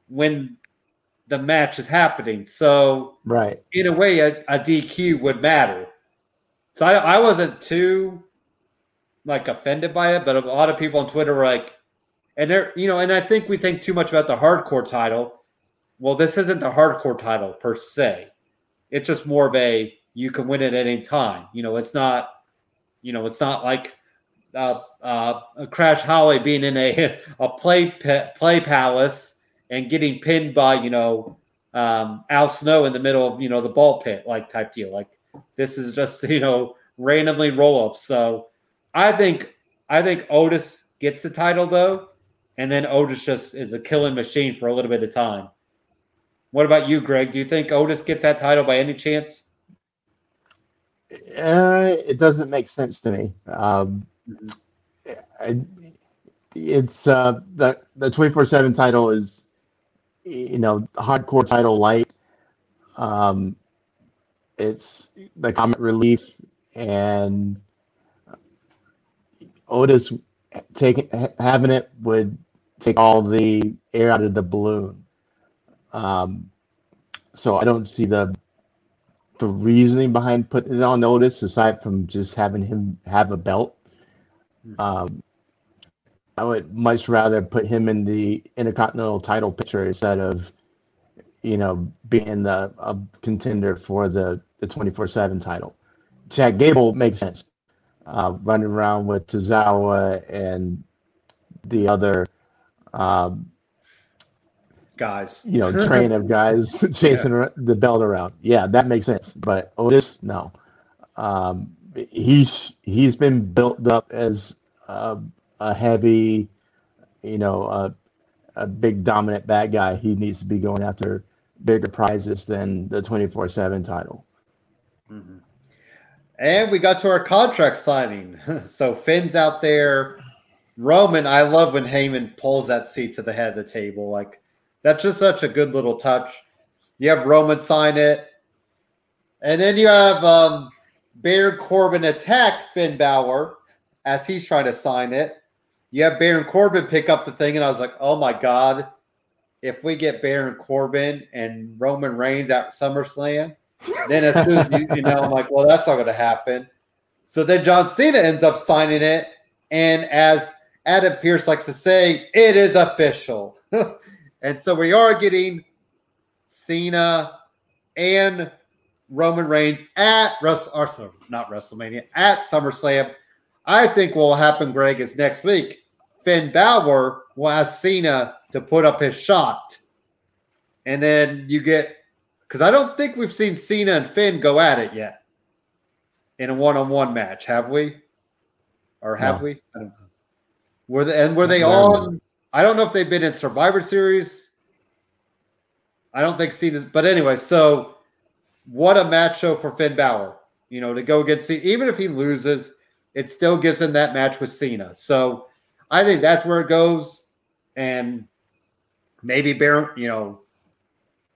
when the match is happening. So, right. in a way, a, a DQ would matter. So I, I wasn't too like offended by it, but a lot of people on Twitter were like, and they're, you know, and I think we think too much about the hardcore title. Well, this isn't the hardcore title per se. It's just more of a you can win it at any time. You know, it's not, you know, it's not like uh, uh, Crash Holly being in a a play play palace and getting pinned by you know um, Al Snow in the middle of you know the ball pit like type deal. Like this is just you know randomly roll ups. So I think I think Otis gets the title though, and then Otis just is a killing machine for a little bit of time. What about you, Greg? Do you think Otis gets that title by any chance? Uh, it doesn't make sense to me. Um, I, it's uh, the the twenty four seven title is, you know, hardcore title light. Um, it's the comic relief and Otis taking having it would take all the air out of the balloon. Um, so I don't see the the reasoning behind putting it on Otis aside from just having him have a belt. Um, I would much rather put him in the Intercontinental title picture instead of, you know, being the a contender for the the twenty four seven title. Chad Gable makes sense, uh, running around with Tozawa and the other, um, Guys, you know, train of guys chasing ar- the belt around. Yeah, that makes sense. But Otis, no. Um, he's he's been built up as a, a heavy, you know, a, a big dominant bad guy. He needs to be going after bigger prizes than the twenty four seven title. And we got to our contract signing. so Finn's out there. Roman, I love when Heyman pulls that seat to the head of the table. Like that's just such a good little touch. You have Roman sign it. And then you have um, Corbin attack Finn Balor as he's trying to sign it. You have Baron Corbin pick up the thing, and I was like, oh my God, if we get Baron Corbin and Roman Reigns at SummerSlam, then as soon as you, you know, I'm like, well, that's not going to happen. So then John Cena ends up signing it. And as Adam Pearce likes to say, it is official. and so we are getting Cena and Roman Reigns at or sorry, not WrestleMania, at SummerSlam. I think what will happen, Greg, is next week, Finn Balor will ask Cena to put up his shot. And then you get, because I don't think we've seen Cena and Finn go at it yet in a one on one match, have we? Or have No. we? I don't know. Were they, and were they on? I don't know if they've been in Survivor Series. I don't think Cena, but anyway, so what a match show for Finn Balor. You know, to go against Cena, even if he loses, it still gives him that match with Cena. So I think that's where it goes. And maybe Baron, you know,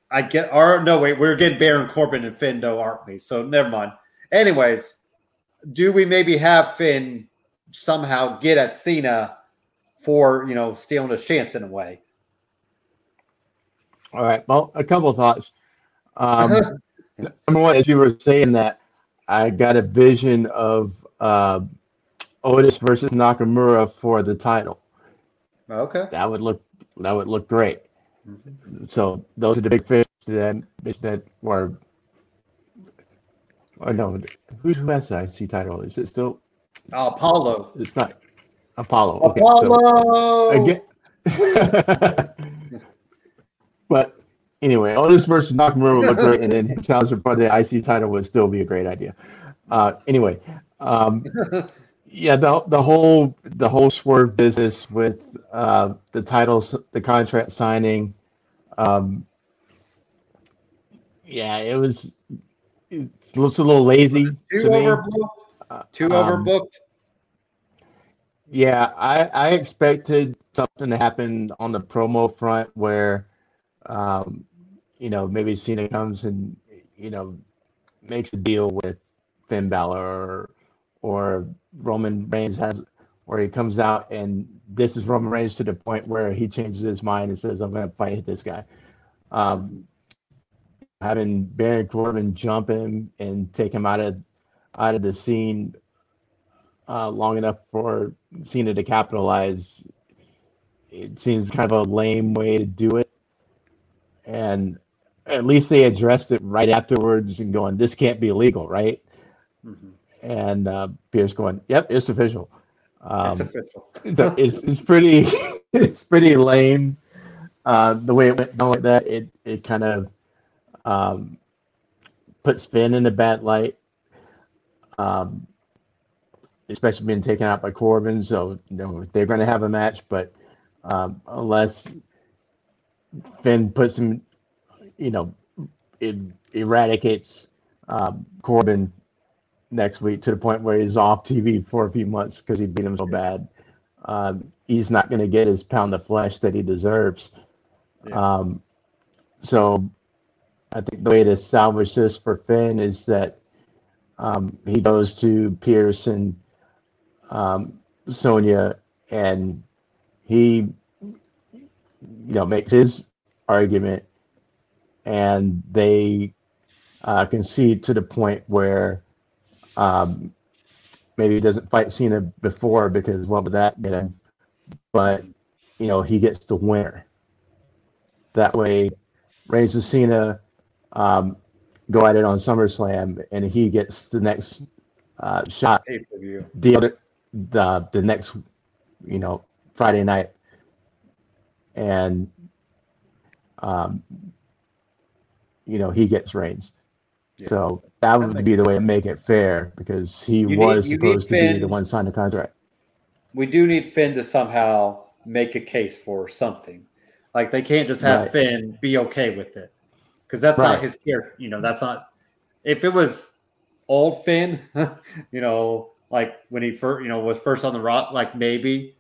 I get or no wait, we're getting Baron Corbin and Finn though, aren't we? So never mind. Anyways, do we maybe have Finn somehow get at Cena for you know stealing his chance in a way? All right. Well, a couple of thoughts. Um, number one, as you were saying that, I got a vision of uh, Otis versus Nakamura for the title. Okay. That would look that would look great. So those are the big fish that that were. Or no, who's who has the IC title? Is it still? Oh, Apollo. It's not Apollo. Okay, so- Apollo. Again. but anyway, Otis versus Nakamura would look great, and then challenge for the IC title would still be a great idea. Uh, anyway, um, yeah, the the whole the whole swerve business with uh, the titles, the contract signing. Um, yeah, it was. It looks a little lazy Too to me. overbooked. Too Um, overbooked. Yeah, I, I expected something to happen on the promo front where, um, you know, maybe Cena comes and you know makes a deal with Finn Balor or, or Roman Reigns has, where he comes out and this is Roman Reigns to the point where he changes his mind and says, "I'm going to fight this guy." Um, having Baron Corbin jump him and take him out of out of the scene uh, long enough for Cena to capitalize, it seems kind of a lame way to do it. And at least they addressed it right afterwards and going, "This can't be legal, right?" Mm-hmm. And uh, Pearce going, "Yep, it's official." Um, it's official. it's, it's pretty it's pretty lame. Uh, the way it went down like that, it it kind of um, puts Finn in a bad light. Um, especially being taken out by Corbin. So you know they're going to have a match, but um, unless Finn puts him, you know, it eradicates um, Corbin next week to the point where he's off TV for a few months because he beat him so bad. Um, he's not going to get his pound of flesh that he deserves. Yeah. Um, so I think the way to salvage this for Finn is that um, he goes to Pearce and um, Sonya, and he, you know, makes his argument, and they uh, concede to the point where um, maybe he doesn't fight Cena before because what would that get him? But you know, he gets the winner. That way, Reigns and Cena um, go at it on SummerSlam, and he gets the next uh, shot. The other, the the next, you know, Friday night, and um, you know, he gets Reigns. Yeah. So that would be the way to make it fair because he you was need, supposed to Finn, be the one signing the contract. We do need Finn to somehow make a case for something. Like they can't just have right. Finn be okay with it because that's right. not his character. You know, that's not. If it was old Finn, you know, like when he first, you know, was first on the rock, like maybe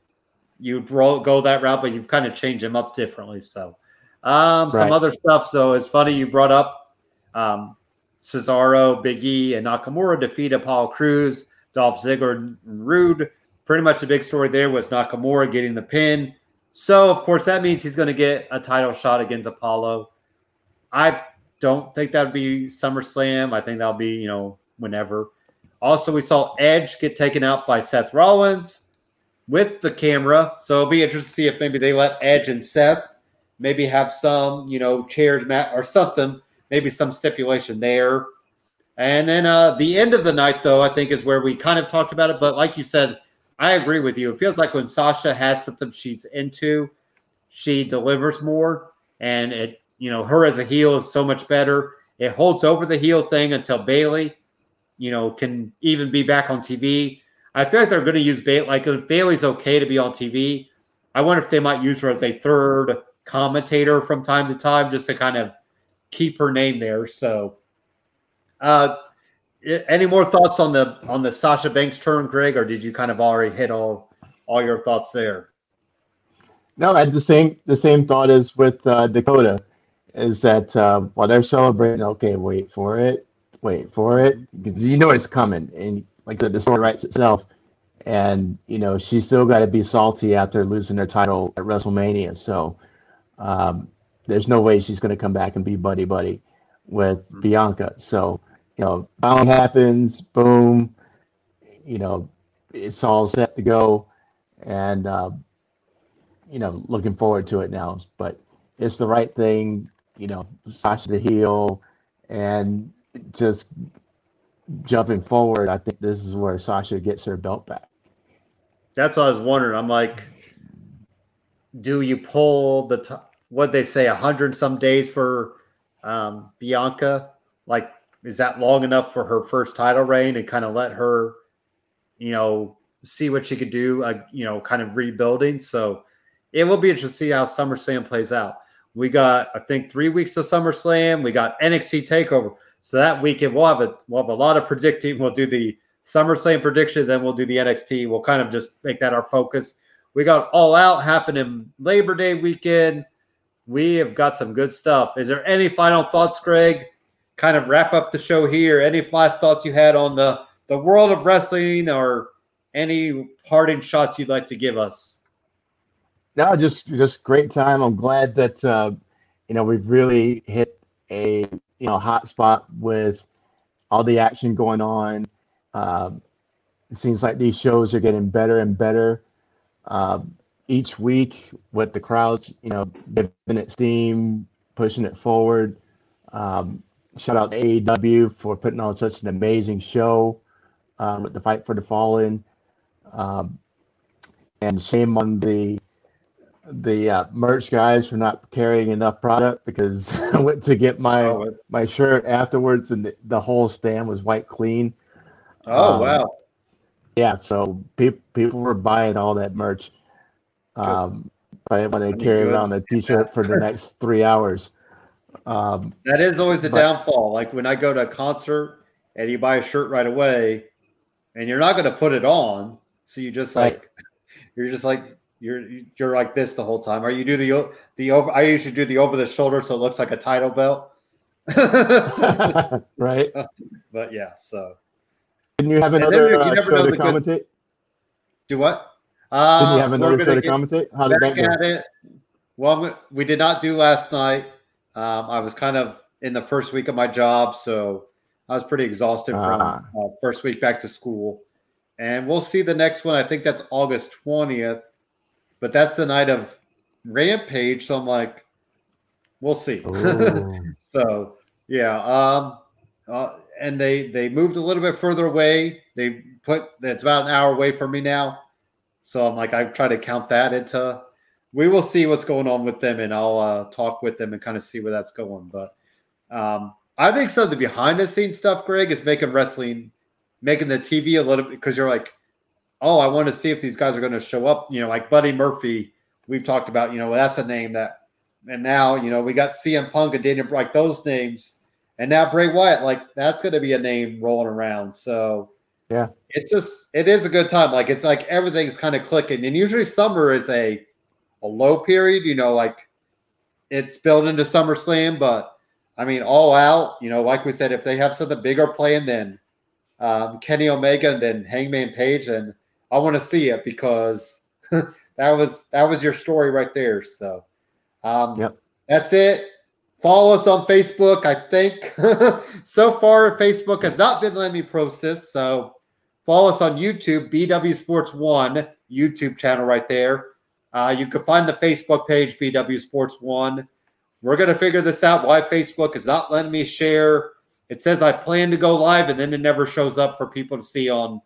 you'd go that route, but you've kind of changed him up differently. So, um, right. some other stuff. So it's funny you brought up um, Cesaro, Big E, and Nakamura defeat Apollo Crews, Dolph Ziggler, and Roode. Pretty much the big story there was Nakamura getting the pin. So, of course, that means he's going to get a title shot against Apollo. I don't think that would be SummerSlam. I think that'll be, you know, whenever. Also, we saw Edge get taken out by Seth Rollins with the camera. So it'll be interesting to see if maybe they let Edge and Seth maybe have some, you know, chairs mat or something, maybe some stipulation there. And then uh, the end of the night, though, I think is where we kind of talked about it. But like you said, I agree with you. It feels like when Sasha has something she's into, she delivers more. And it, you know, her as a heel is so much better. It holds over the heel thing until Bayley, you know, can even be back on TV. I feel like they're going to use Bayley. Like if Bayley's okay to be on TV, I wonder if they might use her as a third commentator from time to time, just to kind of keep her name there. So, uh, any more thoughts on the on the Sasha Banks turn, Greg, or did you kind of already hit all all your thoughts there? No, I had the same the same thought as with uh, Dakota, is that uh, while they're celebrating, okay, wait for it wait for it you know it's coming. And like said, the story writes itself. And you know she's still got to be salty after losing her title at WrestleMania. So um, there's no way she's going to come back and be buddy buddy with mm-hmm. Bianca. So you know, bound happens. Boom. You know, it's all set to go, and uh, you know, looking forward to it now. But it's the right thing. You know, Sasha the heel, and just jumping forward, I think this is where Sasha gets her belt back. That's what I was wondering. I'm like, do you pull the t- what they say a hundred some days for um, Bianca? Like, is that long enough for her first title reign and kind of let her, you know, see what she could do? Uh, you know, kind of rebuilding. So it will be interesting to see how SummerSlam plays out. We got, I think, three weeks of SummerSlam. We got NXT Takeover. So that weekend we'll have a we'll have a lot of predicting. We'll do the SummerSlam prediction, then we'll do the NXT. We'll kind of just make that our focus. We got All Out happening Labor Day weekend. We have got some good stuff. Is there any final thoughts, Greg? Kind of wrap up the show here. Any last thoughts you had on the the world of wrestling, or any parting shots you'd like to give us? No, just just great time. I'm glad that uh, you know we've really hit a you know hot spot with all the action going on. Um, it seems like these shows are getting better and better uh, each week with the crowds, you know, giving it steam, pushing it forward. Um, shout out to AEW for putting on such an amazing show um, with the Fight for the Fallen. Um, and shame on the the uh, merch guys for not carrying enough product because I went to get my oh, my shirt afterwards and the, the whole stand was white clean. Oh um, wow! Yeah, so pe- people were buying all that merch. Um, but when they carry around a T-shirt for the next three hours. Um, that is always the but, downfall. Like when I go to a concert and you buy a shirt right away, and you're not going to put it on, so you just like right. you're just like you're you're like this the whole time. Or you do the the over. I usually do the over the shoulder so it looks like a title belt. right. But yeah, so. Didn't you have another you, uh, show to commentate? Good... Do what? Uh, Didn't you have another show to commentate? How did that go? It. Well, we did not do last night. Um, I was kind of in the first week of my job, so I was pretty exhausted from uh, uh, first week back to school. And we'll see the next one. I think that's August 20th but that's the night of Rampage. So I'm like, we'll see. so yeah, um, uh, and they they moved a little bit further away. They put it's about an hour away from me now. So I'm like, I try to count that into. We will see what's going on with them, and I'll uh, talk with them and kind of see where that's going. But um, I think some of the behind the scenes stuff, Greg, is making wrestling, making the TV a little bit because you're like, oh, I want to see if these guys are going to show up. You know, like Buddy Murphy, we've talked about. You know, that's a name that, and now you know we got CM Punk and Daniel like those names, and now Bray Wyatt. Like that's going to be a name rolling around. So yeah, it's just it is a good time. Like it's like everything's kind of clicking, and usually summer is a a low period. You know, like it's built into SummerSlam, but I mean, all out. You know, like we said, if they have something bigger playing than um, Kenny Omega and then Hangman Page, and I want to see it because that was that was your story right there. So, um, yep. that's it. Follow us on Facebook. I think so far Facebook has not been letting me process. So follow us on YouTube, BW Sports One YouTube channel right there. Uh, you can find the Facebook page BW Sports One. We're gonna figure this out. Why Facebook is not letting me share. It says I plan to go live, and then it never shows up for people to see on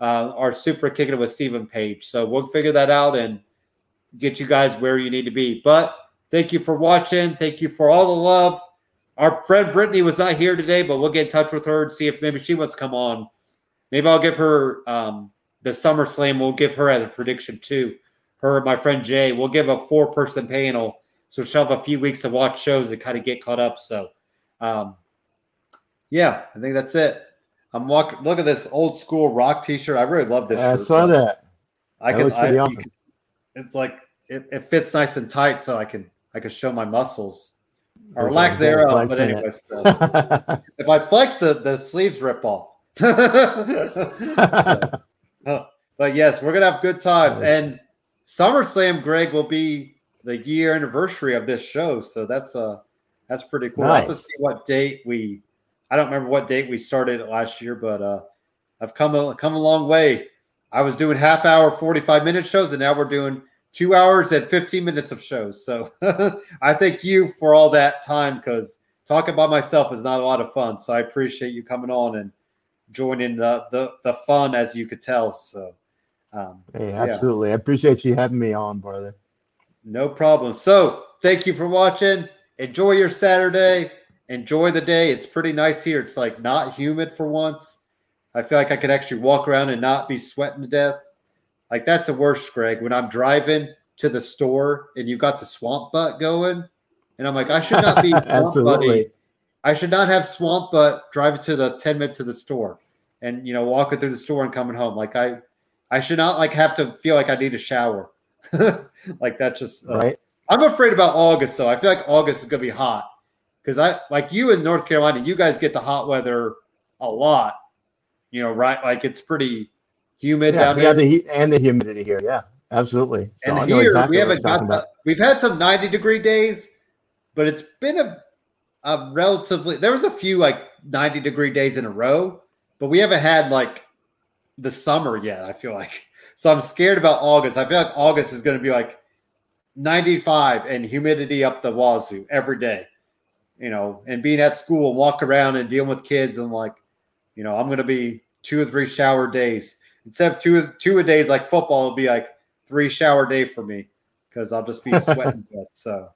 uh, our super kicking it with Stephen Page. So we'll figure that out and get you guys where you need to be. But thank you for watching. Thank you for all the love. Our friend Brittany was not here today, but we'll get in touch with her and see if maybe she wants to come on. Maybe I'll give her um, the Summer Slam. We'll give her as a prediction too. Her, my friend Jay, we'll give a four person panel. So she'll have a few weeks to watch shows and kind of get caught up. So, um, yeah, I think that's it. I'm walking. Look at this old school rock T-shirt. I really love this. I shirt, saw that. I that can. I, awesome. can, it's like it, it, fits nice and tight, so I can I could show my muscles or okay, lack thereof. But anyway, so, if I flex it, the sleeves rip off. so, but yes, we're gonna have good times, and SummerSlam, Greg, will be the year anniversary of this show, so that's uh that's pretty cool. Nice. I'll have to see what date we I don't remember what date we started last year, but uh, I've come a, come a long way. I was doing half hour, 45 minute shows, and now we're doing two hours and 15 minutes of shows. So I thank you for all that time because talking by myself is not a lot of fun. So I appreciate you coming on and joining the the, the fun, as you could tell. So, um, hey, absolutely. Yeah. I appreciate you having me on, brother. No problem. So thank you for watching. Enjoy your Saturday enjoy the day. It's pretty nice here. It's like not humid for once. I feel like I could actually walk around and not be sweating to death. Like that's the worst, Greg. When I'm driving to the store and you got the swamp butt going, and I'm like, I should not be Absolutely. I should not have swamp butt driving to the 10 minutes to the store and you know walking through the store and coming home. Like I I should not like have to feel like I need a shower. like that just uh, right? I'm afraid about August though. I feel like August is gonna be hot because I like you in North Carolina. You guys get the hot weather a lot. You know, right? Like it's pretty humid Yeah, down we there. have the heat and the humidity here. Yeah, absolutely. So and here exactly we haven't got the. We've had some 90 degree days, but it's been a a relatively. There was a few like 90 degree days in a row, but we haven't had like the summer yet. I feel like so. I'm scared about August. I feel like August is going to be like 95 and humidity up the wazoo every day. You know, and being at school, and walk around and dealing with kids, and like, you know, I'm going to be two or three shower days instead of two two a days like football. It'll be like three shower day for me because I'll just be sweating. so,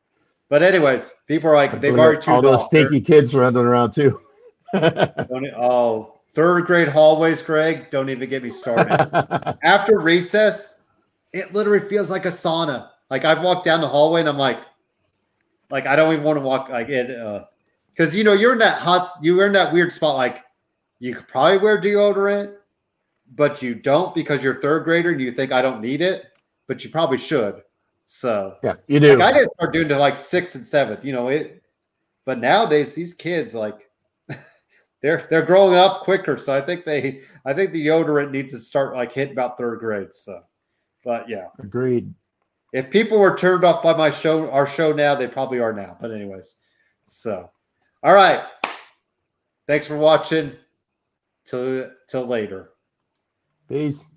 but anyways, people are like they've already all those. Stinky kids running around too. oh, third grade hallways, Greg. Don't even get me started. After recess, it literally feels like a sauna. Like I've walked down the hallway and I'm like, like I don't even want to walk like it, uh, because you know you're in that hot, you're in that weird spot. Like you could probably wear deodorant, but you don't because you're third grader and you think I don't need it, but you probably should. So yeah, you do. like I didn't start doing to like sixth and seventh, you know it. But nowadays, these kids like they're they're growing up quicker, so I think they I think the deodorant needs to start like hitting about third grade. So, but yeah, Agreed. if people were turned off by my show, our show now, they probably are now. But anyways, so all right, thanks for watching. Till till later. Peace.